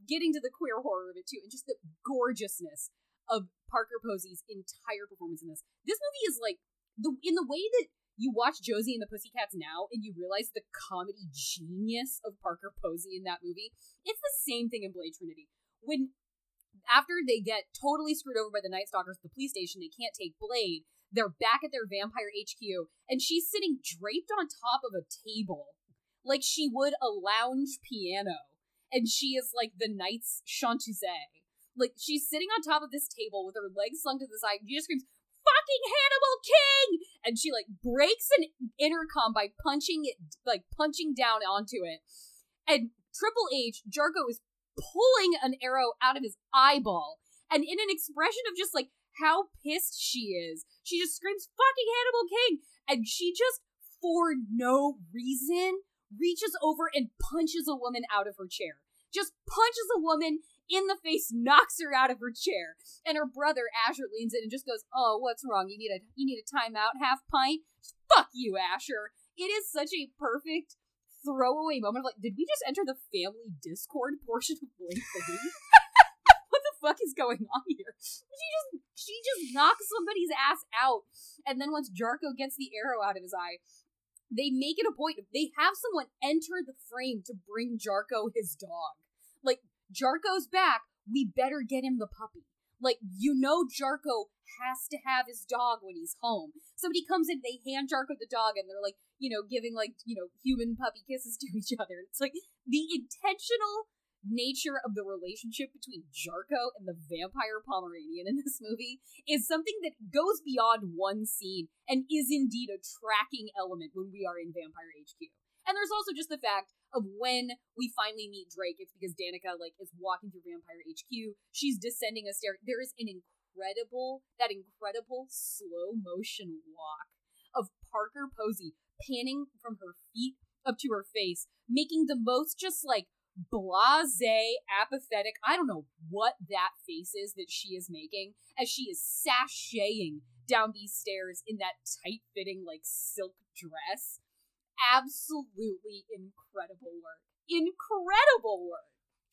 getting to the queer horror of it too, and just the gorgeousness of Parker Posey's entire performance in this. This movie is like the in the way that you watch Josie and the Pussycats now and you realize the comedy genius of Parker Posey in that movie. It's the same thing in Blade Trinity. When after they get totally screwed over by the Night Stalkers at the police station, they can't take Blade. They're back at their vampire HQ, and she's sitting draped on top of a table, like she would a lounge piano. And she is like the night's chanteuse. Like she's sitting on top of this table with her legs slung to the side. And she just screams, "Fucking Hannibal King!" And she like breaks an intercom by punching it, like punching down onto it. And Triple H, Jarko is pulling an arrow out of his eyeball. And in an expression of just like how pissed she is, she just screams, fucking Hannibal King! And she just, for no reason, reaches over and punches a woman out of her chair. Just punches a woman in the face, knocks her out of her chair. And her brother, Asher, leans in and just goes, Oh, what's wrong? You need a you need a timeout, half pint? Fuck you, Asher. It is such a perfect throwaway moment of like, did we just enter the family discord portion of 3? what the fuck is going on here? She just she just knocks somebody's ass out. And then once Jarko gets the arrow out of his eye, they make it a point they have someone enter the frame to bring Jarko his dog. Like, Jarko's back, we better get him the puppy. Like, you know Jarko has to have his dog when he's home. Somebody comes in, they hand Jarko the dog, and they're like, you know, giving like, you know, human puppy kisses to each other. It's like the intentional nature of the relationship between Jarko and the vampire Pomeranian in this movie is something that goes beyond one scene and is indeed a tracking element when we are in Vampire HQ. And there's also just the fact of when we finally meet Drake, it's because Danica like is walking through Vampire HQ. She's descending a stair. There is an incredible, that incredible slow motion walk of Parker Posey panning from her feet up to her face, making the most just like blase, apathetic. I don't know what that face is that she is making as she is sashaying down these stairs in that tight fitting, like silk dress. Absolutely incredible work. Incredible work.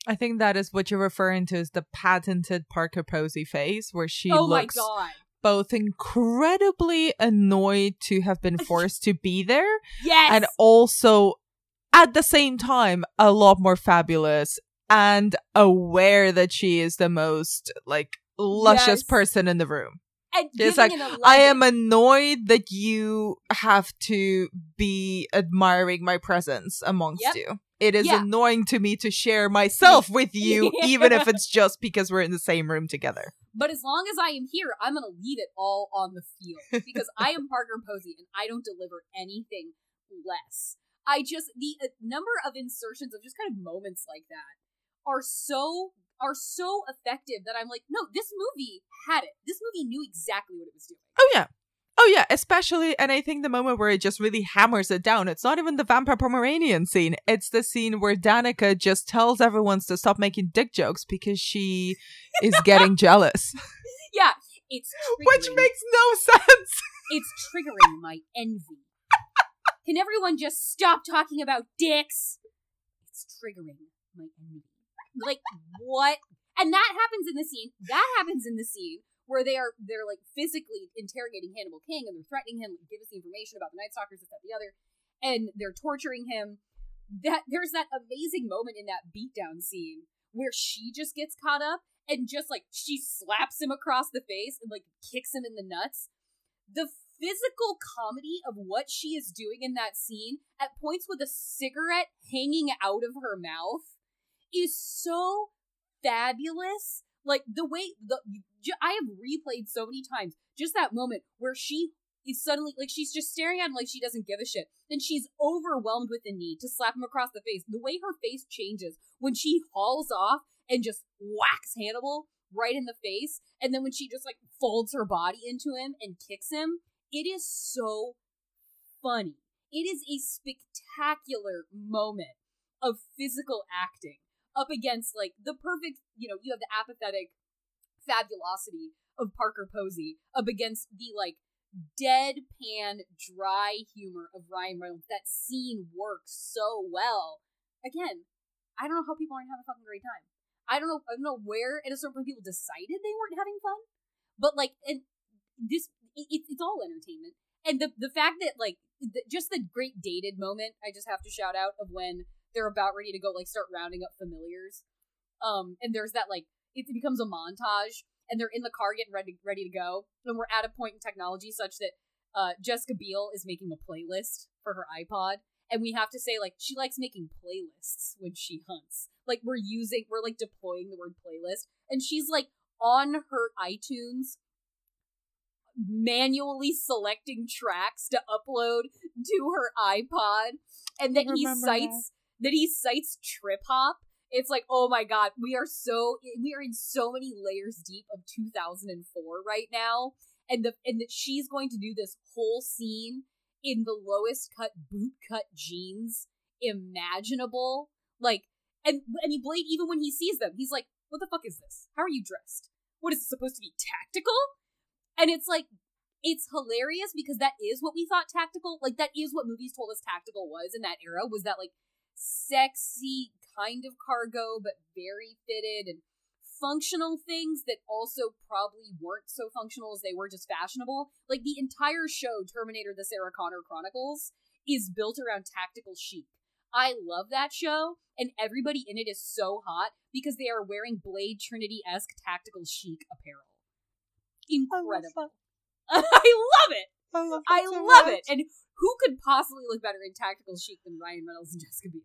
I think that is what you're referring to as the patented Parker Posey face, where she oh looks my god. both incredibly annoyed to have been forced to be there Yes. and also at the same time a lot more fabulous and aware that she is the most like luscious Yes. person in the room. And It's like it I am annoyed that you have to be admiring my presence amongst Yep. you. It is Yeah. annoying to me to share myself with you, even if it's just because we're in the same room together. But as long as I am here, I'm going to leave it all on the field because I am Parker Posey and I don't deliver anything less. I just the uh, number of insertions of just kind of moments like that are so are so effective that I'm like, no, this movie had it. This movie knew exactly what it was doing. Oh yeah. Oh yeah, especially and I think the moment where it just really hammers it down, it's not even the vampire Pomeranian scene. It's the scene where Danica just tells everyone to stop making dick jokes because she is getting jealous. Yeah, it's Which makes no sense. it's triggering my envy. Can everyone just stop talking about dicks? It's triggering my envy. Like what? And that happens in the scene. That happens in the scene where they are they're like physically interrogating Hannibal King and they're threatening him, give us the information about the Night Stalkers, this, that, the other, and they're torturing him. That there's that amazing moment in that beatdown scene where she just gets caught up and just like she slaps him across the face and like kicks him in the nuts. The physical comedy of what she is doing in that scene at points with a cigarette hanging out of her mouth is so fabulous. Like the way the I have replayed so many times just that moment where she is suddenly like she's just staring at him like she doesn't give a shit. Then she's overwhelmed with the need to slap him across the face. The way her face changes when she hauls off and just whacks Hannibal right in the face. And then when she just like folds her body into him and kicks him, it is so funny. It is a spectacular moment of physical acting up against like the perfect, you know, you have the apathetic fabulosity of Parker Posey up against the like deadpan dry humor of Ryan Reynolds. That scene works so well. Again, I don't know how people aren't having a fucking great time. I don't know. I don't know where at a certain point people decided they weren't having fun, but like, and this it, it's all entertainment. And the the fact that like the, just the great dated moment, I just have to shout out of when they're about ready to go like start rounding up familiars. Um, and there's that like it becomes a montage, and they're in the car getting ready ready to go, and we're at a point in technology such that uh, Jessica Biel is making a playlist for her iPod, and we have to say like she likes making playlists when she hunts. Like we're using, we're like deploying the word playlist, and she's like on her iTunes manually selecting tracks to upload to her iPod, and then he cites that. he cites trip hop. It's like, oh my god, we are so we are in so many layers deep of 2004 right now, and the and that she's going to do this whole scene in the lowest cut boot cut jeans imaginable, like, and I mean Blade even when he sees them, he's like, what the fuck is this? How are you dressed? What is this supposed to be tactical? And it's like, it's hilarious because that is what we thought tactical, like that is what movies told us tactical was in that era, was that like sexy kind of cargo, but very fitted and functional things that also probably weren't so functional as they were just fashionable. Like the entire show, Terminator the Sarah Connor Chronicles, is built around tactical chic. I love that show, and everybody in it is so hot because they are wearing Blade Trinity esque tactical chic apparel incredible. I love, it. I love, I so love it. And who could possibly look better in tactical chic than Ryan Reynolds and Jessica Biel?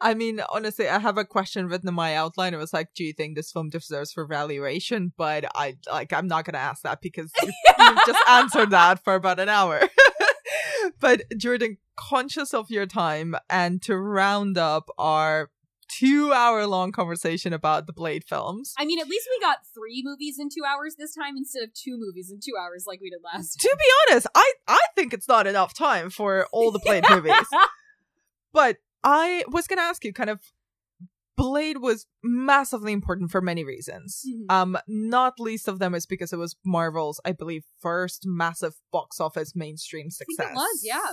I mean, honestly, I have a question written in my outline. It was like, "Do you think this film deserves for valuation?" But I like, I'm not gonna ask that because you, you've just answered that for about an hour. but Jordan, conscious of your time, and to round up our two-hour-long conversation about the Blade films. I mean, at least we got three movies in two hours this time instead of two movies in two hours like we did last To be honest, I I think it's not enough time for all the Blade movies. But I was going to ask you kind of Blade was massively important for many reasons. Mhm. Um not least of them is because it was Marvel's I believe first massive box office mainstream success. it was, yeah.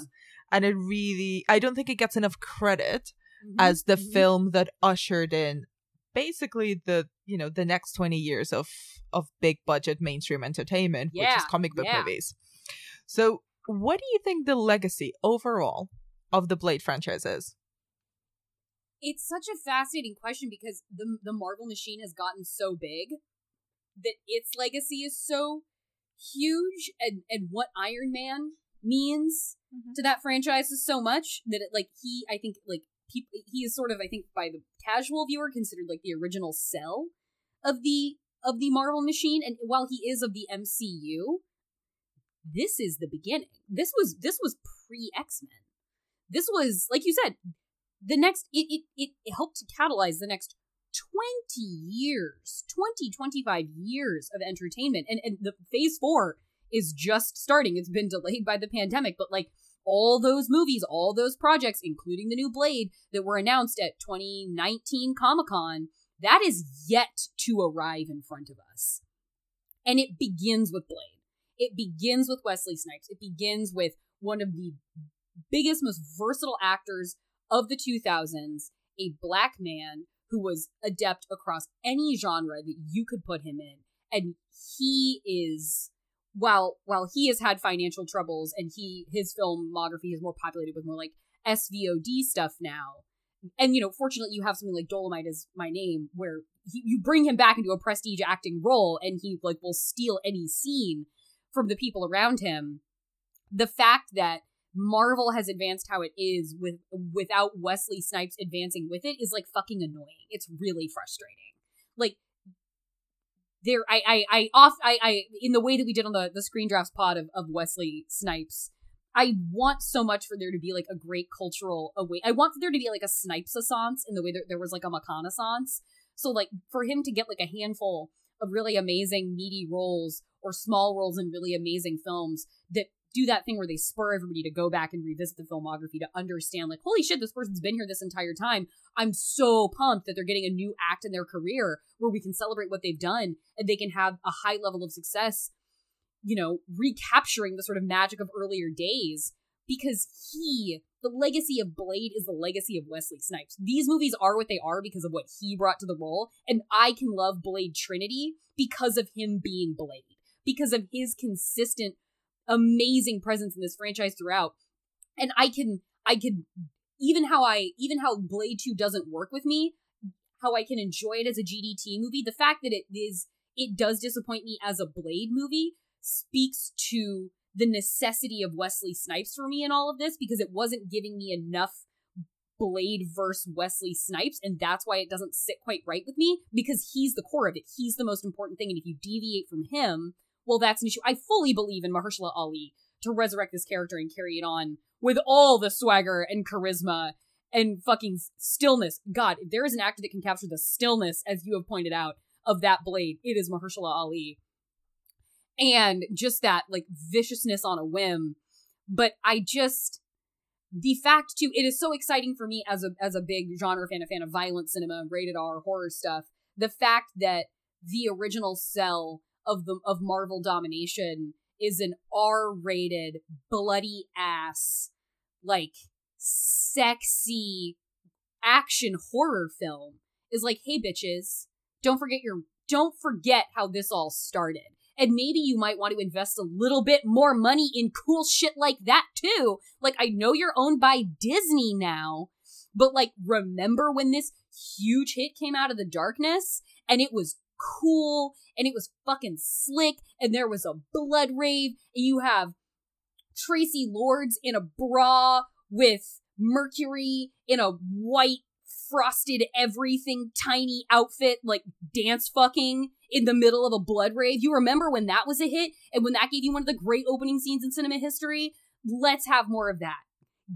And it really I don't think it gets enough credit Mhm, as the mhm. film that ushered in basically the you know the next 20 years of of big budget mainstream entertainment which is comic book yeah. movies so what do you think the legacy overall of the blade franchise is It's such a fascinating question because the the Marvel machine has gotten so big that its legacy is so huge and and what Iron Man means to that franchise is so much that it like he I think like he, he is sort of I think by the casual viewer considered like the original cell of the of the Marvel machine and while he is of the MCU this is the beginning. This was this was pre X-Men this was like you said the next it, it it it helped to catalyze the next 20 years 20 25 years of entertainment. And and the phase 4 is just starting. It's been delayed by the pandemic but like all those movies all those projects including the new blade that were announced at 2019 comic-con that is yet to arrive in front of us. And it begins with blade. It begins with wesley snipes. It begins with one of the biggest most versatile actors of the 2000s a black man who was adept across any genre that you could put him in. And he is while while he has had financial troubles and he his filmography is more populated with more like SVOD stuff now and you know fortunately you have something like Dolemite is my name where he, you bring him back into a prestige acting role and he like will steal any scene from the people around him the fact that Marvel has advanced how it is with without Wesley Snipes advancing with it is like fucking annoying. It's really frustrating. Like there I I I off I I in the way that we did on the the screen drafts pod of, of Wesley Snipes, I want so much for there to be like a great cultural away. I want for there to be like a Snipes assance in the way that there was like a McConaissance. So like for him to get like a handful of really amazing meaty roles or small roles in really amazing films that do that thing where they spur everybody to go back and revisit the filmography to understand like holy shit this person's been here this entire time. I'm so pumped that they're getting a new act in their career where we can celebrate what they've done and they can have a high level of success you know recapturing the sort of magic of earlier days because he the legacy of blade is the legacy of wesley snipes. These movies are what they are because of what he brought to the role and i can love blade trinity because of him being blade because of his consistent amazing presence in this franchise throughout. And I can I can even how I even how Blade 2 doesn't work with me, how I can enjoy it as a GDT movie, the fact that it is it does disappoint me as a Blade movie speaks to the necessity of Wesley Snipes for me in all of this because it wasn't giving me enough Blade versus Wesley Snipes, and that's why it doesn't sit quite right with me because he's the core of it. He's the most important thing, and if you deviate from him, well, that's an issue. I fully believe in Mahershala Ali to resurrect this character and carry it on with all the swagger and charisma and fucking stillness. God, if there is an actor that can capture the stillness, as you have pointed out, of that blade, it is Mahershala Ali. And just that like viciousness on a whim. But I just the fact too, it is so exciting for me as a as a big genre fan, a fan of violent cinema, rated R horror stuff. The fact that the original cell of the of Marvel domination is an R-rated, bloody ass, like sexy action horror film is like, hey bitches, don't forget your don't forget how this all started. And maybe you might want to invest a little bit more money in cool shit like that too. Like I know you're owned by Disney now, but like remember when this huge hit came out of the darkness and it was cool and it was fucking slick and there was a blood rave and you have Traci Lords in a bra with Mercury in a white frosted everything tiny outfit like dance fucking in the middle of a blood rave. You remember when that was a hit and when that gave you one of the great opening scenes in cinema history? Let's have more of that.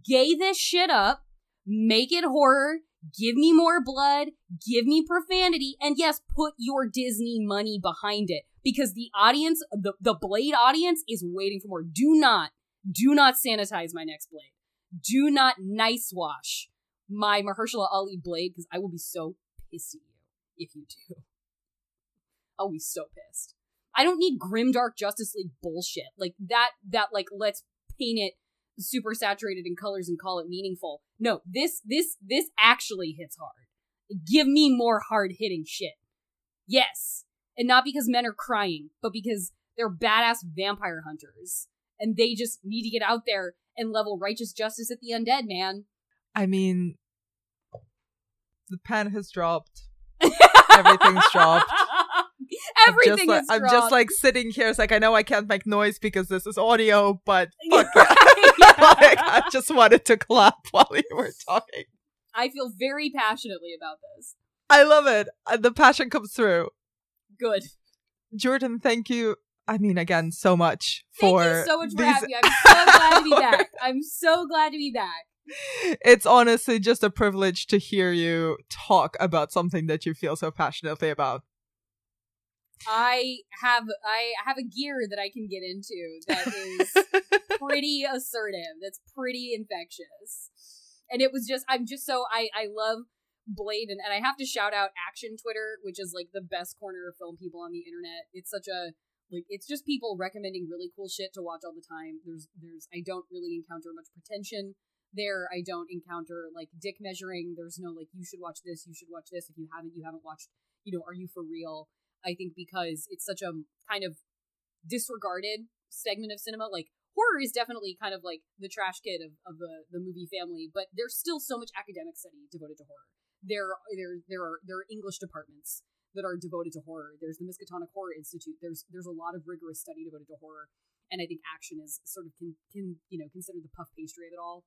Gay this shit up, make it horror, Give me more blood, give me profanity, and yes, put your Disney money behind it because the audience, the, the Blade audience is waiting for more. Do not, do not sanitize my next Blade. Do not nice wash my Mahershala Ali Blade because I will be so you if you do. I'll be so pissed. I don't need grimdark Justice League bullshit. Like that, that, like, let's paint it super saturated in colors and call it meaningful. No, this this this actually hits hard. Give me more hard hitting shit. Yes. And not because men are crying, but because they're badass vampire hunters. And they just need to get out there and level righteous justice at the undead, man. I mean, the pen has dropped. Everything's dropped. Everything I'm just, like, I'm just like sitting here. It's like I know I can't make noise because this is audio, but fuck it. Like, I just wanted to clap while you were talking. I feel very passionately about this. I love it. Uh, The passion comes through. Good. Jordan, thank you. I mean, again, so much Thank for you so much for having me. I'm so glad to be back. I'm so glad to be back. It's honestly just a privilege to hear you talk about something that you feel so passionately about. I have I have a gear that I can get into that is pretty assertive. That's pretty infectious. And it was just I'm just so I I love Blade and, and I have to shout out Action Twitter, which is like the best corner of film people on the internet. It's such a like it's just people recommending really cool shit to watch all the time. There's there's I don't really encounter much pretension there. I don't encounter like dick measuring. There's no like you should watch this, you should watch this. If you haven't, you haven't watched, you know, are you for real? I think because it's such a kind of disregarded segment of cinema. Like horror is definitely kind of like the trash kid of, of the, the movie family, but there's still so much academic study devoted to horror. There there there are there are English departments that are devoted to horror. There's the Miskatonic Horror Institute. There's there's a lot of rigorous study devoted to horror. And I think action is sort of can, can you know considered the puff pastry of it all.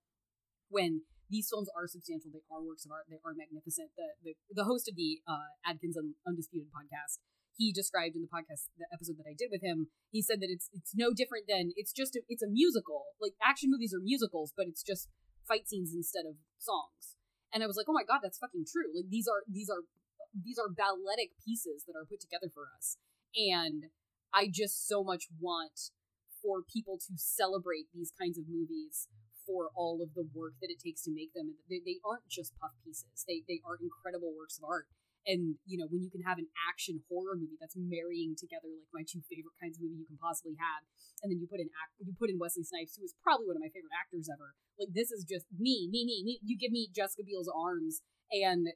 When these films are substantial, they are works of art, they are magnificent. The the, the host of the uh, Adkins Un- Undisputed podcast he described in the podcast the episode that I did with him, he said that it's it's no different than it's just a, it's a musical. Like action movies are musicals, but it's just fight scenes instead of songs. And I was like, "Oh my god, that's fucking true." Like these are these are these are balletic pieces that are put together for us, and I just so much want for people to celebrate these kinds of movies for all of the work that it takes to make them. And they, they aren't just puff pieces; they they are incredible works of art. And you know, when you can have an action horror movie that's marrying together like my two favorite kinds of movie you can possibly have, and then you put in act, you put in Wesley Snipes, who is probably one of my favorite actors ever. Like this is just me, me, me, me. You give me Jessica Biel's arms and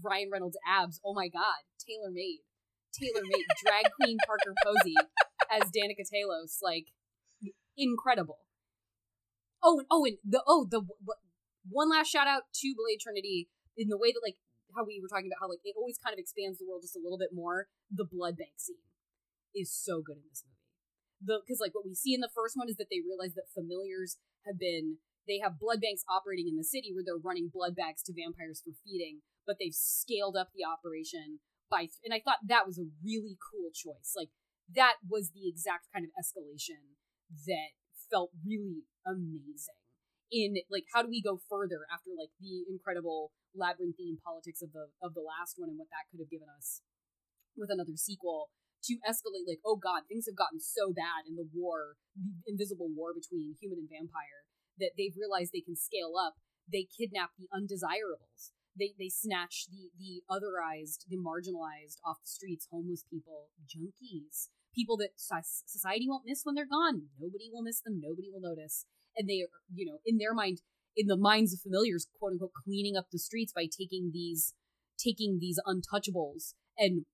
Ryan Reynolds' abs. Oh my god, tailor made, tailor made. Drag queen Parker Posey as Danica Talos, like incredible. Oh, and oh, and the oh the one last shout out to Blade Trinity in the way that like how we were talking about how like it always kind of expands the world just a little bit more. The blood bank scene is so good in this movie. The because like what we see in the first one is that they realize that familiars have been they have blood banks operating in the city where they're running blood bags to vampires for feeding, but they've scaled up the operation by and I thought that was a really cool choice. Like that was the exact kind of escalation that felt really amazing in like how do we go further after like the incredible labyrinthine politics of the of the last one and what that could have given us with another sequel to escalate like oh god things have gotten so bad in the war the invisible war between human and vampire that they've realized they can scale up they kidnap the undesirables they they snatch the the otherized the marginalized off the streets homeless people junkies people that society won't miss when they're gone. Nobody will miss them. Nobody will notice. And they, are, you know, in their mind, in the minds of familiars, quote unquote, cleaning up the streets by taking these, taking these untouchables and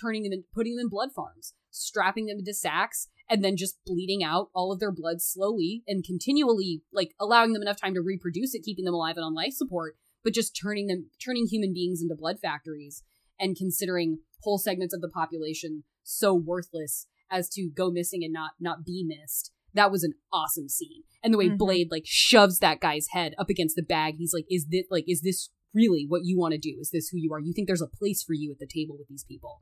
turning them and putting them in blood farms, strapping them into sacks, and then just bleeding out all of their blood slowly and continually, like allowing them enough time to reproduce it, keeping them alive and on life support, but just turning them, turning human beings into blood factories and considering whole segments of the population so worthless as to go missing and not not be missed. That was an awesome scene. And the way mm-hmm. Blade like shoves that guy's head up against the bag, he's like, "Is this like is this really what you want to do? Is this who you are? You think there's a place for you at the table with these people?"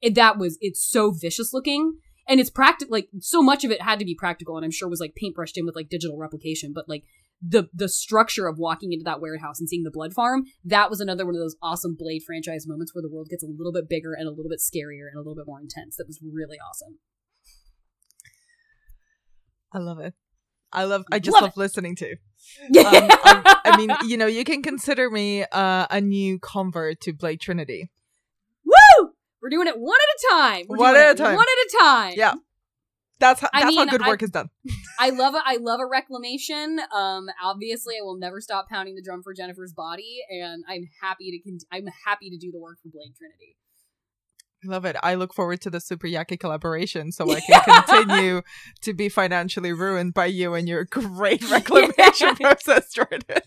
It, that was it's so vicious looking and it's practical like so much of it had to be practical and i'm sure was like paintbrushed in with like digital replication but like the the structure of walking into that warehouse and seeing the blood farm that was another one of those awesome blade franchise moments where the world gets a little bit bigger and a little bit scarier and a little bit more intense that was really awesome i love it. I love i just love, love listening to. Um, um, i mean you know you can consider me uh, a new convert to blade trinity. Woo! We're doing it one at a time. We're one at a time. one at a time. Yeah. That's how, that's I mean, how good work I, is done. I love a, I love a reclamation. Um, obviously, I will never stop pounding the drum for Jennifer's body, and I'm happy to con- I'm happy to do the work for Blade Trinity. Love it. I look forward to the Super Yaki collaboration so I can continue to be financially ruined by you and your great reclamation process, Jordan.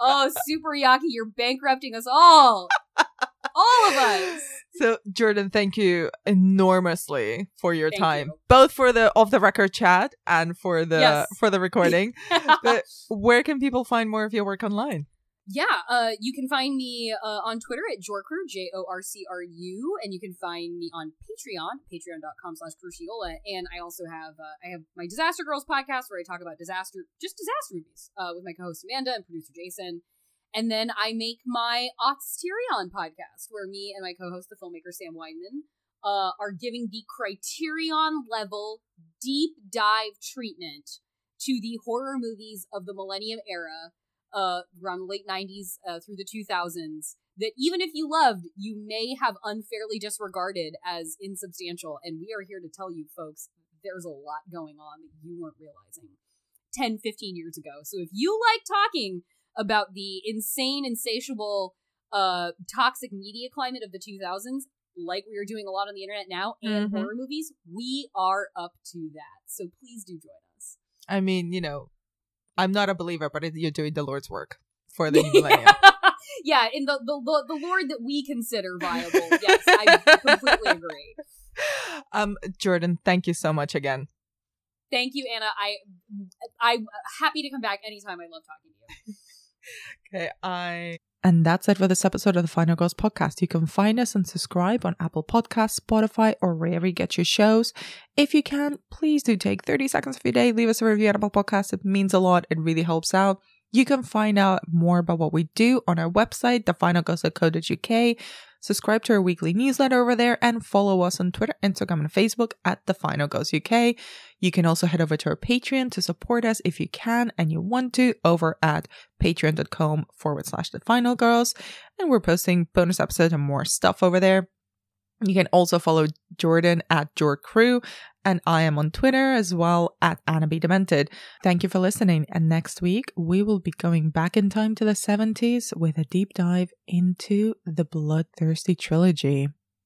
oh, Super Yaki, you're bankrupting us all. all of us. So, Jordan, thank you enormously for your thank time, you. both for the off the record chat and for the yes. for the recording. but where can people find more of your work online? Yeah, uh, you can find me uh, on Twitter at Jorcru, J O R C R U, and you can find me on Patreon, patreon.com slash Crucchiola. And I also have uh, I have my Disaster Girls podcast where I talk about disaster, just disaster movies uh, with my co host Amanda and producer Jason. And then I make my Autisterion podcast, where me and my co-host, the filmmaker Sam Weinman, uh, are giving the Criterion level deep dive treatment to the horror movies of the Millennium era, uh, around the late '90s uh, through the 2000s. That even if you loved, you may have unfairly disregarded as insubstantial. And we are here to tell you, folks, there's a lot going on that you weren't realizing 10, 15 years ago. So if you like talking about the insane, insatiable, uh, toxic media climate of the 2000s, like we are doing a lot on the internet now, and mm-hmm. horror movies, we are up to that. So please do join us. I mean, you know, I'm not a believer, but you're doing the Lord's work for the millennium. yeah, in the, the the Lord that we consider viable. Yes, I completely agree. Um, Jordan, thank you so much again. Thank you, Anna. I I'm happy to come back anytime. I love talking to you. Okay, I. And that's it for this episode of the Final Girls podcast. You can find us and subscribe on Apple Podcasts, Spotify, or wherever you get your shows. If you can, please do take 30 seconds of your day, leave us a review on Apple Podcasts. It means a lot. It really helps out. You can find out more about what we do on our website, thefinalgirls.co.uk. Subscribe to our weekly newsletter over there and follow us on Twitter, Instagram, and Facebook at The Final Girls UK. You can also head over to our Patreon to support us if you can and you want to over at patreon.com forward slash The Final Girls. And we're posting bonus episodes and more stuff over there. You can also follow Jordan at Jorcru, and I am on Twitter as well at Anna B. Demented. Thank you for listening. And next week, we will be going back in time to the 70s with a deep dive into the Bloodthirsty trilogy.